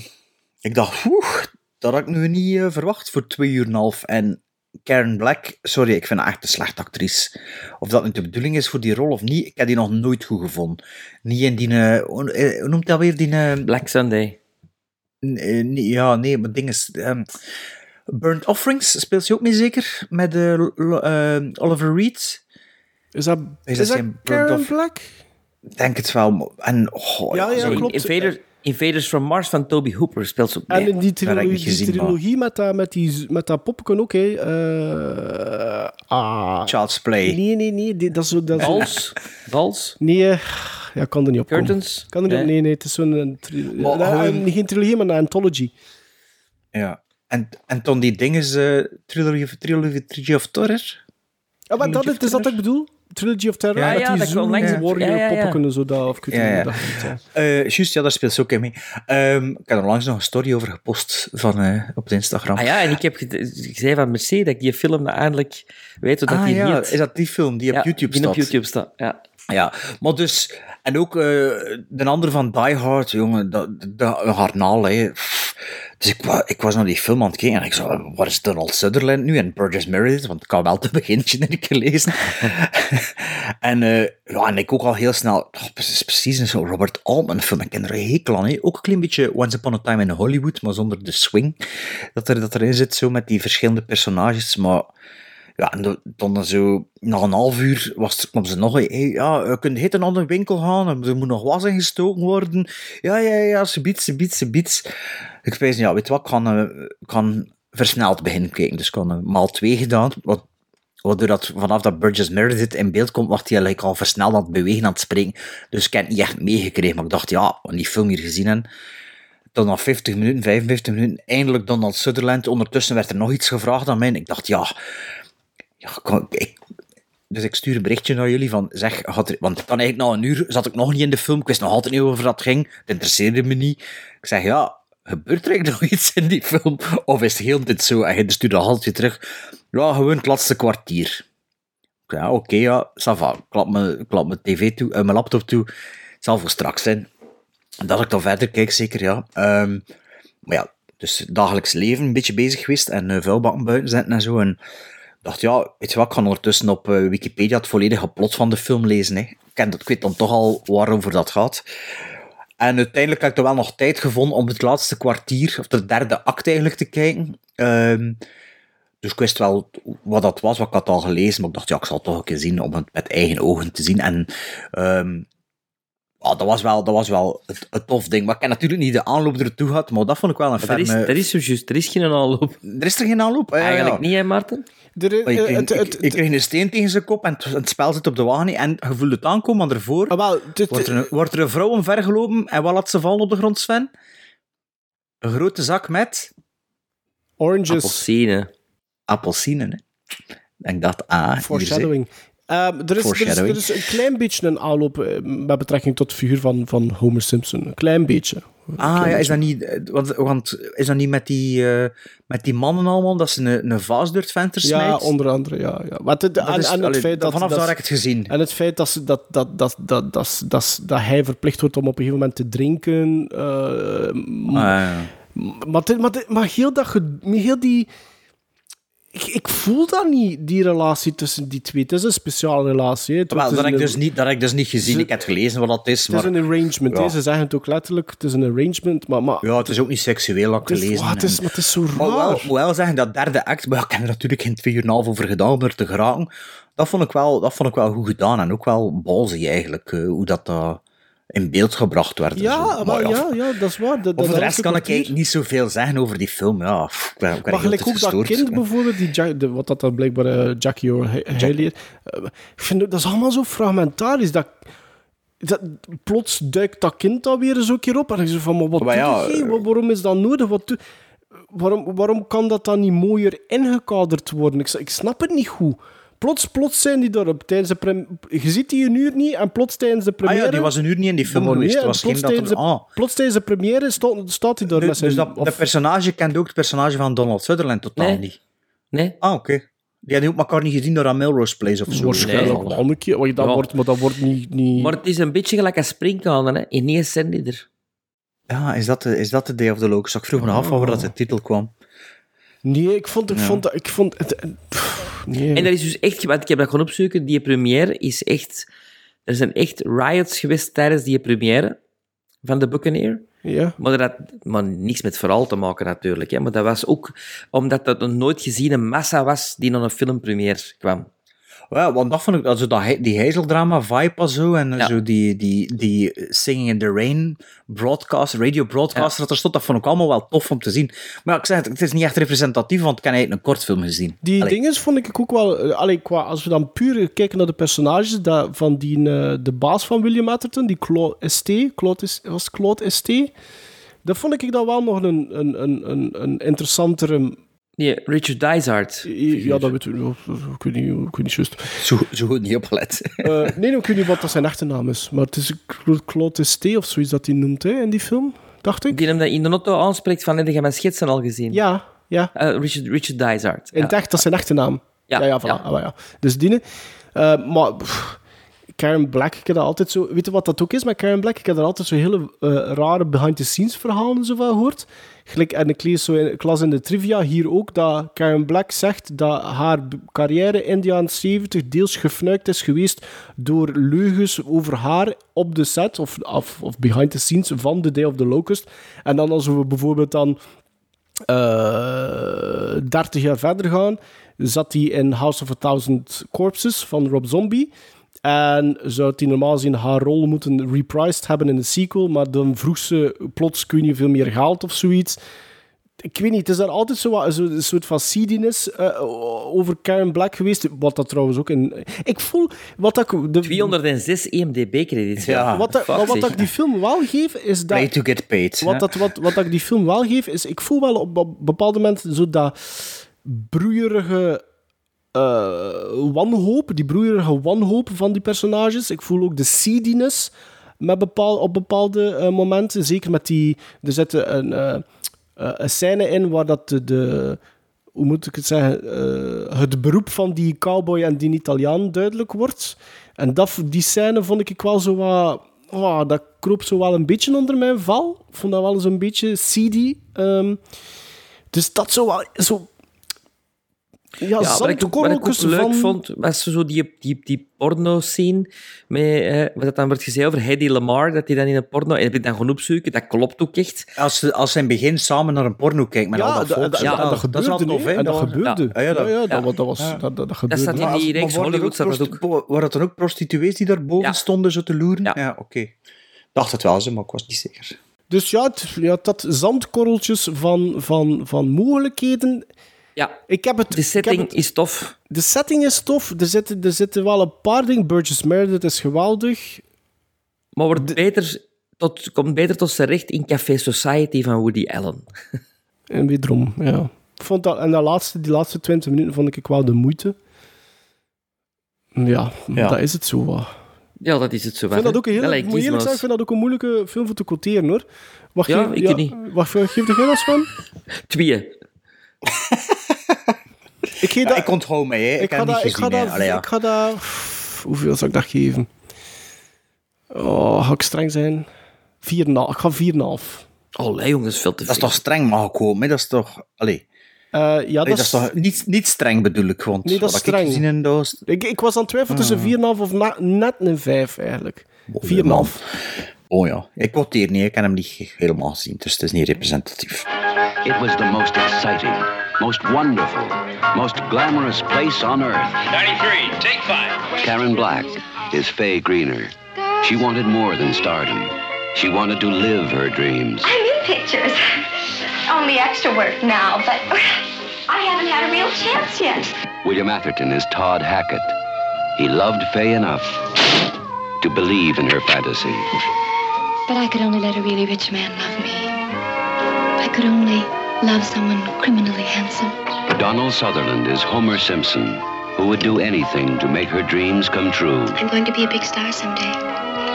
ik dacht, oeh, dat had ik nu niet eh, verwacht voor twee uur en een half. En Karen Black, sorry, ik vind haar echt een slechte actrice. Of dat nu de bedoeling is voor die rol of niet, ik heb die nog nooit goed gevonden. Niet in die, eh, hoe noemt dat weer, die... Black Sunday. n- ja, nee, maar ding is... ehm, Burnt Offerings speelt ze ook mee zeker? Met eh, eh, Oliver Reed? Is dat, Is is dat dat geen Burnt Karen Black? Ik denk het wel. En, oh, Ja, ja, zo- klopt. Invaders, Invaders from Mars van Toby Hooper speelt ze ook En mee. in die trilogie, gezien, met, dat, met, die, met dat popken ook, hè. Eh, ah. Child's Play. Nee, nee, nee. die- Dat is zo... Dat Vals? Vals? Nee, ja, kan er niet op komen. Curtains? Kan er niet Nee. nee, nee, het is zo'n... een tri- geen trilogie, maar een anthology. Ja. En, en toen die dingen, uh, Trilogy, of- Trilogy, Trilogy of Terror. Ja, maar dat is dat wat ik bedoel? Trilogy of Terror? Ja, ja, die dat langs- Warrior ja, ja, ja. poppen en zo. Dat, of weet Ja, ja. Eh, juist, ja, daar speelt ze ook in mee. Ehm, ik heb er langs nog een story over gepost van, eh, op Instagram. Ah ja, en ik heb zei van Mercedes dat ik die film nou eindelijk weet hoe dat Ah, die ja, heet. is dat die film die op Ja, YouTube die staat? op YouTube staat, ja. Ja, maar dus... En ook eh, de andere van Die Hard, jongen, dat, dat, een harnaal, hè. Pff. Dus ik, ik was naar die film aan het kijken en ik zo, waar is Donald Sutherland nu? En Burgess Meredith, want ik had wel het begintje ik gelezen. en, eh, ja, en ik ook al heel snel, oh, precies, precies een zo'n Robert Altman film, ik ken er een hekel aan. Ook een klein beetje Once Upon a Time in Hollywood, maar zonder de swing dat, er, dat erin zit, zo met die verschillende personages, maar... Ja, en dan- zo, na een half uur was kwam ze nog, hey, ja, je kunt hit naar de winkel gaan, er moet nog was ingestoken worden. Ja, ja, ja, ze biedt, ze biedt, ze biedt. Ik zei, ja, weet wat, ik kan, eh, kan versneld beginnen kijken. Dus ik had een maal twee gedaan, wat, waardoor dat vanaf dat Burgess Meredith in beeld komt, was hij eigenlijk al versneld aan het bewegen, aan het springen. Dus ik heb het niet echt meegekregen, maar ik dacht, ja, want die film hier gezien hebben, dan na 50 minuten, 55 minuten, eindelijk Donald Sutherland. Ondertussen werd er nog iets gevraagd aan mij. En ik dacht, ja, ja kan- ik, dus ik stuur een berichtje naar jullie van, zeg, want kan eigenlijk na een uur, zat ik nog niet in de film, ik wist nog altijd niet over het ging, het interesseerde me niet. Ik zeg, ja, gebeurt er eigenlijk nog iets in die film? Of is heel tijd zo? En je stuurde een haltje terug, ja, gewoon het laatste kwartier. Ja, oké, ja, ça va. Ik klap mijn, klap mijn tv toe, eh, mijn laptop toe, het zal voor straks zijn. Dat ik dan verder kijk, zeker, ja. Ehm, maar ja, dus dagelijks leven, een beetje bezig geweest en uh, vuilbakken buiten zetten en zo. En dacht, ja, weet je wat, ik ga ondertussen op eh, Wikipedia het volledige plot van de film lezen. Hè. Ik, ken dat, ik weet dan toch al waarover dat gaat. En uiteindelijk heb ik er wel nog tijd gevonden om het laatste kwartier, of de derde act eigenlijk, te kijken. Ehm, dus ik wist wel wat dat was, wat ik had al gelezen, maar ik dacht, ja, ik zal het toch een keer zien om het met eigen ogen te zien. En ehm, ja, dat was wel, dat was wel het, het tof ding. Maar ik heb natuurlijk niet de aanloop ertoe gehad, maar dat vond ik wel een Maar er, is, ferme... er is zo juist, er is geen aanloop. Er is er geen aanloop? Ja, Eigenlijk ja. niet, hè, Maarten? Er, je eh, kreeg, het- ik- het- ik kreeg een steen tegen zijn kop en het, het spel zit op de wagen niet. en je voelt het aankomen, maar ervoor Ah, wordt, er een, wordt er een vrouw omvergelopen en wat laat ze vallen op de grond, Sven? Een grote zak met... Oranges. Appelsine. Appelsine, hè. En ik dacht, ah, Foreshadowing. Ehm, er, is, er, is, er een klein beetje een aanloop eh, met betrekking tot de figuur van, van Homer Simpson. Een klein beetje. Een Ah, klein ja, is dat niet... eh, Want, want is dat niet met die, eh, met die mannen allemaal, dat ze een, een vaas door het venster Ja, smijt? onder andere, ja. ja. Maar het, Dat en, is- en het allee, feit dat... vanaf dat, daar heb ik het gezien. En het feit dat, ze, dat, dat, dat, dat, dat, dat, dat hij verplicht wordt om op een gegeven moment te drinken. Ah, ja. maar, maar, maar heel, dat, heel die... Ik, ik voel dat niet, die relatie tussen die twee. Het is een speciale relatie. hè. Het Wel, dat heb, ik dus niet, dat heb ik dus niet gezien. Ik heb gelezen wat dat is, Het is een arrangement. Ja. Ze zeggen het ook letterlijk. Het is een arrangement. Maar, maar Ja, het is ook niet seksueel dat ik is- gelezen. ah, het is- en- maar het is zo wel, raar. wel zeggen, dat derde act, maar ik heb er natuurlijk geen twee uur en een half over gedaan om er te geraken. Dat vond ik wel, dat vond ik wel goed gedaan en ook wel balzy eigenlijk, eh, hoe dat eh, in beeld gebracht werd. en ja, zo. maar ja, ja, dat is waar. Dat, Over de rest kan ik eigenlijk niet zoveel zeggen over die film. Ja, ik ben, ik ben Maar gelijk ook dat kind bijvoorbeeld, die Jack, de, wat dat dan blijkbaar eh, Jackie O'Haley... eh, ik vind dat, is allemaal zo fragmentarisch. Dat, dat, plots duikt dat kind dan weer eens een keer op. En ik zeg van, maar wat Maar ja, doe je? Wa- Waarom is dat nodig? Wat doe- waarom, waarom kan dat dan niet mooier ingekaderd worden? Ik, ik snap het niet goed. Plots, plots zijn die daarop. Tijdens de prem- je ziet die een uur niet en plots tijdens de Ah première... ja, die was een uur niet in die film Nee, geweest. geen dat er, de, ah, plots tijdens de première staat, staat hij daar dus, zijn... dus dat, of- dat personage kende ook het personage van Donald Sutherland totaal Nee. niet. Nee. Ah, oké. Die hadden ook elkaar niet gezien door aan Melrose Place of zo. Waarschijnlijk een keer. Dat, Ja. wordt, maar dat wordt niet... niet... Maar het is een beetje gelijk een springkanen, hè. Ineens zijn die er. Ja, is dat de, is dat de Day of the Locust? Ik vroeg me af waar dat de titel kwam. Nee, ik vond, ik Ja. vond, ik vond het... pff, nee. En dat is dus echt, want ik heb dat gewoon opzoeken, die première is echt... Er zijn echt riots geweest tijdens die première van de Buccaneer. Ja. Maar dat had maar niks met verhaal te maken natuurlijk. Hè. Maar dat was ook omdat dat een nooit geziene massa was die naar een filmpremière kwam. Ja, want dat vond ik, also dat, he- die heizeldrama vibe was zo, en zo die, die, die Singing in the Rain broadcast, radio broadcast dat er stond, dat vond ik allemaal wel tof om te zien. Maar ja, ik zeg het, het is niet echt representatief, want ik heb eigenlijk een kortfilm gezien. Die Allee. dingen vond ik ook wel... eh, Allee, qua, als we dan puur kijken naar de personages dat, van die, eh, de baas van William Atherton, die Claude ST, Claude, is- was Claude ST, dat vond ik dan wel nog een, een, een, een, een interessantere... Nee, Richard Dysart. Ja, dat weet ik, ik weet niet, ik weet niet juist. Zo, zo goed niet opgelet. Eh, nee, ik weet niet wat dat zijn echte naam is, maar het is Cla- Claude ST of zoiets dat hij noemt hè, in die film, dacht ik. Die hem dat in de auto aanspreekt van, heb je mijn schetsen al gezien? Ja, ja. Eh, Richard, Richard Dysart. In het echt, dat is zijn echte naam. Ja, ja, ja, voilà. ja. Ah, maar ja. Dus die. eh, maar pff, Karen Black, ik heb altijd zo... Weet je wat dat ook is met Karen Black? Ik heb er altijd zo hele eh, rare behind-the-scenes verhalen zo van gehoord. Gelijk, en ik lees zo in, ik in de trivia hier ook dat Karen Black zegt dat haar carrière in de jaren 70 deels gefnuikt is geweest door leugens over haar op de set of, of, of behind the scenes van The Day of the Locust. En dan als we bijvoorbeeld dan eh 30 jaar verder gaan, zat hij in House of a Thousand Corpses van Rob Zombie. En zou hij normaal gezien haar rol moeten reprised hebben in de sequel, maar dan vroeg ze plots, kun je veel meer geld of zoiets. Ik weet niet, het is daar altijd zo wat- zo een soort van seediness eh, over Karen Black geweest, wat dat trouwens ook in... Ik voel, wat dat... De, 206 IMDb-credits. Ja. wat, dat, maar wat zeg. ik die film wel geef, is dat... Play to get paid. Wat, dat, wat, wat ik die film wel geef, is... Ik voel wel op, op bepaalde momenten zo dat broeierige wanhoop, die broeierige wanhoop van die personages. Ik voel ook de seediness met bepaal, op bepaalde eh, momenten. Zeker met die... Er zit een, eh, eh, een scène in waar dat de... hoe moet ik het zeggen? eh, het beroep van die cowboy en die Italiaan duidelijk wordt. En dat, die scène vond ik wel zo wat... Oh, dat kroop zo wel een beetje onder mijn val. Ik vond dat wel eens een beetje seedy. Ehm, dus dat zo wel... Zo, Ja, wat ik wat ik ook leuk van... vond, was zo die, die, die porno-scene, met, eh, wat dat dan wordt gezegd over Hedy Lamar, dat hij dan in een porno... En heb ik dan gaan opzoeken, dat klopt ook echt. Als ze, als ze in het begin samen naar een porno kijken met Ja, al dat dat- volk. dat- ja, dat dat, gebeurde, is tof, hè? en dat gebeurde. Ja, ja, dat, Ja, ja, dat- ja. dat was- dat- dat gebeurde. staat in Maar die maar reeks waren er Hollywood, staat dat prosti- Waren dat dan ook prostituees die daar boven stonden zo te loeren? Ja, oké. Dacht het wel, zo, maar ik was niet zeker. Dus ja, het, ja dat zandkorreltjes van, van, van mogelijkheden. Ja, ik heb het, de setting ik heb het- is tof. De setting is tof. Er zitten, er zitten wel een paar dingen. Burgess Meredith is geweldig. Maar wordt beter tot, komt beter tot zijn recht in Café Society van Woody Allen. En wederom, ja. Ik vond dat, en dat laatste, die laatste 20 minuten vond ik wel de moeite. Ja, Ja. dat is het zo. wat. Ja, dat is het zo. Ik vind dat ook een hele, moet eerlijk ik vind dat ook een moeilijke film voor te quoteren hoor. Wacht, Ja, geef- ik niet. Wacht, geef je dat van? Twee. Ik, Ja, ik onthoud mij, hè. Ik, ik heb ga niet dat, ik ga Allee, ja. ik ga dat, hoeveel zou ik dat geven? Oh, ga ik streng zijn? 4,5. Ik ga 4,5. Allee, jongens, veel te Dat is toch streng mag komen, hè? Dat is toch... Allee. Eh, ja, Allee, dat, dat is toch niet, niet streng bedoel ik, want Nee, dat is streng. ik gezien in was- ik, ik was aan het twijfelen tussen 4,5 of na- net een 5 eigenlijk. 4,5. Oh ja, ik quoteer niet, ik heb hem niet helemaal gezien, dus het is niet representatief. It was the most exciting, most wonderful, most glamorous place on earth. 93, take five. Karen Black is Faye Greener. She wanted more than stardom. She wanted to live her dreams. I'm in pictures. Only extra work now, but I haven't had a real chance yet. William Atherton is Todd Hackett. He loved Faye enough to believe in her fantasy. But I could only let a really rich man love me. I could only love someone criminally handsome. Donald Sutherland is Homer Simpson, who would do anything to make her dreams come true. I'm going to be a big star someday.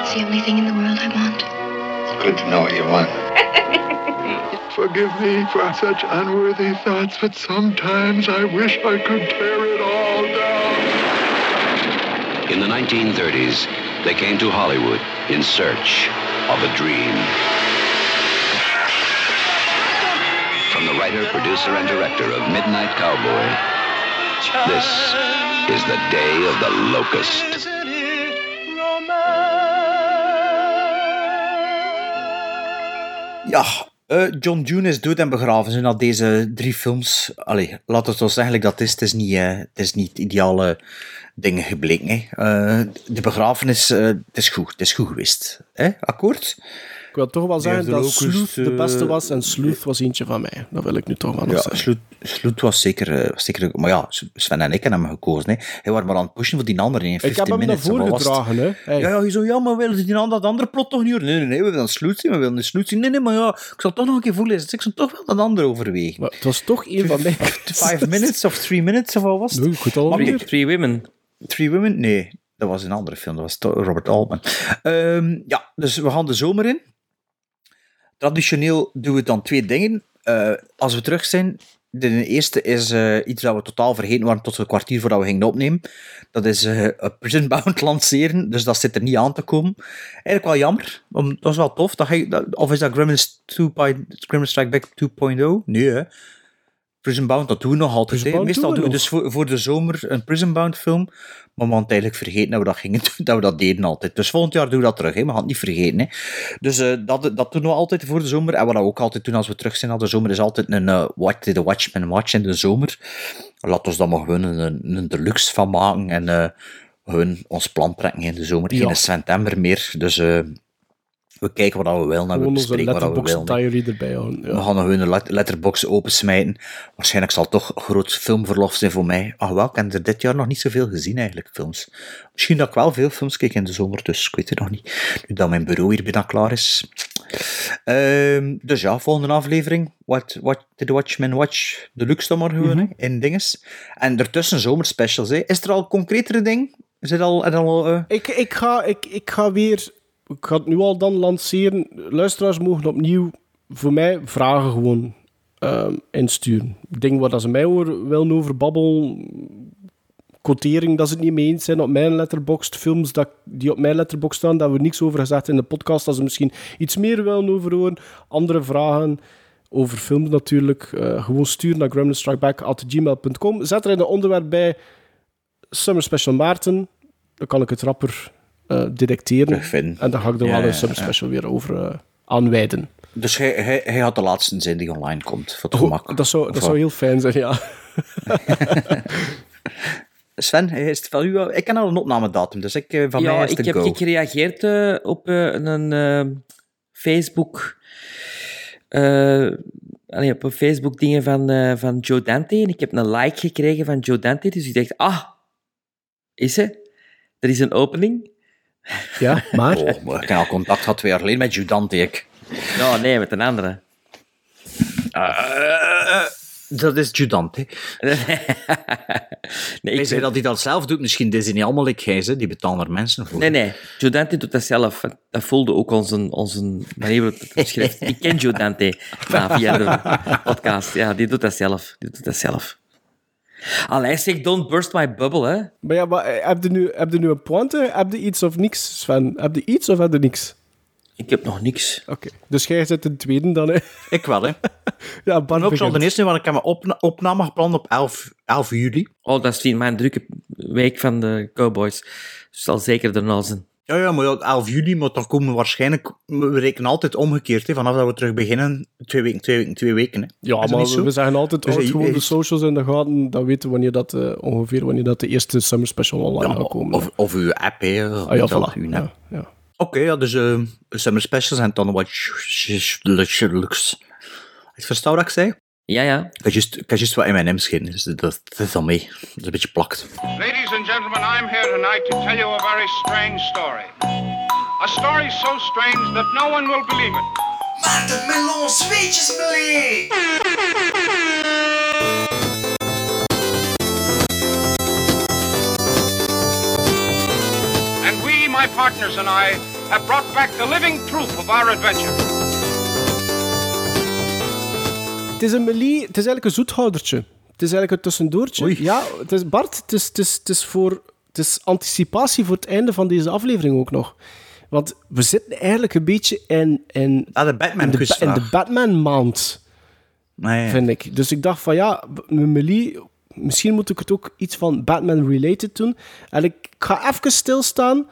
It's the only thing in the world I want. It's good to know what you want. Forgive me for such unworthy thoughts, but sometimes I wish I could tear it all down. In the 1930s, they came to Hollywood in search of a dream. The writer, producer, and director of Midnight Cowboy, this is the day of the locust. Ja, eh, John June is dood en begraven zijn na deze drie films. Allee, laat het ons eigenlijk dat is. Het is niet, eh, het is niet ideale dingen gebleken. Hè. Eh, de begrafenis, het is goed. Het is goed geweest. Hè? Akkoord? Ik wil toch wel zeggen de dat Locust, Sleuth de eh, beste was en Sleuth was eentje van mij. Dat wil ik nu toch wel nog Ja, zeggen. Sloet was zeker, eh, was zeker... Maar ja, Sven en ik hebben hem gekozen. Hè. Hij was maar aan het pushen voor die andere in Ik 15 heb hem naar voren gedragen, hè. Hey. Ja, ja, je zo, ja, maar willen ze die ander, dat andere plot toch niet horen? Nee, nee, nee, we willen Sloet zien, we willen Sloet zien. Nee, nee, maar ja, ik zal toch nog een keer voelen. Ik zal toch wel dat andere overwegen. Maar het was toch een van mij. Five minutes of three minutes of wat was het? Nee, goed al kijk, Three Women. Three Women? Nee, dat was een andere film. Dat was Robert Altman. Ehm, ja, dus we gaan de zomer in. Traditioneel doen we dan twee dingen. Eh, als we terug zijn, de eerste is eh, iets dat we totaal vergeten waren tot een kwartier voordat we gingen opnemen. Dat is eh een Prison Bound lanceren, dus dat zit er niet aan te komen. Eigenlijk wel jammer, dat was wel tof. Dat of is dat Gremlins, 2. Gremlins Strike Back 2.0? Nee, hè. Prison Bound, dat doen we nog altijd. Meestal doen we doen we dus voor, voor de zomer een Prison Bound film. Maar we hadden eigenlijk vergeten dat we dat gingen doen, dat we dat deden altijd. Dus volgend jaar doen we dat terug, hè. we gaan het niet vergeten. Hè. Dus eh, dat, dat doen we altijd voor de zomer. En wat we ook altijd doen als we terug zijn na de zomer, is altijd een uh, Watch the Watchmen Watch in de zomer. Laten we daar maar gewoon een, een deluxe van maken en eh gewoon ons plan trekken in de zomer. Ja. Geen september meer, dus eh, we kijken wat we willen en we bespreken wat we letterbox willen. diary erbij houden. We gaan nog een let- letterbox opensmijten. Waarschijnlijk zal het toch groot filmverlof zijn voor mij. Ach wel, ik heb er dit jaar nog niet zoveel gezien eigenlijk, films. Misschien dat ik wel veel films kijk in de zomer, dus ik weet het nog niet. Nu dat mijn bureau hier bijna klaar is. Ehm, dus ja, volgende aflevering. What, what did the Watchmen watch? De luxe dan maar gewoon, hè, in dinges. En ertussen zomerspecials. Hè. Is er al concretere ding? Is het al... er al eh, Ik, ik, ga, ik, ik ga weer... Ik ga het nu al dan lanceren. Luisteraars mogen opnieuw voor mij vragen gewoon ehm, insturen. Dingen waar ze mij horen, willen over babbel, quotering dat ze het niet mee eens zijn op mijn letterboxd, films dat, die op mijn letterbox staan, dat we niks over gezegd in de podcast, dat ze misschien iets meer willen over horen, andere vragen over films natuurlijk, eh, gewoon sturen naar gremlinstrikeback.gmail.com. Zet er in de onderwerp bij Summer Special Maarten. Dan kan ik het rapper detecteren. Terugvinden. En dan ga ik er Ja, wel een Summer ja. Special weer over eh, aanwijden. Dus hij, hij, hij had de laatste zin die online komt, voor het Oh, gemak. dat zou, Of dat zou heel fijn zijn, ja. Sven, is het van u? Ik ken al een opnamedatum, dus ik, eh, van ja, mij is het ik heb go. ik gereageerd eh, op eh, een eh, Facebook... eh, allee, op een Facebook dingen van, eh, van Joe Dante. En ik heb een like gekregen van Joe Dante. Dus ik dacht, ah, is ze? Er is een opening. Ja, maar... Oh, maar ik heb al contact gehad twee jaar geleden met Judante, ik. Ja, nee, met een andere. Eh, dat is Judante. nee, hij zei dat hij dat zelf doet. Misschien is hij niet allemaal hij, hè. die betalen er mensen voor. Nee, nee. Joe Dante doet dat zelf. Dat voelde ook onze, onze manier waarop het beschrijft. Ik ken Joe Dante nou, via de podcast. Ja, die doet dat zelf. Die doet dat zelf. Allee, zeg, don't burst my bubble, hè. Maar ja, maar eh, heb je nu, heb je nu een pointe? Heb je iets of niks, Sven? Heb je iets of heb je niks? Ik heb nog niks. Oké, dus jij zit in het tweede dan, hè? Ik wel, hè. Ja, Bart ook zal de eerste, want ik heb mijn opna- opname gepland op 11, 11 juli. Oh, dat is mijn drukke week van de Cowboys. Dus zal zeker erna zijn. Ja, ja, maar ja, 11 juli, maar dan komen we waarschijnlijk... We rekenen altijd omgekeerd, hè. Vanaf dat we terug beginnen, twee weken, twee weken, twee weken, hè. Ja, Is maar we zeggen altijd, Dus houd gewoon de socials in de gaten. Dan weten we wanneer dat, eh, ongeveer wanneer dat de eerste Summer Special online Ja, gaat komen. of, of uw app, hè. Ah, ja, voilà. uw Ja, app. ja. Oké, ja, dus eh Summer Specials en dan wat... Ik versta wat ik zei? Ja, ja. Ik had juist, ik had juist wat M&M's gegeten, dus dat, dat is al mee. Dat is een beetje plakt. Ladies and gentlemen, I'm here tonight to tell you a very strange story. A story so strange that no one will believe it. Maarten Melon, zweetjes And we, my partners and I, have brought back the living proof of our adventure. Het is een melie, het is eigenlijk een zoethoudertje. Het is eigenlijk een tussendoortje. Ja, het is, Bart, het is, het, is, het, is voor, het is anticipatie voor het einde van deze aflevering ook nog. Want we zitten eigenlijk een beetje in, in, ah, de Batman in, de, in de Batman-maand, Nee, vind ik. Dus ik dacht van ja, Melie, misschien moet ik het ook iets van Batman-related doen. En ik ga even stilstaan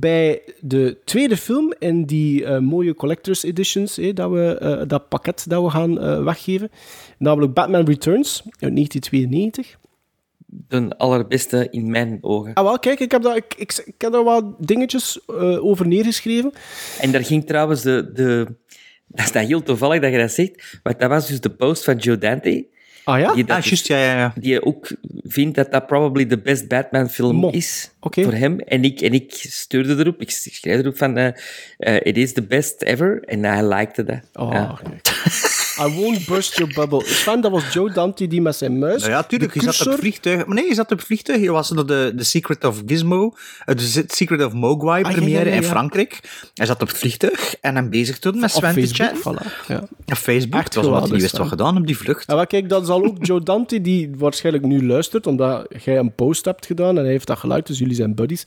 bij de tweede film in die eh, mooie collector's editions, eh, dat, we, eh, dat pakket dat we gaan eh, weggeven. Namelijk Batman Returns uit 1992. De allerbeste in mijn ogen. Ah, wel, kijk, ik heb, dat, ik, ik, ik heb daar wat dingetjes over neergeschreven. En daar ging trouwens de, de... Dat is dat heel toevallig dat je dat zegt, want dat was dus de post van Joe Dante. Ah ja? Die, dat Ah, juist, ja, ja, ja. die ook vindt dat dat probably de best Batman film Mo. is Oké. voor hem. En ik, en ik stuurde erop, ik schreef erop van, eh, it is the best ever. En hij likte dat. Oh, Ja. I won't burst your bubble. Sven, dat was Joe Dante die met zijn muis... Nou ja, tuurlijk. de Je zat op het vliegtuig. Maar nee, je zat op het vliegtuig. Je was naar de, de Secret of Gizmo, eh, de Secret of Mogwai Ah, ja, première ja, ja, in. Frankrijk. Hij zat op het vliegtuig en hem bezig toen met Sven te Facebook, chatten. voilà. Ja. Op Facebook. Echt Het was wat hij wist wat gedaan op die vlucht. Ja, maar kijk, dat zal ook Joe Dante, die waarschijnlijk nu luistert, omdat jij een post hebt gedaan en hij heeft dat geluid, dus jullie zijn buddies.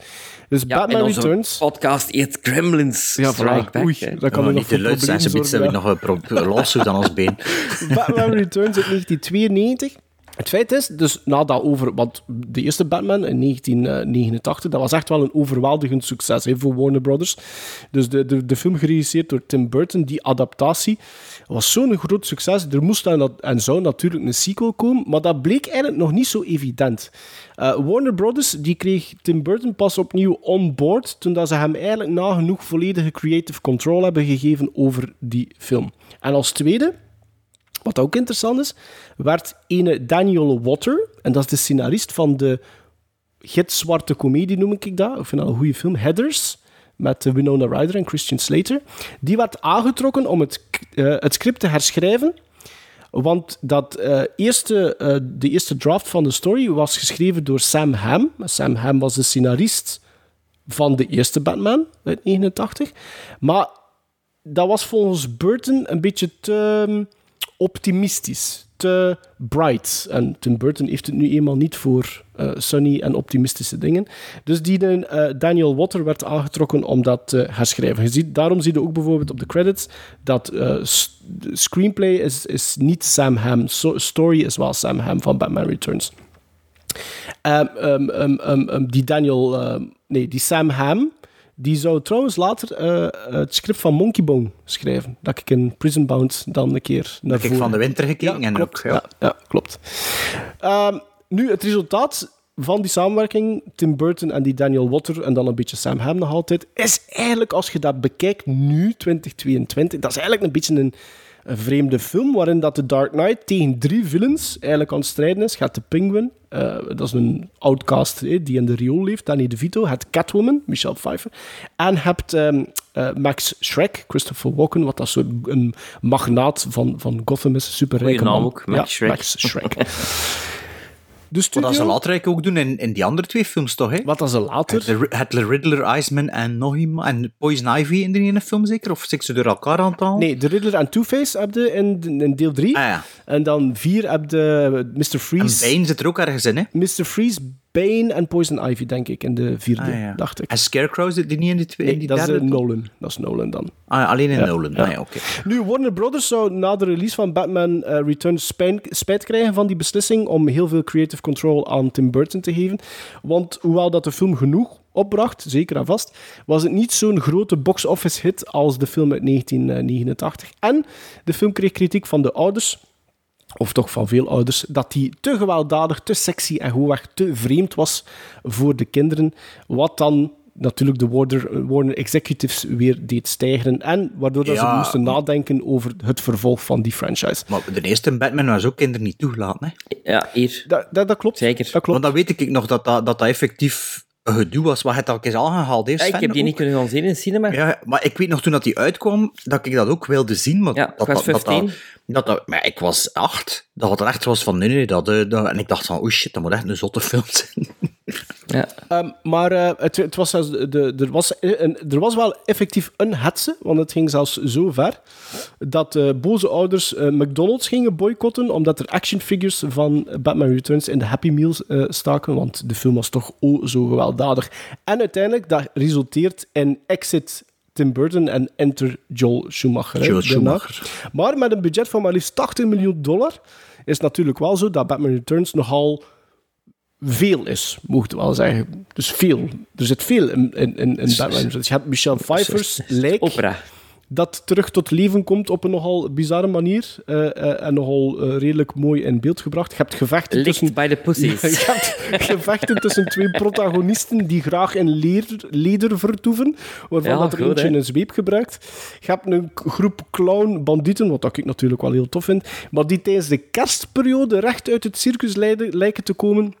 Dus Ja, Batman en onze Returns... podcast heet Gremlins Ja, Strike. Back. Oei, dat kan Ja, nog niet voor te luid zijn, ze hebben nog een lawsuit aan ons Batman Returns uit 1992. Het feit is, dus na dat over... Want de eerste Batman in 1989, dat was echt wel een overweldigend succes hè, voor Warner Brothers. Dus de, de, de film geregisseerd door Tim Burton, die adaptatie, was zo'n groot succes. Er moest dan, en zou natuurlijk een sequel komen, maar dat bleek eigenlijk nog niet zo evident. Eh, Warner Brothers die kreeg Tim Burton pas opnieuw on board toen dat ze hem eigenlijk nagenoeg volledige creative control hebben gegeven over die film. En als tweede, wat ook interessant is, werd ene Daniel Water, en dat is de scenarist van de gitzwarte komedie, noem ik dat. Ik vind dat een goede film. Headers, met Winona Ryder en Christian Slater. Die werd aangetrokken om het, eh, het script te herschrijven. Want dat, eh, eerste, eh, de eerste draft van de story was geschreven door Sam Hamm. Sam Hamm was de scenarist van de eerste Batman uit 89. Maar dat was volgens Burton een beetje te um, optimistisch, te bright. En Tim Burton heeft het nu eenmaal niet voor eh, sunny en optimistische dingen. Dus die eh, Daniel Water werd aangetrokken om dat te herschrijven. Je ziet, daarom zie je ook bijvoorbeeld op de credits dat de screenplay is, is niet Sam Hamm. So- story is wel Sam Hamm van Batman Returns. Ehm, ehm, ehm, die Daniel, nee, die Sam Hamm, die zou trouwens later eh, het script van Monkey Bone schrijven. Dat ik in Prison Bound dan een keer naar Heb ik voren- van de winter gekeken en klopt. ook, ja. Ja, ja, klopt. Ehm, nu, het resultaat van die samenwerking, Tim Burton en die Daniel Water, en dan een beetje Sam Hamm nog altijd, is eigenlijk, als je dat bekijkt nu, 2022, dat is eigenlijk een beetje een, een vreemde film, waarin dat de Dark Knight tegen drie villains eigenlijk aan het strijden is. Hebt de Penguin, eh, dat is een outcast eh, die in de riool leeft, Danny DeVito. Je hebt Catwoman, Michelle Pfeiffer. En hebt ehm, eh, Max Shrek, Christopher Walken, wat dat soort een magnaat van, van Gotham is, superrijke naam man. ook, Max Ja, Shrek. Max Shrek. De Wat studio... dat ze later eigenlijk ook doen in, in die andere twee films, toch? Hè? Wat dat ze later... Het, het Riddler, Iceman en nog iemand. En Poison Ivy in de ene film zeker? Of zit ze door elkaar aan het halen? Nee, de Riddler en Two-Face heb je in, in deel 3. En dan 4 heb je Mr. Freeze. Ah, En Bane zit er ook ergens in, hè? Mr. Freeze, Bane en Poison Ivy, denk ik, in de vierde, Ah, ja. dacht ik. En Scarecrow zit die niet in die twee? Nee, die dat is derde eh, toch? Nolan. Dat is Nolan dan. Ah, alleen in Ja, Nolan. ja. Ah, ja, oké. Nu, Warner Brothers zou na de release van Batman eh, Returns spijt, spijt krijgen van die beslissing om heel veel creative control aan Tim Burton te geven. Want hoewel dat de film genoeg opbracht, zeker en vast, was het niet zo'n grote box-office hit als de film uit 1989. En de film kreeg kritiek van de ouders of toch van veel ouders, dat die te gewelddadig, te sexy en gewoonweg te vreemd was voor de kinderen. Wat dan natuurlijk de Warner, Warner Executives weer deed stijgen. En waardoor dat ze moesten nadenken over het vervolg van die franchise. Maar de eerste Batman was ook kinderen niet toegelaten, hè? Ja, hier. Dat, dat, dat klopt. Zeker. Dat klopt. Want dan weet ik nog dat dat, dat, dat effectief gedoe was. Wat het al eens aangehaald heeft, Ja, ik heb die niet kunnen gaan zien in de cinema. Ja, maar ik weet nog toen dat die uitkwam, dat ik dat ook wilde zien. Maar Ja, dat, ik was dat, dat, 15. dat, dat, dat- maar ik was acht. Dat het echt was van nee, nee, dat, dat. En ik dacht van, oeh shit, dat moet echt een zotte film zijn. Ja. Ehm, maar eh, het, het was zelfs de, er, was een, er was wel effectief een hetze, want het ging zelfs zo ver dat eh, boze ouders eh, McDonald's gingen boycotten omdat er action figures van Batman Returns in de Happy Meals eh, staken, want de film was toch oh zo gewelddadig. En uiteindelijk, dat resulteert in Exit Tim Burton en Enter Joel Schumacher. Joel. Schumacher. Maar met een budget van maar liefst 80 miljoen dollar is het natuurlijk wel zo dat Batman Returns nogal veel is, mocht wel zeggen. Dus veel. Er zit veel in, in, in, in Batman. Returns. Je hebt Michelle Pfeiffer's lijk Opera. dat terug tot leven komt op een nogal bizarre manier eh, eh, en nogal eh, redelijk mooi in beeld gebracht. Je hebt gevechten tussen... bij de pussies. Je hebt gevechten tussen twee protagonisten die graag in leer, leder vertoeven, waarvan Ja, dat er goed, eentje een zweep gebruikt. Je hebt een groep clown-bandieten, wat ik natuurlijk wel heel tof vind, maar die tijdens de kerstperiode recht uit het circus lijden- lijken te komen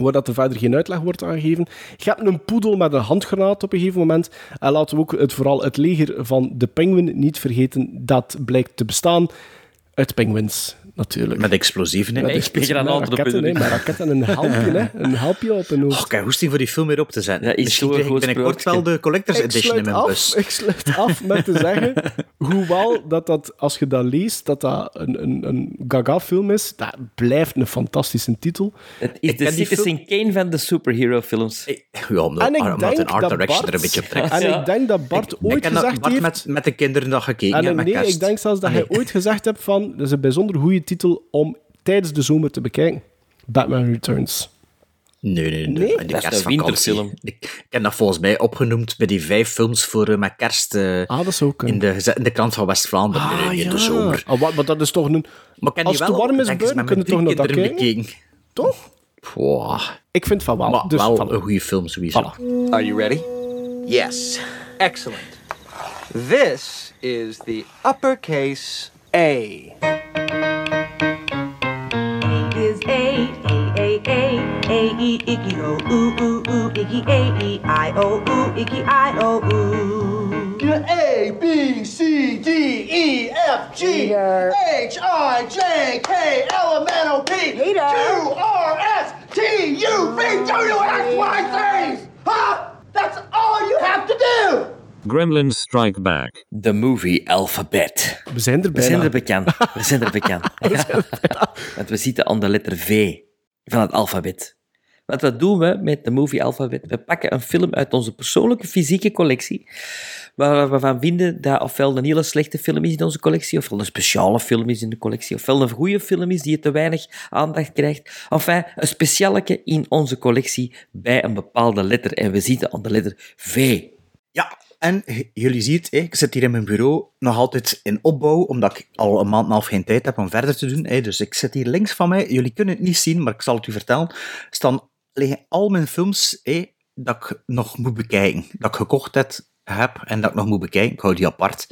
waar dat er verder geen uitleg wordt aangegeven. Je hebt een poedel met een handgranaat op een gegeven moment. En laten we ook het, vooral het leger van de penguin niet vergeten. Dat blijkt te bestaan uit penguins, natuurlijk. Met explosieven, hè? Met Ik explosieven, spreek aan met altijd op raketten, in. hè, met raketten en een helpje, hè. Een helpje op een hoofd. Oh, kijk, hoesting voor die film weer op te zetten. Ja, is Misschien zo'n krijg ik goed binnenkort wel de Collector's Ik Edition in sluit, mijn af, bus. ik sluit af met te zeggen, hoewel dat, dat als je dat leest, dat dat een, een, een gaga-film is, dat blijft een fantastische titel. Het is Ik de Citizen Kane van de superhero-films. Ja, omdat, En ik omdat denk een art dat direction Bart, er een beetje op trekt. en Ja. ik denk dat Bart Ik ooit heb dat gezegd Bart heeft... met, met de kinderen dat gekeken En nee, ik denk zelfs dat hij ooit gezegd hebt van... Dat is een bijzonder goede titel om tijdens de zomer te bekijken. Batman Returns. Nee, nee, nee. Nee? in de Dat is een kerstvakantie. winterfilm. Ik, ik heb dat volgens mij opgenoemd bij die vijf films voor eh, met kerst eh, Ah, dat is ook in, de, in de krant van West-Vlaanderen Ah, in ja. de zomer. Ah, wat- maar dat is toch een... Maar ik heb Als het warm is buiten, mijn kunnen we toch nog dat kijken? bekeken. Toch? Wow. Ik vind van wel. Maar dus wel voilà. een goede film sowieso. Voilà. Are you ready? Yes. Excellent. This is the uppercase A. E, Iggy, O, ooh, ooh, ooh, Iggy, A, E, I, O, ooh, Iggy, I, O, ooh. A, B, C, D, E, F, G, H, I, J, K, L, M, N, O, P, Q, R, S, T, U, V, W, X, Y, Z. Huh? That's all you have to do. Gremlins Strike Back. The Movie Alphabet. We zijn er We zijn er bekend. We zijn er bekend. Want we zitten aan de letter V van het alfabet. Dat doen we met de Movie Alphabet. We pakken een film uit onze persoonlijke fysieke collectie, waar we van vinden dat ofwel een hele slechte film is in onze collectie, ofwel een speciale film is in de collectie, ofwel een goede film is die te weinig aandacht krijgt. Enfin, een specialeke in onze collectie bij een bepaalde letter. En we zitten aan de letter V. Ja, en jullie zien ik zit hier in mijn bureau nog altijd in opbouw, omdat ik al een maand en half geen tijd heb om verder te doen. Dus ik zit hier links van mij, jullie kunnen het niet zien, maar ik zal het u vertellen. Staan liggen al mijn films hè, dat ik nog moet bekijken. Dat ik gekocht heb, heb en dat ik nog moet bekijken. Ik hou die apart.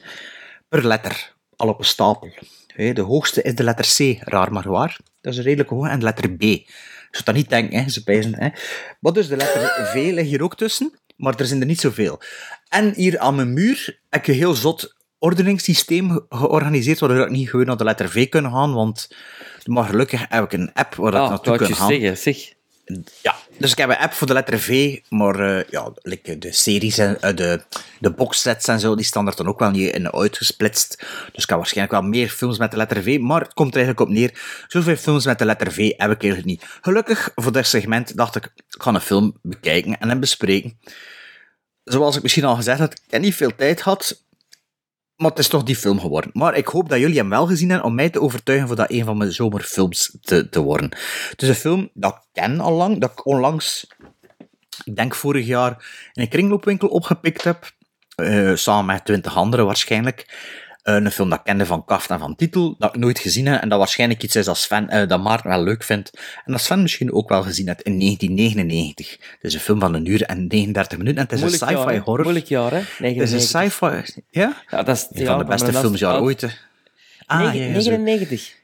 Per letter, al op een stapel. De hoogste is de letter C, raar maar waar. Dat is redelijk hoog. En de letter B. Je zou dat niet denken, hè, ze pijzen. Hè. Maar dus de letter V ligt hier ook tussen, maar er zijn er niet zoveel. En hier aan mijn muur heb ik een heel zot ordeningssysteem ge- georganiseerd, waardoor ik niet gewoon naar de letter V kan gaan, want maar gelukkig heb ik een app waar ik Ah, naartoe kan gaan. zeggen, zeg. Ja, dus ik heb een app voor de letter V, maar eh, ja, de series en eh, de, de boxsets en zo, die staan er dan ook wel niet in uitgesplitst. Dus ik heb waarschijnlijk wel meer films met de letter V, maar het komt er eigenlijk op neer. Zoveel films met de letter V heb ik eigenlijk niet. Gelukkig, voor dit segment dacht ik, ik ga een film bekijken en hem bespreken. Zoals ik misschien al gezegd had, ik heb niet veel tijd gehad, maar het is toch die film geworden. Maar ik hoop dat jullie hem wel gezien hebben om mij te overtuigen voor dat een van mijn zomerfilms te, te worden. Het is een film dat ik ken al lang, dat ik onlangs, ik denk vorig jaar, in een kringloopwinkel opgepikt heb. eh, samen met twintig anderen waarschijnlijk. Eh, een film dat ik kende van kaft en van titel, dat ik nooit gezien heb en dat waarschijnlijk iets is dat, Sven, eh, dat Maarten wel leuk vindt. En dat Sven misschien ook wel gezien heeft in 1999. Het is een film van een uur en 39 minuten en het is Moeilijk een sci-fi horror. Moeilijk jaar, hè? Het is 99. een sci-fi... Ja? Ja, dat is Een van de beste oud- ooit. hè. Ah, ja, ja, zo. 99.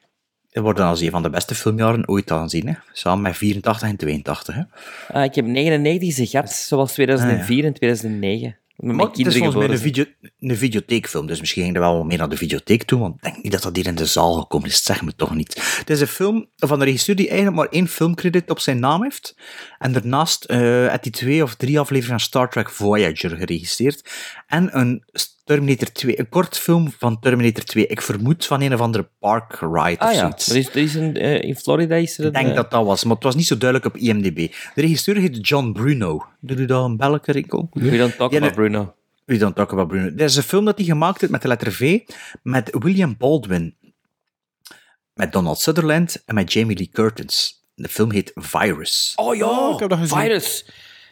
Het wordt dan als een van de beste filmjaren ooit aanzien, hè? samen met 84 en 82. Hè? Ah, ik heb 99 ze gehad, zoals 2004 en 2009. Met mijn Maar het is volgens mij een, video, een videotheekfilm, dus misschien ging er wel meer naar de videotheek toe, want ik denk niet dat dat hier in de zaal gekomen is, zeg me toch niet. Het is een film van een regisseur die eigenlijk maar één filmcredit op zijn naam heeft, en daarnaast eh heeft hij twee of drie afleveringen van Star Trek Voyager geregisseerd, en een Terminator 2, een kort film van Terminator 2, ik vermoed van een of andere park ride Ah of ja, zoiets. er is, er is een, eh, in Florida is er Ik denk eh, dat dat was, maar het was niet zo duidelijk op IMDb. De regisseur heet John Bruno. Doe je dat een belletje, Rico? We don't talk Ja, about nee. Bruno. We don't talk about Bruno. Dit is een film dat hij gemaakt heeft met de letter V, met William Baldwin, met Donald Sutherland en met Jamie Lee Curtis. De film heet Virus. Oh ja, Oh, ik heb dat gezien. Virus.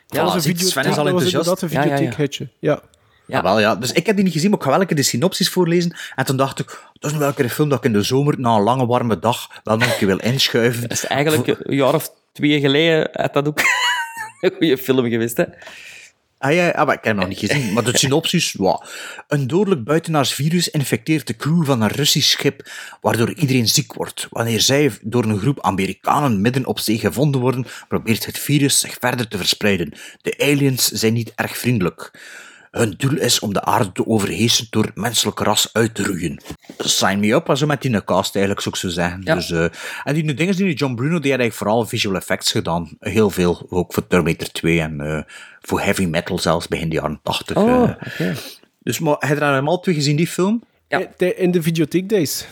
Ja, dat was een video, Sven is al dat was enthousiast. een Ja, ja, ja. videotheekhitje. Ja. Ja. wel, ja. Dus ik heb die niet gezien, maar ik ga wel een keer de synopsis voorlezen. En toen dacht ik, dat is wel een keer een film dat ik in de zomer, na een lange warme dag, wel nog een keer wil inschuiven. Dat is eigenlijk een jaar of twee geleden had dat ook een goede film geweest, hè? Ah ja, ah, maar ik heb hem nog niet gezien. Maar de synopsis, wow. Een dodelijk buitenaars virus infecteert de crew van een Russisch schip, waardoor iedereen ziek wordt. Wanneer zij door een groep Amerikanen midden op zee gevonden worden, probeert het virus zich verder te verspreiden. De aliens zijn niet erg vriendelijk. Hun doel is om de aarde te overheersen door het menselijke ras uit te roeien. Sign me up, zo met die cast eigenlijk, zou ik zo zeggen. Dus, eh, en die dingen die John Bruno, die had eigenlijk vooral visual effects gedaan. Heel veel, ook voor Terminator 2 en eh, voor heavy metal zelfs, begin de jaren 80. Oh, eh. oké. Dus maar, heb je hem al twee gezien, die film? Ja. In de videotheek days.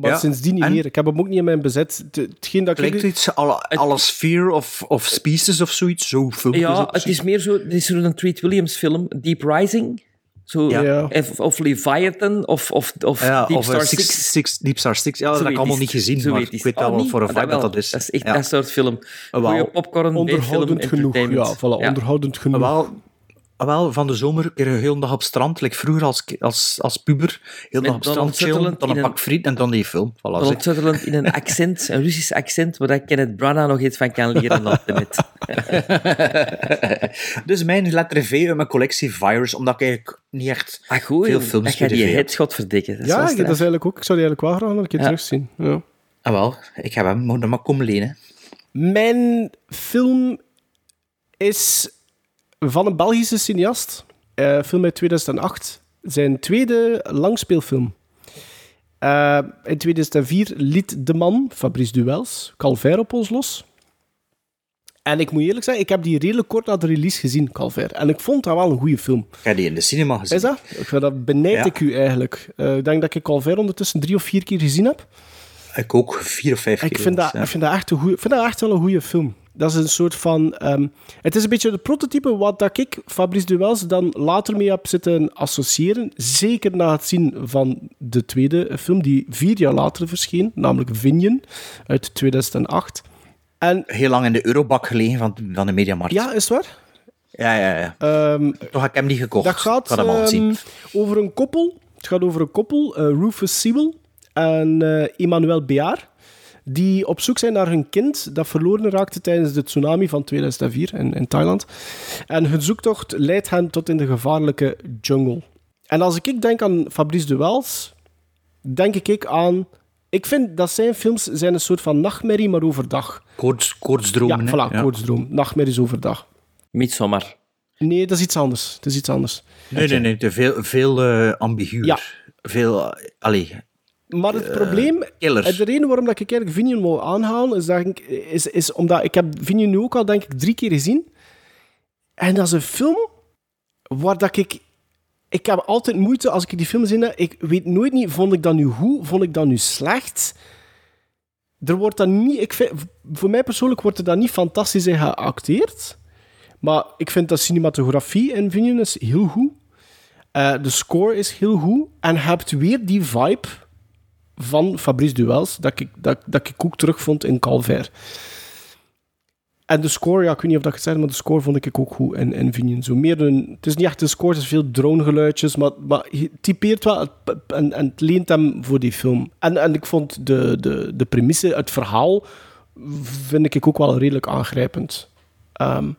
Maar Ja, sindsdien niet en? meer. Ik heb hem ook niet in mijn bezet. Het- Hetgeen dat ik... Klinkt iets alle, alle Sphere of, of Species of zoiets? Zo film Ja, het is meer zo... Er is zo'n Treat Williams film, Deep Rising. Zo, Ja. Of, of Leviathan, of, of, of Ja, Deep of eh, Star Six, Six. Six, Deep Star Six. Ja, dat heb ik allemaal niet gezien, maar ik het. weet Oh, wel niet? voor een Ah, vibe dat dat is. Dat is echt Ja. dat soort film. Goeie popcorn, Onderhoudend genoeg. Ja, voilà, onderhoudend genoeg. Wel, wel, van de zomer een keer een hele dag op strand, like vroeger als, als, als puber. Heel dag op strand chillen, dan een pak friet en dan die film. Voilà, Donald zeg. Sutherland in een accent, een Russisch accent, waar ik Kenneth Branagh nog iets van kan leren. op de net. dus mijn letter V in mijn collectie Virus, omdat ik eigenlijk niet echt Ah, goed, veel films heb. headshot verdikken. Dat ja, dat is eigenlijk ook... Ik zou die eigenlijk wel graag nog een keer Ja. terugzien. Ja. Ah wel, ik heb hem, moet hem maar komen lenen. Mijn film is van een Belgische cineast. Eh, film uit 2008. Zijn tweede langspeelfilm. Eh, in 2004 liet de man, Fabrice Duels, Calvaire op ons los. En ik moet eerlijk zeggen, ik heb die redelijk kort na de release gezien, Calvaire. En ik vond dat wel een goede film. Ik heb die in de cinema gezien. Is dat? Dat benijd Ja. ik u eigenlijk. Eh, ik denk dat ik Calvaire ondertussen drie of vier keer gezien heb. Ik ook vier of vijf Ik keer. vind, dat, ja. ik, vind dat echt een goeie, vind dat echt wel een goede film. Dat is een soort van... ehm, het is een beetje de prototype wat dat ik, Fabrice Duels, dan later mee heb zitten associëren. Zeker na het zien van de tweede film, die vier jaar later verscheen, namelijk Vinion, uit 2008. En, Heel lang in de Eurobak gelegen van, van de Mediamarkt. ja, is het waar? ja, ja. ja. Ehm, Toch heb ik hem niet gekocht. Dat gaat Ik hem ehm, over een koppel. Het gaat over een koppel, eh, Rufus Sewell en eh Emmanuel Bear, die op zoek zijn naar hun kind dat verloren raakte tijdens de tsunami van 2004 in, in Thailand. En hun zoektocht leidt hen tot in de gevaarlijke jungle. En als ik denk aan Fabrice de Wels, denk ik aan... Ik vind dat zijn films zijn een soort van nachtmerrie, maar overdag. Koorts, koortsdromen. Ja, hè? voilà, koortsdroom. Nachtmerries overdag. Midsommar. Nee, dat is iets anders. Dat is iets anders. Nee, nee, nee. te Veel, veel eh ambiguur. Ja. Veel... allee. Maar het Eh, probleem, killers. en de reden waarom dat ik eigenlijk Vinion wil aanhalen, is, dat ik, is, is omdat ik heb Vinion nu ook al, denk ik, drie keer gezien. En dat is een film waar dat ik... Ik heb altijd moeite als ik die film zie. Ik weet nooit niet, vond ik dat nu goed? Vond ik dat nu slecht? Er wordt dat niet... Ik vind, voor mij persoonlijk wordt er dat niet fantastisch in geacteerd. Maar ik vind dat cinematografie in Vinion is heel goed. Eh, de score is heel goed. En je hebt weer die vibe van Fabrice Duels, dat ik, dat, dat ik ook terugvond in Calvaire. En de score, ja, ik weet niet of dat gezegd maar de score vond ik ook goed in, in Vinion. Zo meer een, het is niet echt een score, het is veel dronegeluidjes, maar, maar hij typeert wel en, en het leent hem voor die film. En, en ik vond de, de, de premisse, het verhaal, vind ik ook wel redelijk aangrijpend. Ehm,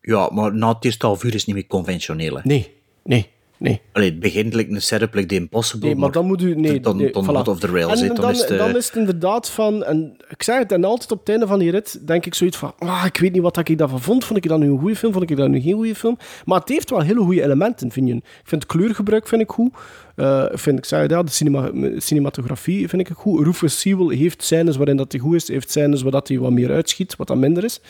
Ja, maar na het eerste half uur is het niet meer conventioneel. Hè. nee, nee, nee. Allee, het begint like een setup like The Impossible, Nee, maar dan moet u... Nee, dan, nee, dan voilà. off the rails. En dan, Dan is het, eh, dan is het inderdaad van... En ik zeg het, en altijd op het einde van die rit denk ik zoiets van... Ah, ik weet niet wat ik daarvan vond. Vond ik dat nu een goede film? Vond ik dat nu geen goede film? Maar het heeft wel hele goede elementen, vind je. Ik vind het kleurgebruik vind ik goed. Eh, vind ik zeg het, ja, de cinema, cinematografie vind ik goed. Rufus Sewell heeft scènes waarin dat hij goed is. Heeft scènes waar dat hij wat meer uitschiet, wat dan minder is.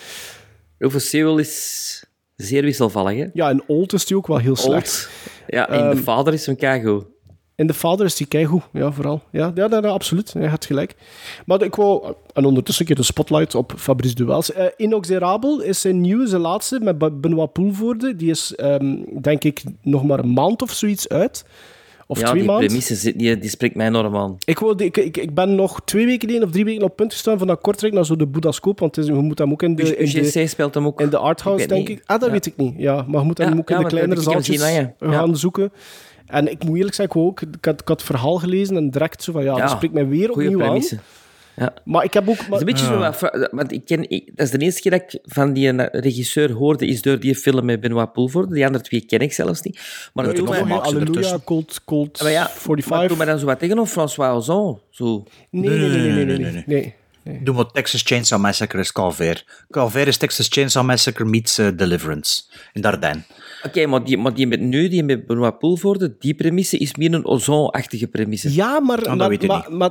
Rufus Sewell is zeer wisselvallig, hè? Ja, en Old is hij ook wel heel slecht. Ja, en de Ehm, vader is een keigoed. En de vader is die keigoed, ja, vooral. Ja, ja, ja, ja, absoluut. Je hebt gelijk. Maar ik wou... En ondertussen een keer de spotlight op Fabrice Duels. Inoxerabel is zijn nieuwe, zijn laatste, met Be- Benoit Poelvoorde. Die is, ehm, denk ik, nog maar een maand of zoiets uit. Of ja, twee die premisse zit- die, die spreekt mij enorm aan. Ik, wou, ik, ik, ik ben nog twee weken geleden of drie weken op punt gestaan van dat Kortrijk naar zo de Boedascoop, want het is, je moet hem ook in de... In de UGC speelt hem ook. in de arthouse, Ik denk niet. ik. Ah, dat Ja. weet ik niet. Ja, maar je moet hem Ja, ook in de kleinere zaaltjes. Ja. gaan zoeken. En ik moet eerlijk zeggen, ik, ook, ik, had, ik had het verhaal gelezen en direct zo van, ja, dat spreekt mij weer opnieuw aan. Ja. Maar ik heb ook... Dat is Maar, een beetje zo wat- want ik ken, ik- dat is de eerste keer dat ik van die regisseur hoorde, is door die film met Benoit Poelvoorde. Die andere twee ken ik zelfs niet. Maar wel Max Halleluja, ertussen. Cold, Cold maar ja, 45. maar doe mij dan zo wat tegen of François Ozon. Zo. Nee, nee, nee, nee, nee, nee, nee. nee. nee. Doe maar Texas Chainsaw Massacre is Calvaire. Calvaire is Texas Chainsaw Massacre meets eh, Deliverance. In Dardenne. Oké, maar, die, maar die met nu, die met Benoit Poelvoorde, die premisse is meer een Ozon-achtige premisse. Ja, maar, dat maar, weet ik maar, maar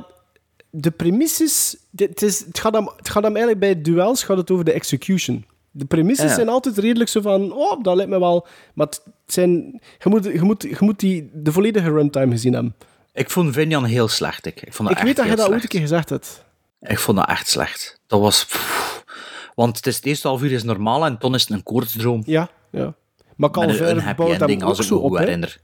de premisses... dit- Het, is, het, gaat hem, het gaat hem eigenlijk bij duels gaat het over de execution. De premisses Ja. zijn altijd redelijk zo van... Oh, dat lijkt me wel... Maar het zijn, je, moet, je, moet, je moet die, de volledige runtime gezien hebben. Ik vond Vinjan heel slecht. Ik, ik, vond dat Ik weet dat je dat ooit een keer gezegd hebt. Ik vond dat echt slecht. Dat was... pff. want het, is, het eerste half uur is normaal en toen is het een koortsdroom. Ja, ja. Maar een, Calvaire een happy ending, als ik me goed herinner.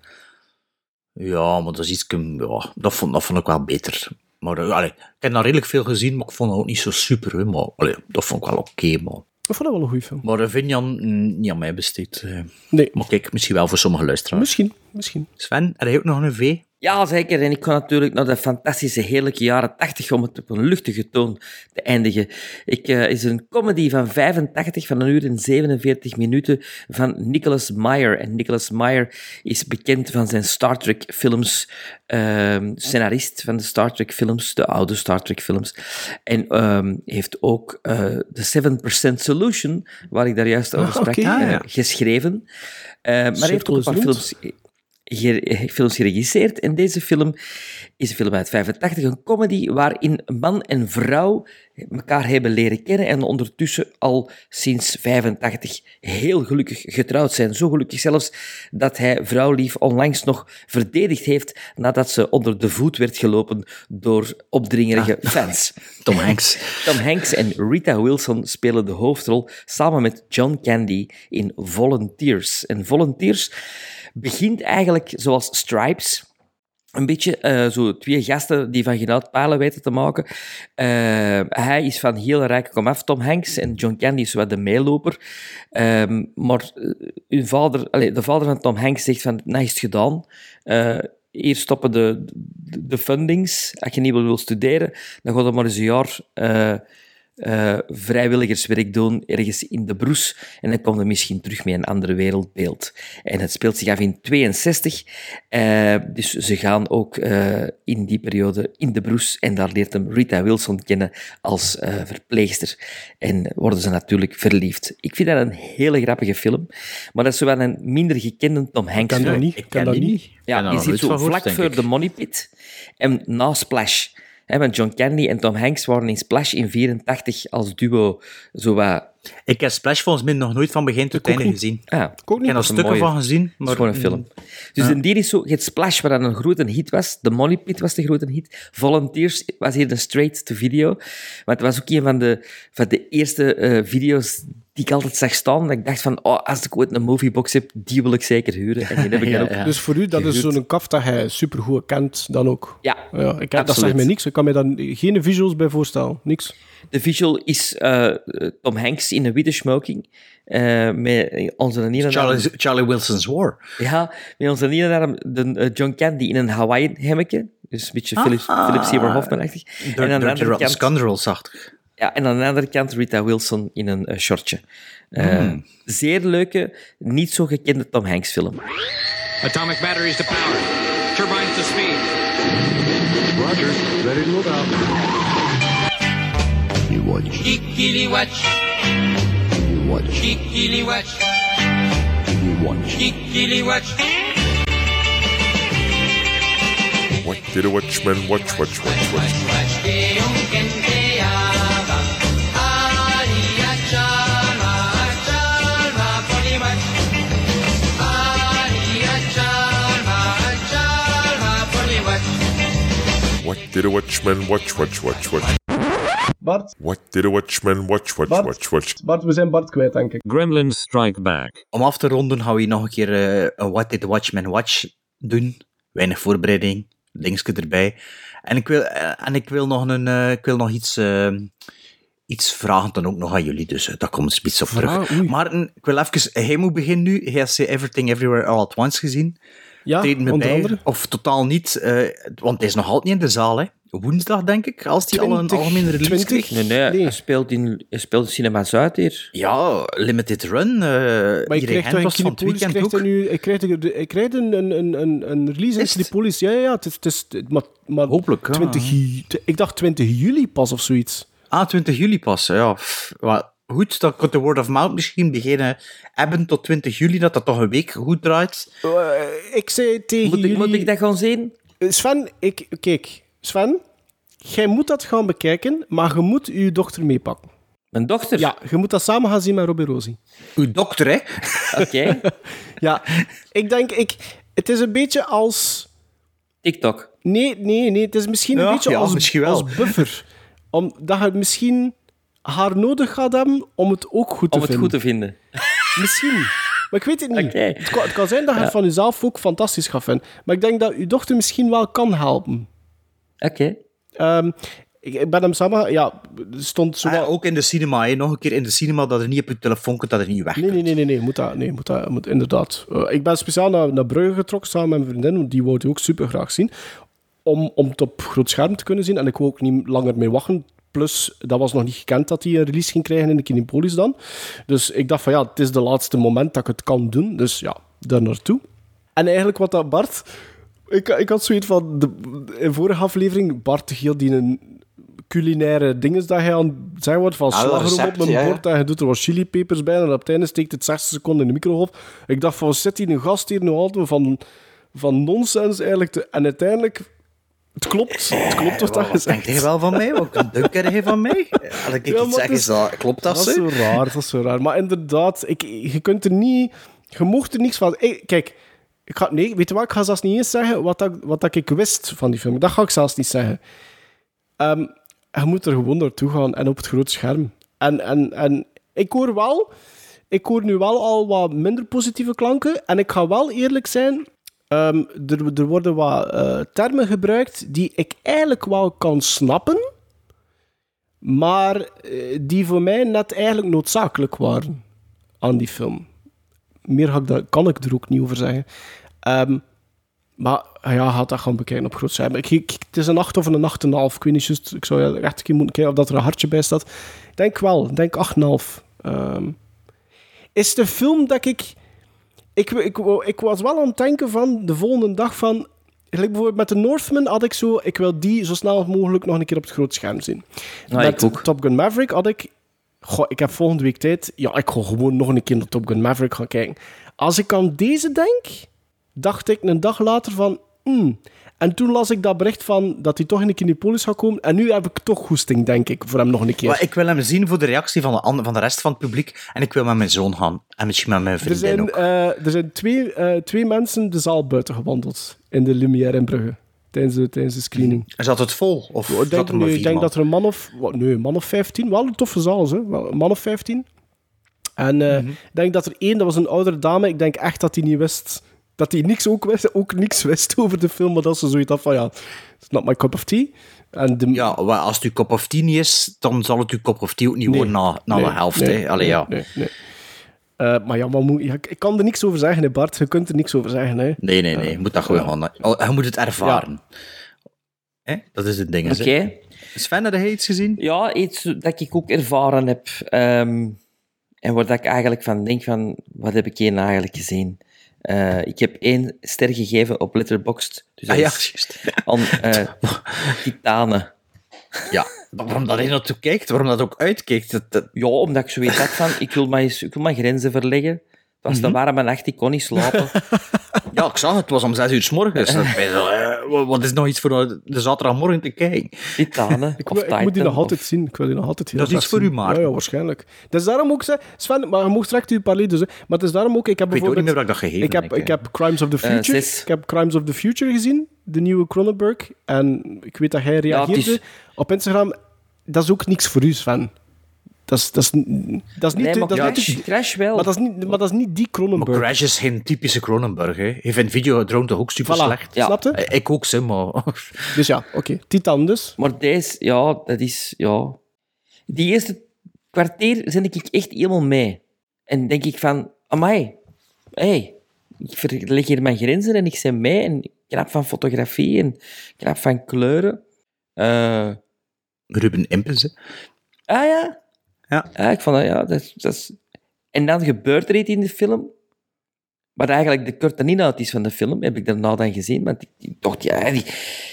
Ja, maar dat is iets... Ja, dat, vond, dat vond ik wel beter. Maar eh, allee, ik heb daar redelijk veel gezien, maar ik vond het ook niet zo super. Hè, maar allee, dat vond ik wel oké, man. Ik vond dat wel een goede film. Maar uh, Vinjan, niet aan mij besteed. eh. Nee. Maar kijk, misschien wel voor sommige luisteraars. Misschien, misschien. Sven, heb je ook nog een V? Ja, zeker. En ik ga natuurlijk naar de fantastische, heerlijke jaren 80 om het op een luchtige toon te eindigen. Ik eh, is een comedy van 85 van een uur en 47 minuten van Nicholas Meyer. En Nicholas Meyer is bekend van zijn Star Trek films, ehm, scenarist van de Star Trek films, de oude Star Trek films. En ehm, heeft ook eh, de 7% Solution, waar ik daar juist over Ah, sprak, ja. geschreven. Maar hij heeft ook een paar films ge- films geregisseerd. En deze film is een film uit 85, een comedy waarin man en vrouw elkaar hebben leren kennen en ondertussen al sinds 85 heel gelukkig getrouwd zijn. Zo gelukkig zelfs dat hij vrouwlief onlangs nog verdedigd heeft nadat ze onder de voet werd gelopen door opdringerige fans. Tom Hanks. Tom Hanks en Rita Wilson spelen de hoofdrol samen met John Candy in Volunteers. En Volunteers begint eigenlijk zoals Stripes. Een beetje eh, zo twee gasten die van geen palen weten te maken. Eh, hij is van heel rijk komaf, Tom Hanks, en John Candy is wat de meeloper. Ehm, maar eh, uw vader, allee, de vader van Tom Hanks zegt van, nou is het gedaan. Eh, hier stoppen de, de, fundings. Als je niet wil studeren, dan ga je maar eens een jaar eh, vrijwilligerswerk doen, ergens in de broes. En dan komt er misschien terug met een andere wereldbeeld. En het speelt zich af in 62. eh, dus ze gaan ook eh, in die periode in de broes. En daar leert hem Rita Wilson kennen als eh, verpleegster. En worden ze natuurlijk verliefd. Ik vind dat een hele grappige film. Maar dat is wel een minder gekende Tom Hanks ken dat film. niet. Ik ken dat niet. Ja, nog zit zo vlak voor de Money Pit en na Splash. Hè, want John Candy en Tom Hanks waren in Splash in 84 als duo zo wat... Ik heb Splash volgens mij nog nooit van begin tot einde gezien. Ah, Ik heb er stukken mooie- van gezien, Dat maar... is gewoon een film. Dus Ja. in die is zo... Het Splash, waar dat een grote hit was. De Money Pit was de grote hit. Volunteers was hier een straight-to-video. Maar het was ook een van de, van de eerste eh, video's die ik altijd zag staan. Dat ik dacht van, oh, als ik ooit een moviebox heb, die wil ik zeker huren. En die heb ik dan ook Dus voor u, dat is zo'n kaf dat hij supergoed kent, dan ook. Ja, ja ik, dat zegt mij niks. Ik kan me daar geen visuals bij voorstellen. Niks. De visual is eh, Tom Hanks in een witte smoking. eh, met onze Charlie, Charlie Wilson's War. Ja, met onze de, eh, John Candy in een Hawaiian hemmetje. Dus een beetje Philip, Ah. Philip Seymour Hoffman-achtig. En aan de andere kant... Scoundrels-achtig. Ja, en aan de andere kant Rita Wilson in een eh, shortje. Eh, Hmm. Zeer leuke, niet zo gekende Tom Hanks film. Atomic batteries to power. Turbines to speed. Roger, ready to move out. You watch. Kikili watch. You watch. Kikili watch. You watch. Kikili watch. What did a watchman watch, watch, watch, watch? What did a watchman watch, watch, watch, watch? Bart, What did a watchman watch, watch, Bart. watch, watch? Bart, we zijn Bart kwijt, denk ik. Gremlins Strike Back. Om af te ronden gaan we nog een keer eh, een What Did the Watchman Watch doen. Weinig voorbereiding, linkske erbij. En ik wil, eh, en ik wil nog, een, eh, ik wil nog iets, eh, iets vragen dan ook nog aan jullie, dus daar komt spits op terug. Maarten, ik wil even, hij moet beginnen nu. Hij heeft Everything Everywhere All At Once gezien. Ja, Treed me onder bij, andere. of totaal niet, eh, want hij is nog altijd niet in de zaal, hè. Woensdag, denk ik, als hij al een 20, algemene release 20? kreeg. Nee, nee, Hij, speelt in, hij speelt in Cinema Zuid hier. Ja, Limited Run. eh Maar je Irene krijgt toch van het weekend krijgt ook. hij nu, hij krijgt, een- hij krijgt een, een, een, een, release in Is het? Kinepolis. Ja, ja, ja. Het is, het is, maar, maar Hopelijk, ja. 20, ju- ik dacht 20 juli pas of zoiets. Ah, 20 juli pas. Ja, pff, wat goed, dan kan de word of mouth misschien beginnen hebben tot 20 juli, dat dat toch een week goed draait. Ik zei tegen Moet ik, jullie... moet ik dat gewoon zien? Sven, ik, kijk, Sven, jij moet dat gaan bekijken, maar je moet je dochter meepakken. Mijn dochter? Ja, je moet dat samen gaan zien met Robbie Rosie. Uw dokter, hè? Oké. Ja, ik denk, ik, het is een beetje als... TikTok. Nee, nee, nee, het is misschien een Ja, beetje ja, als, misschien wel. als buffer. Omdat je misschien haar nodig gaat hebben om het ook goed te Om het vinden. goed te vinden. Misschien. Maar ik weet het niet. Oké. Het, kan, het kan zijn dat je het van jezelf ook fantastisch gaat vinden. Maar ik denk dat je dochter misschien wel kan helpen. Oké. Ehm, ik, ik ben hem samen... Ja, stond zo Ah, wel... ook in de cinema, hè? nog een keer in de cinema, dat er niet op je telefoon komt, dat er niet weg Nee, nee, nee, nee, nee, moet dat, nee, moet dat, moet, inderdaad. Eh, ik ben speciaal naar, naar Brugge getrokken samen met mijn vriendin, want die wou die ook super graag zien. Om, om het op groot scherm te kunnen zien. En ik wou ook niet langer meer wachten. Plus, dat was nog niet gekend dat hij een release ging krijgen in de Kinepolis dan. Dus ik dacht van ja, het is de laatste moment dat ik het kan doen. Dus ja, daar naartoe. En eigenlijk wat dat Bart... Ik, ik had zoiets van... De, in vorige aflevering, Bart heel die een culinaire dinges dat hij aan het zeggen wordt van wel, slagroom op mijn ja, ja. bord en je doet er wat chilipepers bij en op het einde steekt het 60 seconden in de microgolf. Ik dacht van, zit hier een gast hier nu altijd van, van nonsens eigenlijk te... En uiteindelijk Het klopt, het klopt wat dat gezegd. denkt hij wel van mij? Wat denkt hij van mij? Als ik Ja, iets zeg, is dat, klopt dat, Dat is zo? raar, dat is zo raar. Maar inderdaad, ik, je kunt er niet... Je mocht er niks van... Hey, kijk, ik ga, nee, weet je wat? Ik ga zelfs niet eens zeggen wat, dat, wat dat ik wist van die film. Dat ga ik zelfs niet zeggen. Ehm, je moet er gewoon naartoe gaan en op het grote scherm. En, en, en ik hoor wel... Ik hoor nu wel al wat minder positieve klanken. En ik ga wel eerlijk zijn... ehm, er, er worden wat eh, termen gebruikt die ik eigenlijk wel kan snappen maar eh, die voor mij net eigenlijk noodzakelijk waren aan die film. Meer ik kan ik er ook niet over zeggen. Ehm, maar ja, gaat dat gaan bekijken op groot. Ik, het is een 8 of een 8,5. Ik weet niet juist. Ik zou echt een keer moeten kijken of dat er een hartje bij staat. Denk wel. Denk 8,5. Ehm, is de film dat ik... Ik, ik, ik was wel aan het denken van de volgende dag van... Gelijk bijvoorbeeld met de Northman had ik zo... Ik wil die zo snel mogelijk nog een keer op het groot scherm zien. Ja, met ik ook. Top Gun Maverick had ik... Goh, ik heb volgende week tijd. Ja, ik ga gewoon nog een keer naar Top Gun Maverick gaan kijken. Als ik aan deze denk, dacht ik een dag later van... hmm. En toen las ik dat bericht van dat hij toch in de Kinepolis gaat komen. En nu heb ik toch goesting, denk ik, voor hem nog een keer. Maar ik wil hem zien voor de reactie van de, van de rest van het publiek. En ik wil met mijn zoon gaan. En misschien met mijn Er vriendin zijn, ook. eh, er zijn twee, eh, twee mensen de zaal buiten gewandeld in de Lumière in Brugge. Tijdens de, tijdens de screening. Zat het vol? Of ik denk, er nee, ik denk man? dat er een man of... wat, Nee, een man of 15. Wel een toffe zaal, hè. Een man of 15. En eh, Mhm. ik denk dat er één, dat was een oudere dame, ik denk echt dat hij niet wist... Dat hij niks ook, wist, ook niks wist over de film, maar dat ze zoiets had van, ja, it's not my cup of tea. En de, Ja, maar als het uw kop of tea niet is, dan zal het uw kop of tea ook niet Nee. worden na, na Nee, de helft. nee, hè. Allee, nee, ja. nee, nee. Eh, maar ja, maar moet, ja, ik ik kan er niks over zeggen, hè, Bart. Je kunt er niks over zeggen. Hè. Nee, nee, nee. Je moet dat gewoon gaan. Oh, Je moet het ervaren. Hè? Dat is het ding. hè. Oké. Sven, heb jij iets gezien? Ja, iets dat ik ook ervaren heb. ehm, en waar dat ik eigenlijk van denk van, wat heb ik hier eigenlijk gezien? Eh, ik heb één ster gegeven op Letterboxd. Dus Ah ja. Aan eh, Titanen. Ja, waarom dat hij naartoe kijkt, waarom dat ook uitkijkt. Dat, dat- Ja, omdat ik zoiets had van, ik wil mijn, ik wil mijn grenzen verleggen. Het was Mhm. de warme nacht, ik kon niet slapen. Ja, ik zag het, het was om zes uur s morgens. Dat zo, eh, wat- is nog iets voor de zaterdagmorgen te kijken? Titanen. Ik, ik moet die nog altijd of- zien. Ik wil die nog altijd heel Dat is iets voor zien. u, Maarten. Ja, ja, waarschijnlijk. Dus daarom ook, ze- Sven, maar je mocht direct uw parley dus. hè. Maar het is daarom ook, ik heb Ik weet ook niet bijvoorbeeld... meer dat gegeven ik heb, ik heb Crimes of the Eh, Future. ik heb Crimes of the Future gezien, de nieuwe Cronenberg. En ik weet dat jij reageerde is- op Instagram. Dat is ook niks voor u, Sven. Dat is, dat is, dat is niet... Nee, maar dat is Crash, wel. maar, dat is niet, maar dat is niet die Maar Cronenberg. Crash is geen typische Cronenberg. Hè. Hij vindt Videodrome toch ook super Voilà, slecht? Ja. snap je? Eh, Ik ook, ze, maar... Dus ja, oké. Titan dus. Maar deze, ja, dat is, ja... Die eerste kwartier zit ik echt helemaal mee. En denk ik van, amai, hey, ik verleg hier mijn grenzen en ik ben mee en ik knap van fotografie en ik knap van kleuren. Eh, Ruben Impens, hè. ah ja. Ja. Ja, ik vond dat, ja, dat, is- dat is... En dan gebeurt er iets in de film, wat eigenlijk de inhoud is van de film, heb ik daarna dan gezien. Want ik, dacht, ja, die,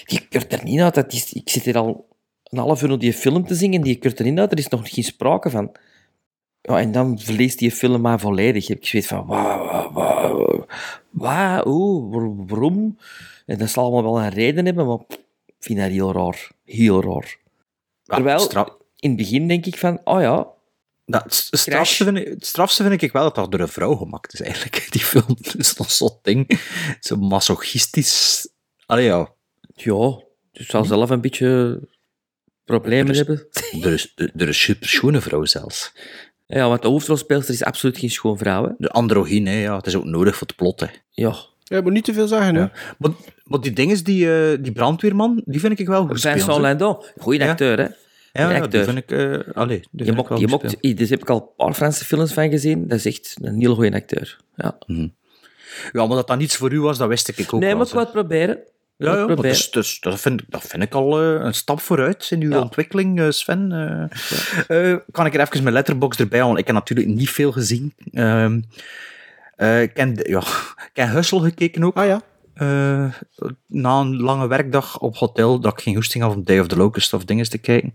die inhoud, dat is... Ik zit hier al een half uur op die film te zingen, die inhoud, er is nog geen sprake van. Ja, en dan verleest die film maar volledig. Ik zoiets van, wauw, wauw, wauw, waarom? En dat zal allemaal wel een reden hebben, maar ik vind dat heel raar. Heel raar. Ja, Terwijl, straf- in het begin denk ik van, oh ja, Nou, het, strafste vind ik, het strafste vind ik wel dat dat door een vrouw gemaakt is, eigenlijk. Die film dat is nog zo'n ding. Zo masochistisch. Allee, ja. ja, dus zal zelf een beetje problemen hebben. Er is, er is een superschone vrouw zelfs. Ja, want de hoofdrolspeelster is absoluut geen schoon vrouw, hè. De androgyne, ja. Het is ook nodig voor het plot, hè. Ja. Ja, maar niet te veel zeggen, hè. Maar, maar die ding is, die, eh, die brandweerman, die vind ik wel goed Vincent Ja. acteur, hè. Ja, ja, die vind ik... eh allee, die Je vind ik mokt, wel je goed mokt, spelen. dus heb ik al een paar Franse films van gezien. Dat is echt een heel goede acteur. Ja. Ja, maar dat dat niets voor u was, dat wist ik ook nee, maar ik wou het proberen. Ja, ja proberen. dus, dus, dat, vind, ik- dat vind ik al eh, een stap vooruit in uw ontwikkeling, eh, Sven. Eh, eh, kan ik er even mijn letterbox erbij halen? Ik heb natuurlijk niet veel gezien. Ehm, eh, ik heb ja, ik heb Hustle gekeken ook. Ah ja. Eh, na een lange werkdag op hotel, dat ik geen hoesting had om Day of the Locust of dingen te kijken.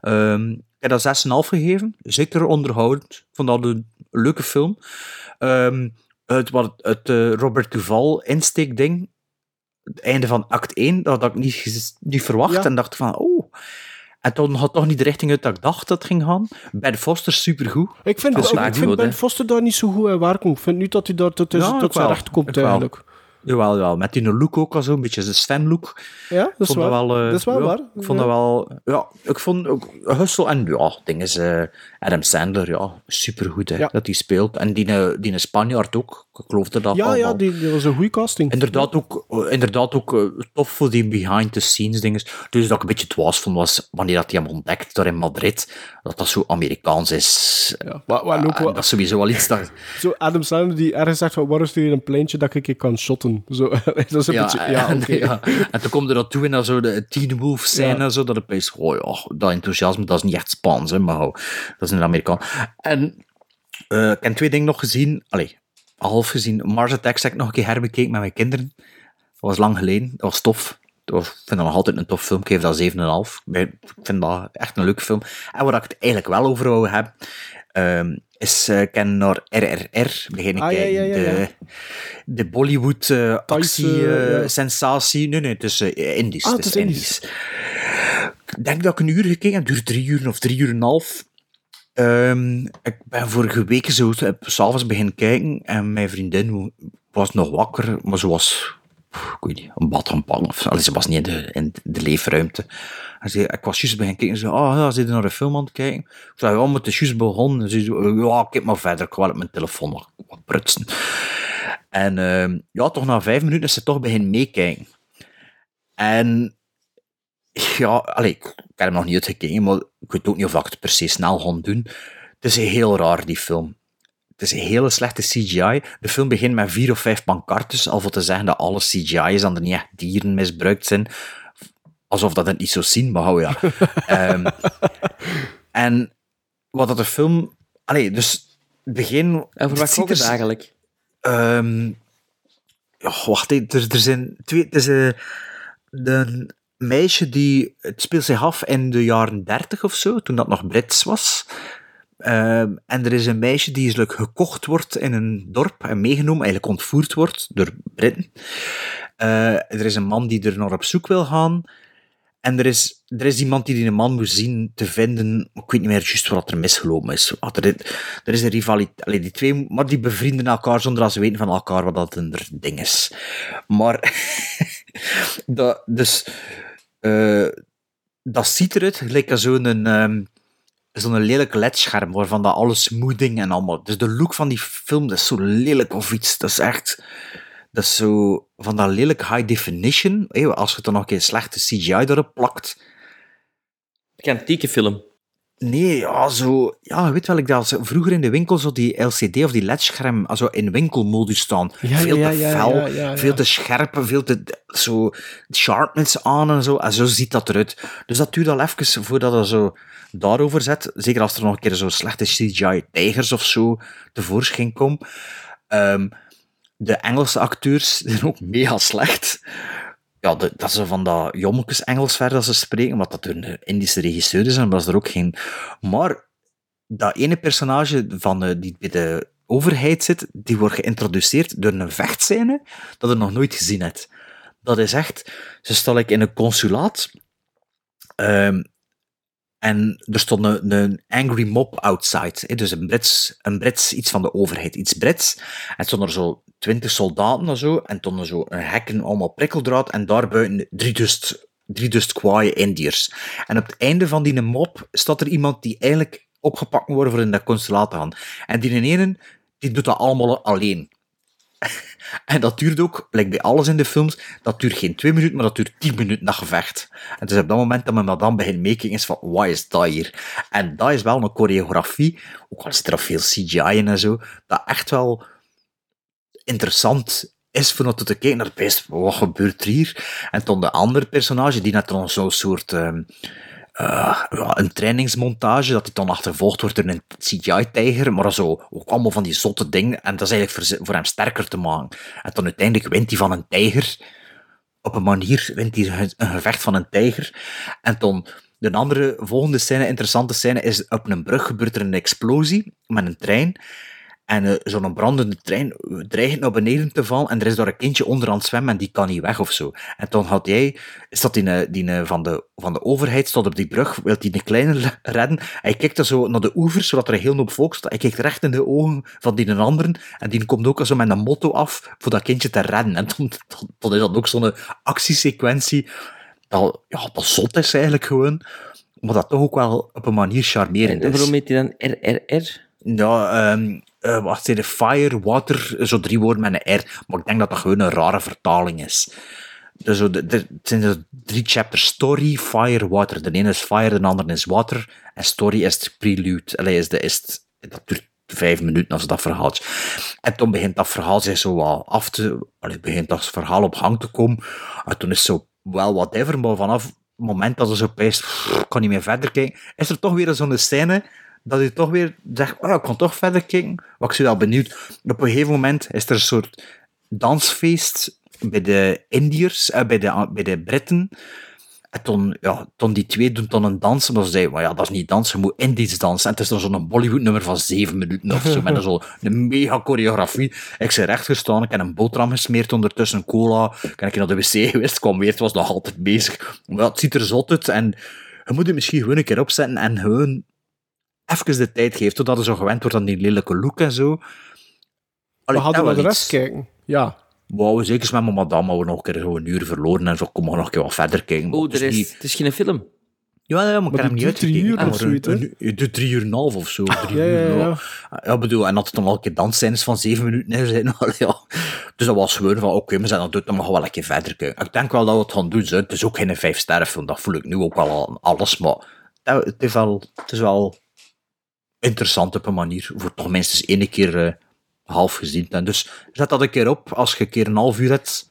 Ehm, ik heb dat 6,5 gegeven. Zeker onderhoudend. Ik vond dat een leuke film. Ehm, het wat het eh, Robert Duval insteekding het einde van act 1, dat had ik niet, verwacht. Ja. En dacht van, oh... En toen had toch niet de richting uit dat ik dacht dat het ging gaan. Ben Foster supergoed. Ik vind, Dat ik waar vind Ben. Foster daar niet zo goed in werken. Ik vind nu dat hij daar tot, Ja, tot zijn recht komt wel. Jawel, jawel. Met die look ook al zo, een beetje de Sven-look. Ja, dat is vond waar. wel, eh, dat is wel ja, waar. Ik vond Ja. dat wel... Ja, ik vond ook Hustle en ja, ding is eh, Adam Sandler, ja, supergoed hè, dat hij speelt. En die, eh, die Spanjaard ook, ik geloofde dat Ja, ja allemaal. die, die was een goede casting. Inderdaad ook, eh, inderdaad ook eh, tof voor die behind-the-scenes dingen. Dus dat ik een beetje dwaas vond was wanneer dat hij hem ontdekt daar in Madrid, dat dat zo Amerikaans is. Ja, maar, maar ook wel- dat is sowieso wel iets dat... Zo Adam Sandler die ergens zegt van, waar is er hier een pleintje dat ik hier kan shotten? Zo, dat is een beetje... Ja, en, oké. ja. en toen komt er dat toe in dat zo de Teen Wolf scène, zo, dat het is, oh ja, dat enthousiasme, dat is niet echt Spaans, hè, maar oh, dat is een Amerikaan. En eh, ik heb twee dingen nog gezien, allee, half gezien. Mars Attacks heb ik nog een keer herbekeken met mijn kinderen. Dat was lang geleden, dat was tof. Ik vind dat nog altijd een tof film, ik geef dat 7,5. Ik ik vind dat echt een leuke film. En waar ik het eigenlijk wel over wou hebben, ehm, is, ik ken naar RRR beginnen Ah, ja, ja, ja. De, de Bollywood eh. Nee, nee, het is Indisch. Ah, het is is Indisch. Ik denk dat ik een uur gekeken heb, het duurt drie uur of drie uur en een half. Ehm, ik ben vorige week zo eh, s'avonds beginnen kijken en mijn vriendin was nog wakker, maar ze was, ik een bad gaan pakken. Of, ze was niet in de, in de leefruimte. En ik was juist beginnen kijken en ze zei, ah ja, ze naar een film aan het kijken. Ik zei, ja, maar het is juist begonnen. En ze zei, ja, kijk maar verder, ik ga wel op mijn telefoon nog wat prutsen. En ehm, ja, toch na vijf minuten is ze toch beginnen meekijken. En ja, allee, ik heb hem nog niet uitgekeken, maar ik weet ook niet of ik het per se snel ga doen. Het is heel raar, die film. Het is een hele slechte CGI. De film begint met vier of vijf pancartes, al voor te zeggen dat alles CGI is en er niet echt dieren misbruikt zijn. Alsof dat het niet zo zien, maar hou ja. Ehm, en wat dat de film... Allee, dus het begin... Over het wat het er- eigenlijk? Ehm, wacht, er, er zijn twee. Het is een, een meisje die. Het speelt zich af in de jaren 30 of zo, toen dat nog Brits was. Ehm, en er is een meisje die like, gekocht wordt in een dorp en meegenomen, eigenlijk ontvoerd wordt door Britten. Eh, er is een man die er naar op zoek wil gaan. En er is, er is iemand die die een man moet zien te vinden. Ik weet niet meer juist wat er misgelopen is. Er, er is een rivaliteit. Allee, die twee, maar die bevrienden elkaar zonder dat ze weten van elkaar wat dat een ding is. Maar, dat, dus, eh, dat ziet eruit gelijk als zo'n ehm, zo'n lelijk ledscherm waarvan dat alles smoothing en allemaal. Dus de look van die film, dat is zo lelijk of iets. Dat is echt. Dat is zo van dat lelijk high definition. Hé, Als je dan nog een keer slechte CGI erop plakt. Een antieke film. Nee, ja, zo... Ja, weet wel, ik dat zo vroeger in de winkel zo die LCD of die ledscherm also in winkelmodus staan. Ja, veel ja, te fel, ja, veel te scherp, veel te... Zo sharpness aan en zo. En zo ziet dat eruit. Dus dat duurt al even voordat je zo daarover zet. Zeker als er nog een keer zo slechte CGI-tijgers of zo tevoorschijn komen. Ehm, de Engelse acteurs zijn ook mega slecht. Ja, dat ze van dat jommekes Engels verder als ze spreken, omdat dat een Indische regisseur is en was er ook geen... Maar dat ene personage van, eh, die bij de overheid zit, die wordt geïntroduceerd door een vechtscène dat je nog nooit gezien hebt. Dat is echt... Ze staan like, in een consulaat ehm, en er stond een, angry mob outside. Dus een Brits, een Brits, iets van de overheid, iets Brits. En stonden er zo twintig soldaten of zo. En toen zo een hekken, allemaal prikkeldraad. En daarbuiten drie dust, drie dust kwaaie Indiërs. En op het einde van die mob staat er iemand die eigenlijk opgepakt worden voor in dat consulaat te gaan. En die ene, die doet dat allemaal alleen. En dat duurt ook, like bij alles in de films, dat duurt geen twee minuten, maar dat duurt tien minuten dat gevecht. En dus op dat moment dat dat dan begint meekijken, is van, wat is dat hier? En dat is wel een choreografie, ook al zit er veel CGI in en zo, dat echt wel interessant is voor te kijken naar best, wat gebeurt er hier? En dan de andere personage, die net dan zo'n soort... ja, een trainingsmontage, dat hij dan achtervolgd wordt door een CGI-tijger, maar zo, ook allemaal van die zotte dingen, en dat is eigenlijk voor, voor hem sterker te maken. En dan uiteindelijk wint hij van een tijger, op een manier wint hij een gevecht van een tijger, en dan de andere volgende scène, interessante scène, is op een brug gebeurt er een explosie met een trein, En eh, zo'n brandende trein eh, dreigt naar beneden te vallen en er is daar een kindje onder aan het zwemmen en die kan niet weg of zo. En dan had jij, is dat die, eh, die van, de, van de overheid staat op die brug, wil die een kleine le- redden. Hij kijkt dan zo naar de oevers, zodat er een heel hoop volk staat. Hij kijkt recht in de ogen van die een anderen en die komt ook zo met een motto af voor dat kindje te redden. En dan, dan, dan is dat ook zo'n actiesequentie dat, ja, dat zot is eigenlijk gewoon, maar dat toch ook wel op een manier charmerend En is. waarom heet hij dan RRR? Ja, eh, wacht even, fire, water, zo drie woorden met een R. Maar ik denk dat dat gewoon een rare vertaling is. Dus de, de- het zijn drie chapters. Story, fire, water. De ene is fire, de andere is water. En story is het prelude. Allee, is de, is dat duurt vijf minuten als dat verhaaltje. En toen begint dat verhaal zich zo wat af te... Allee, begint dat verhaal op gang te komen. En toen is zo wel whatever, maar vanaf het moment dat ze zo pijst, kan niet meer verder kijken, is er toch weer zo'n scène dat je toch weer zegt, oh ja, ik kan toch verder kijken. Wat ik ben wel benieuwd. Op een gegeven moment is er een soort dansfeest bij de Indiërs, eh, bij, de, bij de Britten. En toen, ja, toen die twee doen dan een dans, en dan zei maar ja, dat is niet dansen, je moet Indisch dansen. En het is dan zo'n Bollywood-nummer van zeven minuten of zo, met zo'n mega choreografie. Ik ben recht gestaan, ik heb een boterham gesmeerd ondertussen, cola. Ik ben naar de wc geweest, kwam weer, het was nog altijd bezig. Maar ja, het ziet er zot uit, en je moet het misschien gewoon een keer opzetten en gewoon even de tijd geven, totdat je zo gewend wordt aan die lelijke look en zo. We hadden naar de wel rest kijken. Ja. Wauw, zeker met mijn madame, maar we nog een keer zo een uur verloren en zo komen we nog een keer wat verder kijken. Oh, het de is niet- Het is geen film. Ja, ja, maar ik Maar heb hem die niet drie uitgekeken. uur of zoiets, hè? een- Het duurt drie uur en een half of zo. Drie Ja, ja, uur, ja. ja, bedoel, en dat het dan al een keer dansscènes van zeven minuten in zijn. wel, ja. Dus dat was gewoon van, oké, we zijn dat doet, dan mag wel een keer verder kijken. Ik denk wel dat we het gaan doen. Zo. Het is ook geen vijf sterren film, dat voel ik nu ook wel aan alles, maar dat- het is wel, het is wel interessant op een manier, voor toch minstens één keer eh, half gezien. En dus zet dat een keer op, als je een keer een half uur hebt,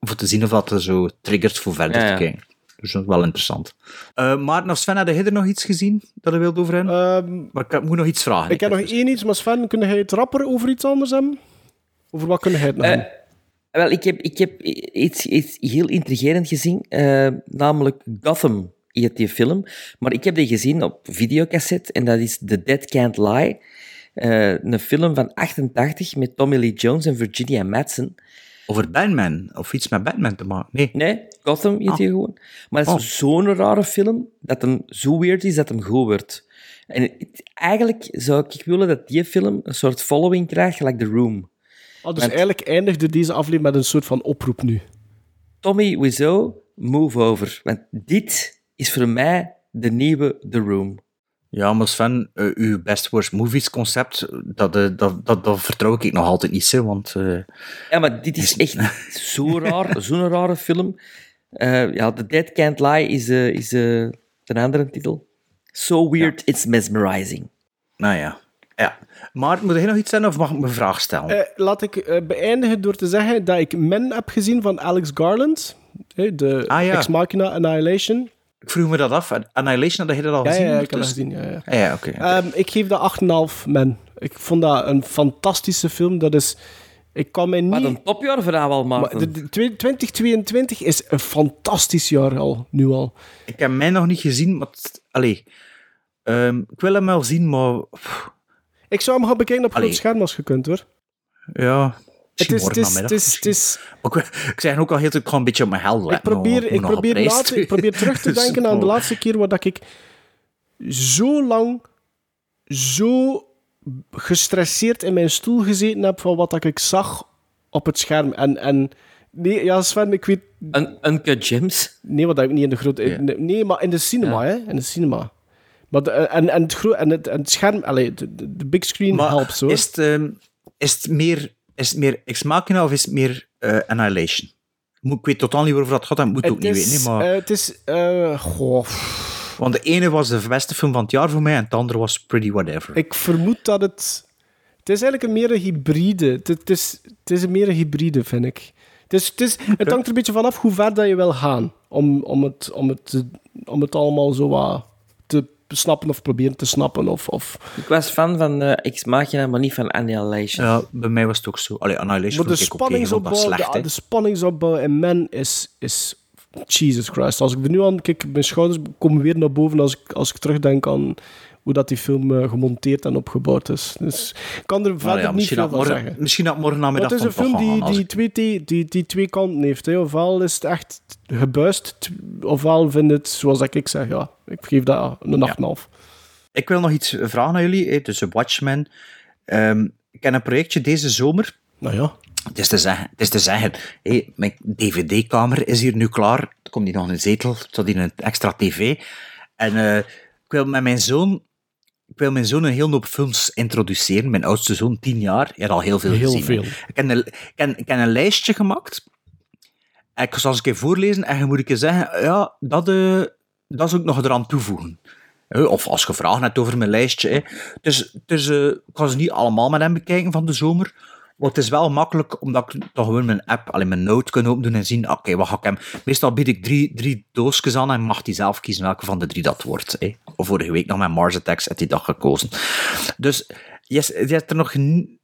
om te zien of dat er zo triggert voor verder Ja, ja. te kijken. Dus dat is wel interessant. Eh maar nou, Sven, had jij er nog iets gezien dat je wilt over hebben? maar ik moet nog iets vragen. Ehm, Ik heb nog één iets, maar Sven, kun jij het rapper over iets anders hebben? Over wat kun jij het nog Eh? Wel, ik heb, ik heb iets, iets heel intrigerend gezien, eh, namelijk Gotham, heet die film. Maar ik heb die gezien op videocassette en dat is The Dead Can't Lie. Eh, een film van 88 met Tommy Lee Jones en Virginia Madsen. Over Batman, of iets met Batman te maken? Nee. Nee, Gotham heet die gewoon. Maar het is zo'n rare film, dat hem zo weird is dat hem goed wordt. En het- eigenlijk zou ik willen dat die film een soort following krijgt, gelijk The Room. Ah, dus want- eigenlijk eindigde deze aflevering met een soort van oproep nu. Tommy Wiseau, move over. Want dit is voor mij de nieuwe The Room. Ja, maar Sven, eh, uw Best Worst Movies concept, dat, eh, dat, dat, dat vertrouw ik nog altijd niet, hè, want... eh, Ja, maar dit is echt zo raar, zo'n rare film. Eh, ja, The Dead Can't Lie is, eh, is eh, de andere titel. So weird, it's mesmerizing. Nou ja. ja. Maar moet jij nog iets zeggen of mag ik me een vraag stellen? Eh, laat ik eh, beëindigen door te zeggen dat ik Men heb gezien van Alex Garland. Eh, de Ah, ja. Ex Machina Annihilation. Ik vroeg me dat af. Annihilation, had je dat al Ja, gezien? ja, ik heb dat Dus- gezien. Ja, ja. Ah, ja, oké. Ehm, ik geef dat 8,5 Men. Ik vond dat een fantastische film. Dat is... Ik kan mij niet... Wat een topjaar voor jou al, Maar de, de- 2022 is een fantastisch jaar al, nu al. Ik heb mij nog niet gezien, maar... Allee. Ehm, ik wil hem wel zien, maar... pff, Ik zou hem gaan bekijken op groot scherm als je kunt, hoor. Ja... Het is, het is, het is, het is, Maar ik, zeg ook al heel ik ga een beetje op mijn hel letten. ik probeer, ik, probeer ik probeer terug te Dus, denken aan de oh. laatste keer waar dat ik zo lang, zo gestresseerd in mijn stoel gezeten heb van wat dat ik zag op het scherm. En, en nee, ja, Sven, ik weet... Un Uncut Gems? Nee, wat heb ik niet in de grote... Nee, nee, maar in de cinema, hè. In de cinema. Maar de, en, en, het en, het, en het scherm... Allee, de, de, big screen Maar helpt, hoor. is het, ehm, is het meer, is het meer Ex Machina of is het meer eh, Annihilation? Moet- Ik weet totaal niet waarover dat gaat, dat moet ik ook niet weten. Maar, eh, het is... eh, goh... want de ene was de beste film van het jaar voor mij en de andere was Pretty Whatever. Ik vermoed dat het... Het is eigenlijk een meer een hybride. Het, het is, het is een meer een hybride, vind ik. Het, is, het, is, het hangt er een beetje vanaf hoe ver dat je wil gaan. Om, om, het, om, het, om het allemaal zo wat snappen of proberen te snappen. Of, of. Ik was fan van eh Ex Machina, maar niet van Annihilation. Ja, bij mij was het ook zo. Allee, Annihilation Maar de spanningsopbouw, slecht. de, de spanningsopbouw in Men is, is Jesus Christ. Als ik er nu aan kijk, mijn schouders komen weer naar boven als ik, als ik terugdenk aan hoe dat die film eh, gemonteerd en opgebouwd is. Dus ik kan er verder Nou ja, niet veel dat van morgen, zeggen. misschien dat morgen namiddag het is een film die, die, ik- twee, die, die, die twee kanten heeft. Hè. Ofwel is het echt gebuist, ofwel vind het, zoals ik zeg, ja, ik geef dat een 8,5. Ik wil nog iets vragen aan jullie. Dus Watchmen. Ehm, ik heb een projectje deze zomer. Nou ja. Het is te zeggen, het is te zeggen hé, mijn dvd-kamer is hier nu klaar. Er komt hier nog een zetel, er staat hier een extra tv. En eh, ik wil met mijn zoon... Wil mijn zoon een heel hoop films introduceren. Mijn oudste zoon, tien jaar, hij had al heel veel Heel gezien. veel. Ik heb, een, ik, heb, ik heb een lijstje gemaakt. En ik zal eens een keer voorlezen en je moet ik je zeggen, ja, dat, eh, dat zou ik nog eraan toevoegen. Of als je vragen hebt over mijn lijstje. hè. Dus, dus eh, ik kan ze niet allemaal met hem bekijken van de zomer. Maar het is wel makkelijk, omdat ik toch gewoon mijn app, alleen mijn note kan opdoen en zien, oké, wat ga ik hem... Meestal bied ik drie, drie doosjes aan en mag hij zelf kiezen welke van de drie dat wordt. Hè. Vorige week nog met Mars Attacks had hij dat gekozen. Dus yes, je hebt er nog...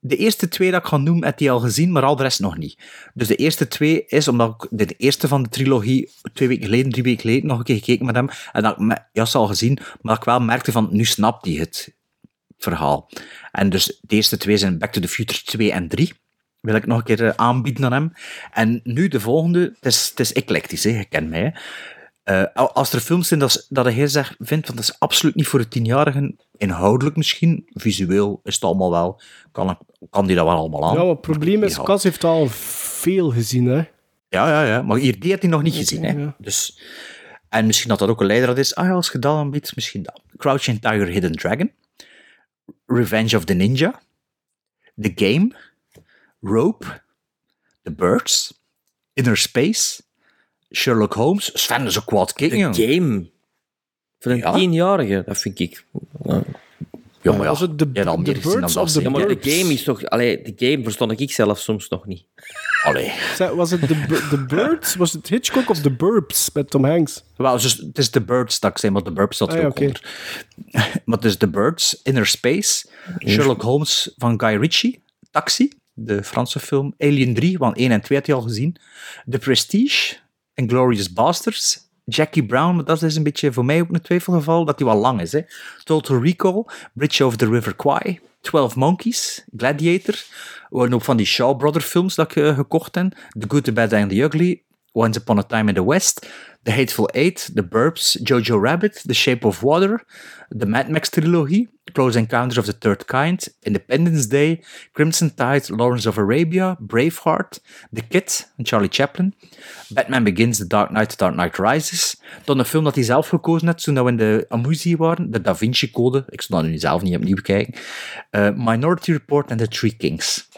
De eerste twee dat ik ga noemen, heb hij al gezien, maar al de rest nog niet. Dus de eerste twee is, omdat ik de eerste van de trilogie twee weken geleden, drie weken geleden nog een keer gekeken met hem, en dat ik me- Jas al gezien, maar dat ik wel merkte van, nu snapt hij het verhaal. En dus de eerste twee zijn Back to the Future 2 en 3. Wil ik nog een keer eh, aanbieden aan hem. En nu de volgende, het is, het is eclectisch, hè, je kent mij. Eh, al- als er films zijn dat, dat hij zegt, vindt, want dat is absoluut niet voor de tienjarigen, inhoudelijk misschien, visueel is het allemaal wel, kan, kan die dat wel allemaal aan. Ja, het probleem is. Cas heeft al veel gezien, hè. Ja, ja, ja. Maar hier, die had hij nog niet gezien. Hè? ja. Dus, en misschien dat dat ook een leidraad is. Ah ja, als je dat aanbiedt, misschien dat. Crouching Tiger, Hidden Dragon. Revenge of the Ninja. The Game. Rope. The Birds. Inner Space. Sherlock Holmes. Sven is ook wat kijken. The Game. Voor een Ja. tienjarige, dat vind ik. Ja, maar ja, Was het de, de Birds of the zeg. maar de game is toch... Allee, de game verstond ik zelf soms nog niet. Allee. Was het de, de Birds? Was het Hitchcock of The Burbs met Tom Hanks? Wel, dus, het is The Birds dat ik zei, maar The Burbs er Ah, ook onder. maar het is The Birds, Inner Space, Sherlock Holmes van Guy Ritchie, Taxi, de Franse film, Alien 3, want 1 en 2 had je al gezien, The Prestige, Inglourious Basterds, Jackie Brown, dat is een beetje voor mij ook een twijfelgeval, dat die wel lang is. Hè. Total Recall, Bridge over the River Kwai, 12 Monkeys, Gladiator, waren ook van die Shaw Brother films dat ik eh, gekocht heb, The Good, The Bad and The Ugly, Once Upon a Time in the West, The Hateful Eight, The Burbs, Jojo Rabbit, The Shape of Water, de Mad Max trilogie, Close Encounters of the Third Kind, Independence Day, Crimson Tide, Lawrence of Arabia, Braveheart, The Kid, en Charlie Chaplin, Batman Begins, The Dark Knight, The Dark Knight Rises, dan een film dat hij zelf gekozen had toen we in de Amusie waren, de Da Vinci Code, ik zal dat nu zelf niet opnieuw bekijken, eh, Minority Report en The Three Kings.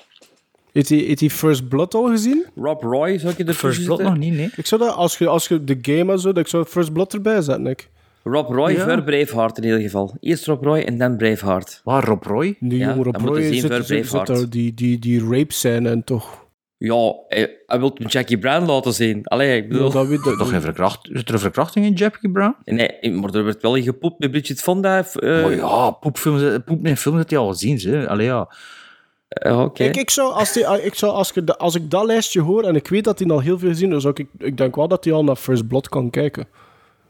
Heeft hij, heeft hij First Blood al gezien? Rob Roy, zou ik je er First Blood nog niet, nee. Ik zou dat, als je, als je de game en zo, dat ik zou First Blood erbij zetten, ik. Rob Roy Ja. voor Braveheart in ieder geval. Eerst Rob Roy en dan Braveheart. Waar, Rob Roy? Die Ja, je Roy zit Braveheart. die, die, die rape scène en toch... Ja, hij, hij wil Jackie Brown laten zien. Allee, ik bedoel... Ja, dat. Toch geen verkracht, is er een verkrachting in Jackie Brown? Nee, maar er werd wel in gepoept met Bridget Fonda. eh, oh ja, poepfilms, poep in films dat hij al gezien, ze. Allee, ja. Eh, Oké. Ik, ik zou, als, die, ik zou als, ik, als ik dat lijstje hoor en ik weet dat hij al heel veel gezien dan zou ik, ik denk wel dat hij al naar First Blood kan kijken.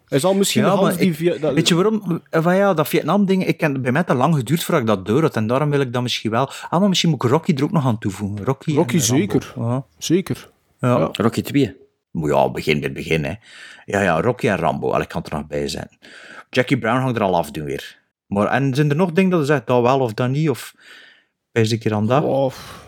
Hij zal misschien Ja, maar die ik- via... Dat, Weet je waarom? Eh, Van ja, dat Vietnam-ding, ik heb bij mij te lang geduurd voordat ik dat door had. En daarom wil ik dat misschien wel... Ah, maar misschien moet ik Rocky er ook nog aan toevoegen. Rocky, Rocky zeker. Ja. Zeker. Ja. Ja. Rocky 2. Maar ja, begin bij het begin, hè. Ja, ja, Rocky en Rambo. Allee, ik kan er nog bij zijn. Jackie Brown hangt er al af doen weer. Maar, en zijn er nog dingen dat je zegt, dat wel of dat niet? Of ik keer aan dat? Of,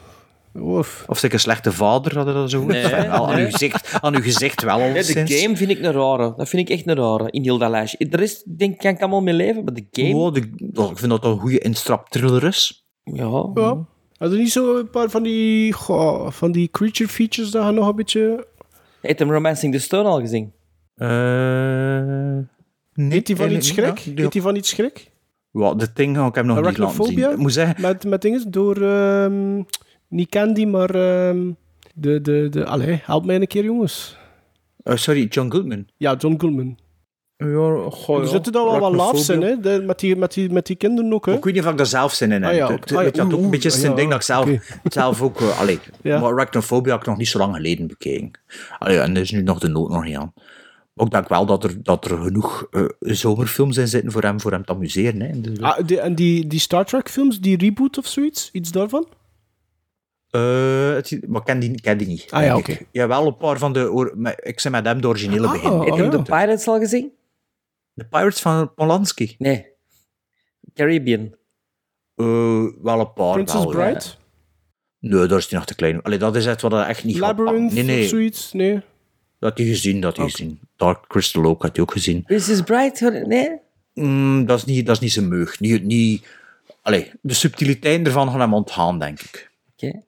of, Of zeg een slechte vader, je dat zo goed Nee, aan, nee. uw gezicht, aan uw gezicht wel al Nee, de game vind ik een rare. Dat vind ik echt een rare, in heel dat lijstje. De rest denk, kan ik allemaal mee leven, maar de game... Oh, de, ik vind dat dat een goede instrap thriller is. Ja. ja. Had er niet zo een paar van die, goh, van die creature features dat je nog een beetje... Heeft hem Romancing the Stone al gezien? Eh nee, Heet die van iets schrik? ja. Heet die van iets schrik? Ja, de Thing ik hem nog niet laten zien. Arachnophobia? Ik moet zeggen, Met, met dingen door... ehm, niet Candy, maar... ehm, de, de, de... Allee, help mij een keer, jongens. eh, sorry, John Goodman. Ja, John Goodman. Ja, goh, er zitten daar wel wat laughs in, hè? De- met, die, met, die, met die kinderen ook, hè? Ik weet niet of ik daar zelf zin in heb. Ah, ja, Het- ook- ah, ja, dat ook een beetje zijn ja, ding dat ik zelf, zelf ook... eh, allee, Ja. maar Arachnophobia heb ik nog niet zo lang geleden bekeken. Allee, en er is nu nog de nood nog niet aan. Ik denk wel dat er, dat er genoeg eh, zomerfilms in zitten voor hem, voor hem te amuseren. Hè. Dus, Ah, die, en die, die Star Trek films, die reboot of zoiets? Iets daarvan? eh, het- maar ik ken die, ken die niet. Ah, ja. Jawel, een paar van de... Ik zei met hem de originele Ah, begin. oh, Heb je de Pirates al gezien? De Pirates van Polanski. Nee. Caribbean. Eh, wel een paar. Princess wel, ja. Nee, daar is hij nog te klein. Allee, dat is het wat hij echt niet. Labyrinth Nee, nee. of zoiets? Nee. Dat had hij gezien, dat had hij gezien. Dark Crystal ook had hij ook gezien. Princess Bride? Nee? Mm, dat, is niet, dat is niet zijn meug. Niet, niet, allee, de subtiliteiten ervan gaan hem ontgaan, denk ik. Oké.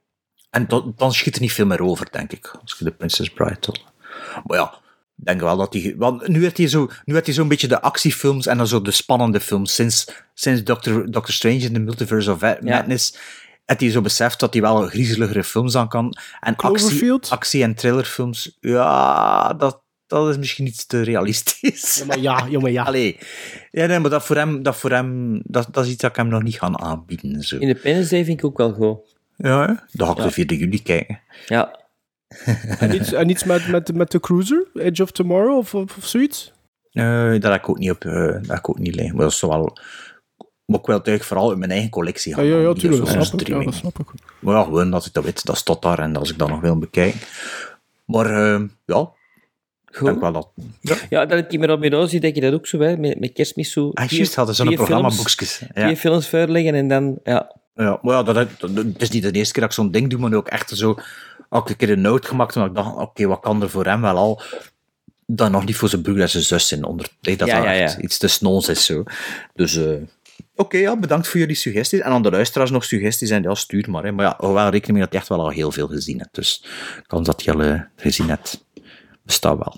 En dan, dan schiet er niet veel meer over, denk ik. Als je de Princess Bride doet. Maar ja, ik denk wel dat hij... Want nu heeft hij zo- nu heeft hij zo'n beetje de actiefilms en dan zo de spannende films. Sinds, sinds Doctor, Doctor Strange in the Multiverse of Madness... heeft hij zo beseft dat hij wel griezeligere films aan kan. En actie, actie- en thrillerfilms, ja, dat, dat is misschien iets te realistisch. Ja, maar ja, ja, maar ja. Allee. Ja, nee, maar dat voor hem, dat, voor hem dat, dat is iets dat ik hem nog niet ga aanbieden. Zo. Independence Day vind ik ook wel goed. Ja, hè? dan ga ik de 4 juli kijken. Ja. En iets, en iets met, met, met de Cruiser? Edge of Tomorrow of, of, of zoiets? Eh, dat heb ik ook niet op, eh, dat heb ik ook niet liggen. Maar dat is wel... Maar ik wil het eigenlijk vooral in mijn eigen collectie Ja, gaan. ja, ja, niet op tuurlijk. Dat zo'n snap ik. Ja, streaming. dat snap ik. Maar ja, gewoon dat ik dat weet, dat staat daar en als ik dat nog wil bekijken. Maar eh, ja, ik denk wel dat... Ja, Ja, dat het op mijn zie, denk je dat ook zo, hè? Met, met kerstmis zo. ah, juist, hadden zo'n programma films- boekjes. Ja. films voorleggen en dan, ja. Ja, maar ja, dat, dat, dat- het is niet de eerste keer dat ik zo'n ding doe, maar ook echt zo... Ook een keer een note gemaakt, omdat ik dacht, oké, wat kan er voor hem wel al... Dan nog niet voor zijn broer en zijn zus zijn. Onder, nee, dat Ja, ja, ja. iets te snons is. Zo. Dus eh, oké, ja, bedankt voor jullie suggesties. En aan de luisteraars nog suggesties zijn, ja, stuur maar. Hè. Maar ja, hou wel rekening mee dat je echt wel al heel veel gezien hebt. Dus kans dat je al eh, gezien hebt, bestaat wel.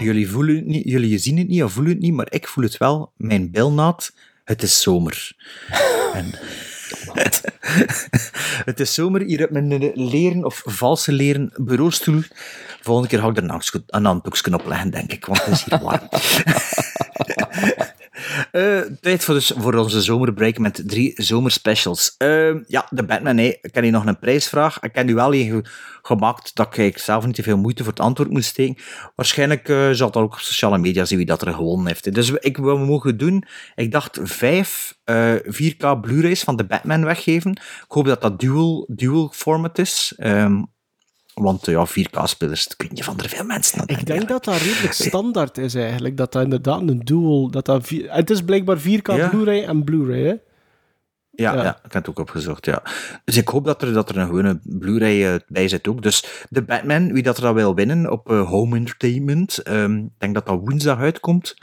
Jullie, voelen het niet, jullie zien het niet of voelen het niet, maar ik voel het wel. Mijn bilnaad, het is zomer. En het is zomer hier op mijn leren of valse leren bureaustoel. Volgende keer ga ik er een handdoekje- een handdoekje op leggen, denk ik, want het is hier warm. Eh, tijd voor, dus, voor onze zomerbreak met drie zomerspecials. Eh, ja, de Batman. Ik heb hier nog een prijsvraag. Ik heb nu wel ge- gemaakt dat ik zelf niet te veel moeite voor het antwoord moest steken. Waarschijnlijk eh, zal dat ook op sociale media zien wie dat er gewonnen heeft. Dus ik, wat we mogen doen, ik dacht vijf eh, 4K Blu-rays van de Batman weggeven. Ik hoop dat dat dual, dual format is. Ehm, want ja, 4K-spelers, dat kun je van er veel mensen aan Ik denk dat dat redelijk standaard is eigenlijk. Dat dat inderdaad een dual... Dat dat vier, het is blijkbaar 4K Ja. Blu-ray en Blu-ray, hè? Ja, Ja. ja. ik heb het ook opgezocht, ja. Dus ik hoop dat er, dat er een gewone Blu-ray eh, bij zit ook. Dus de Batman, wie dat er dan wil winnen op eh, Home Entertainment, ehm, ik denk dat dat woensdag uitkomt.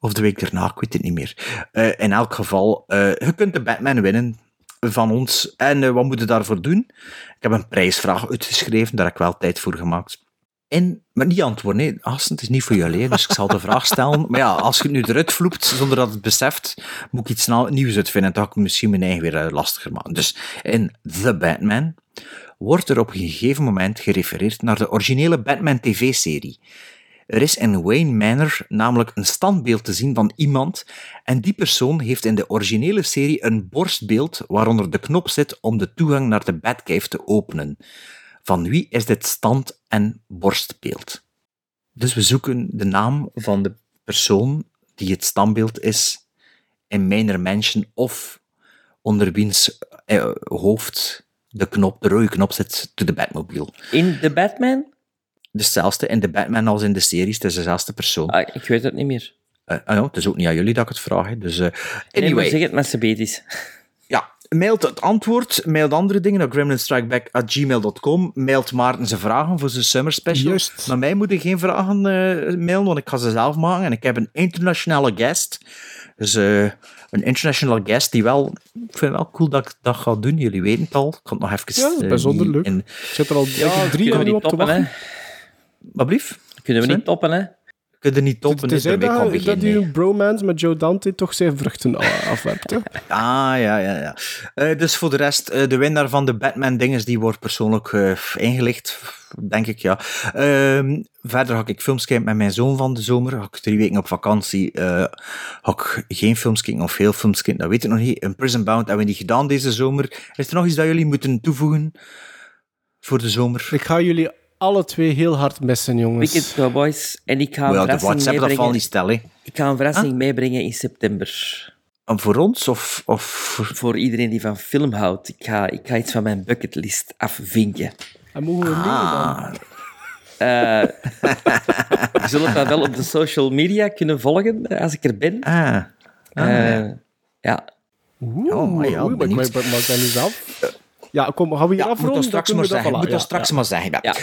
Of de week daarna, ik weet het niet meer. Eh, in elk geval, je kunt de Batman winnen van ons. En eh, wat moet je daarvoor doen? Ik heb een prijsvraag uitgeschreven, daar heb ik wel tijd voor gemaakt. En, maar niet antwoorden, nee, Assen, het is niet voor jou alleen, dus ik zal de vraag stellen. Maar ja, als je het nu eruit vloept, zonder dat het beseft, moet ik iets nieuws uitvinden. Dan ga ik misschien mijn eigen weer eh, lastiger maken. Dus in The Batman wordt er op een gegeven moment gerefereerd naar de originele Batman TV-serie. Er is in Wayne Manor namelijk een standbeeld te zien van iemand en die persoon heeft in de originele serie een borstbeeld waaronder de knop zit om de toegang naar de Batcave te openen. Van wie is dit stand- en borstbeeld? Dus we zoeken de naam van de persoon die het standbeeld is in Manor Mansion of onder wiens eh, hoofd de, knop, de rode knop zit to de Batmobile. In The Batman? Dezelfde in de Batman als in de series, het is dezelfde persoon. Ah, ik weet het niet meer. Ah ja, het is ook niet aan jullie dat ik het vraag. hè. Dus, eh, Nee, maar anyway, zeg het met Sabetisch. ja, mailt het antwoord, mailt andere dingen naar gremlinstrikeback.gmail.com, mailt Maarten zijn vragen voor zijn summer special. Juist. Naar mij moet je geen vragen eh, mailen, want ik ga ze zelf maken. En ik heb een internationale guest. Dus eh, een internationale guest die wel... Ik vind het wel cool dat ik dat ga doen. Jullie weten het al. Ik kan het nog even... Ja, bijzonder leuk. in- Ik zit er al ik, drie niet op te wachten. hè? Wat blief? Kunnen we niet toppen, hè? kun je niet toppen. Kan dat, dat uw bromance met Joe Dante toch zijn vruchten afwerpt. hè? Ah, ja, ja, ja. Eh, dus voor de rest, eh, de winnaar van de Batman-dinges, die wordt persoonlijk eh, ingelicht, denk ik, ja. Ehm, verder ga ik films kijken met mijn zoon van de zomer. Ga ik drie weken op vakantie. eh ga ik geen films kijken of veel films kijken, dat weet ik nog niet. Een Prison Bound hebben we niet gedaan deze zomer. Is er nog iets dat jullie moeten toevoegen voor de zomer? Ik ga jullie alle twee heel hard missen, jongens. Weekend Cowboys. En ik ga een de verrassing WhatsApp, dat niet. Ik ga een verrassing meebrengen in september. Voor ons of, of voor... Iedereen die van film houdt. Ik ga, ik ga iets van mijn bucketlist afvinken. En mogen we Ah. dan? Eh je zult dat wel op de social media kunnen volgen eh, als ik er ben. Ah. Eh, ja. ja. Oeh, Oh, maar ja, oeh, maar ik niet af. Ja, kom, gaan we hier Ja, moet afronden? dat straks maar zeggen. Moet dat straks maar zeggen. Ja.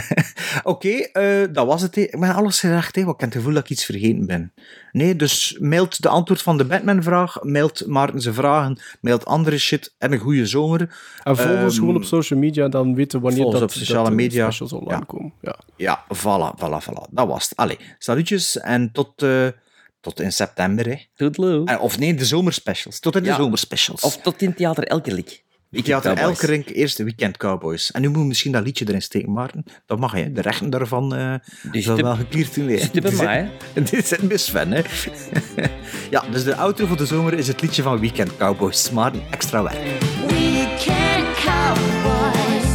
Oké, eh, dat was het. hè. Ik ben alles gezegd, hè, want ik heb het gevoel dat ik iets vergeten ben. Nee, dus mailt de antwoord van de Batman-vraag, mailt Maarten zijn vragen, mailt andere shit en een goede zomer. En volg ons Ehm, gewoon op social media, dan weten we wanneer dat, op sociale dat de media. specials online Ja. komen. Ja. Ja, voilà, voilà, voilà. Dat was het. Allee, salutjes en tot, eh, tot in september. Hè. Eh, Of nee, de zomerspecials. Tot in de Ja. zomerspecials. Of tot in Theater Elkerlik. Ik had Cowboys. elke rink eerste weekend Cowboys. En nu moet je misschien dat liedje erin steken, Maarten. Dat mag, hè. De rechten daarvan eh Die zit- wel geklierd toen. hè. zit bij Die mij, zit- Dit zit bij Sven, hè. ja, dus de outro voor de zomer is het liedje van Weekend Cowboys. Maarten, extra werk. Weekend cowboys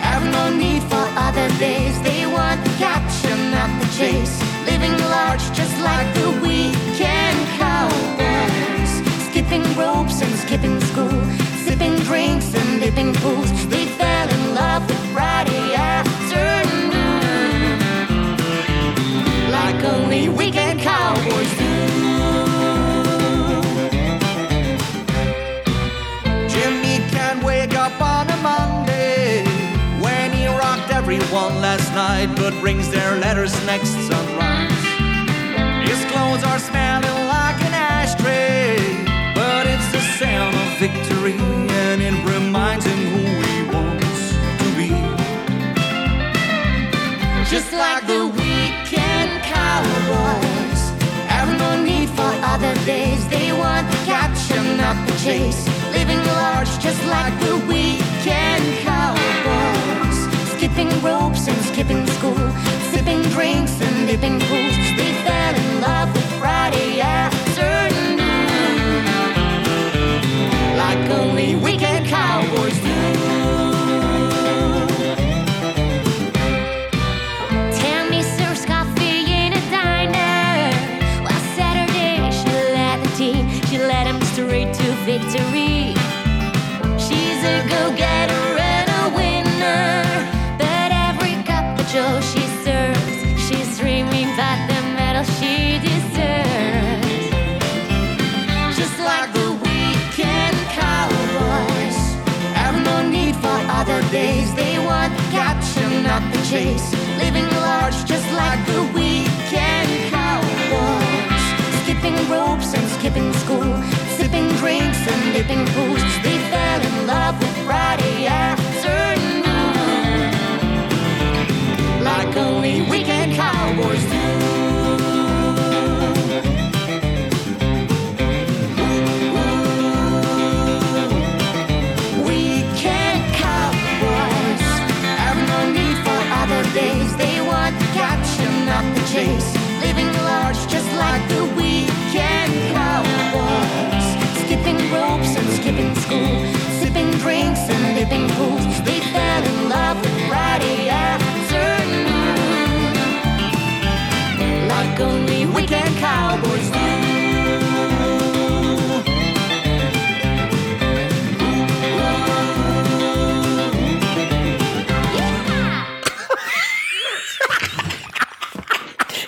have no need for other days. They want the capture, not the chase. Living large, just like the weekend cowboys. Skipping ropes and skipping school. Dipping. They fell in love with Friday afternoon. Like only weekend cowboys do. Jimmy can't wake up on a Monday when he rocked everyone last night, but brings their letters next sunrise. His clothes are smelling like an ashtray, but it's the sound of victory, and it reminds Just like the weekend cowboys. Have no need for other days. They want the capture, not the chase. Living large just like the weekend cowboys. Skipping ropes and skipping school. Sipping drinks and dipping pools. They fell in love with Friday afternoon. Like only weekend chase. Living large, just like the weekend cowboys. Skipping ropes and skipping school. Sipping drinks and dipping pools. They fell in love with Friday afternoon. Like only weekend cowboys like the weekend cowboys. Skipping ropes and skipping school. Sipping drinks and dipping pools. They fell in love with Friday afternoon. Like only weekend cowboys do.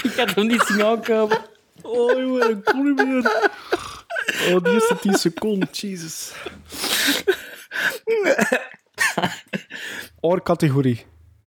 Ik had hem niet zien aankomen. Oh, jongen, ik kon niet meer. Oh, die eerste 10 seconden, Jesus. Oor categorie.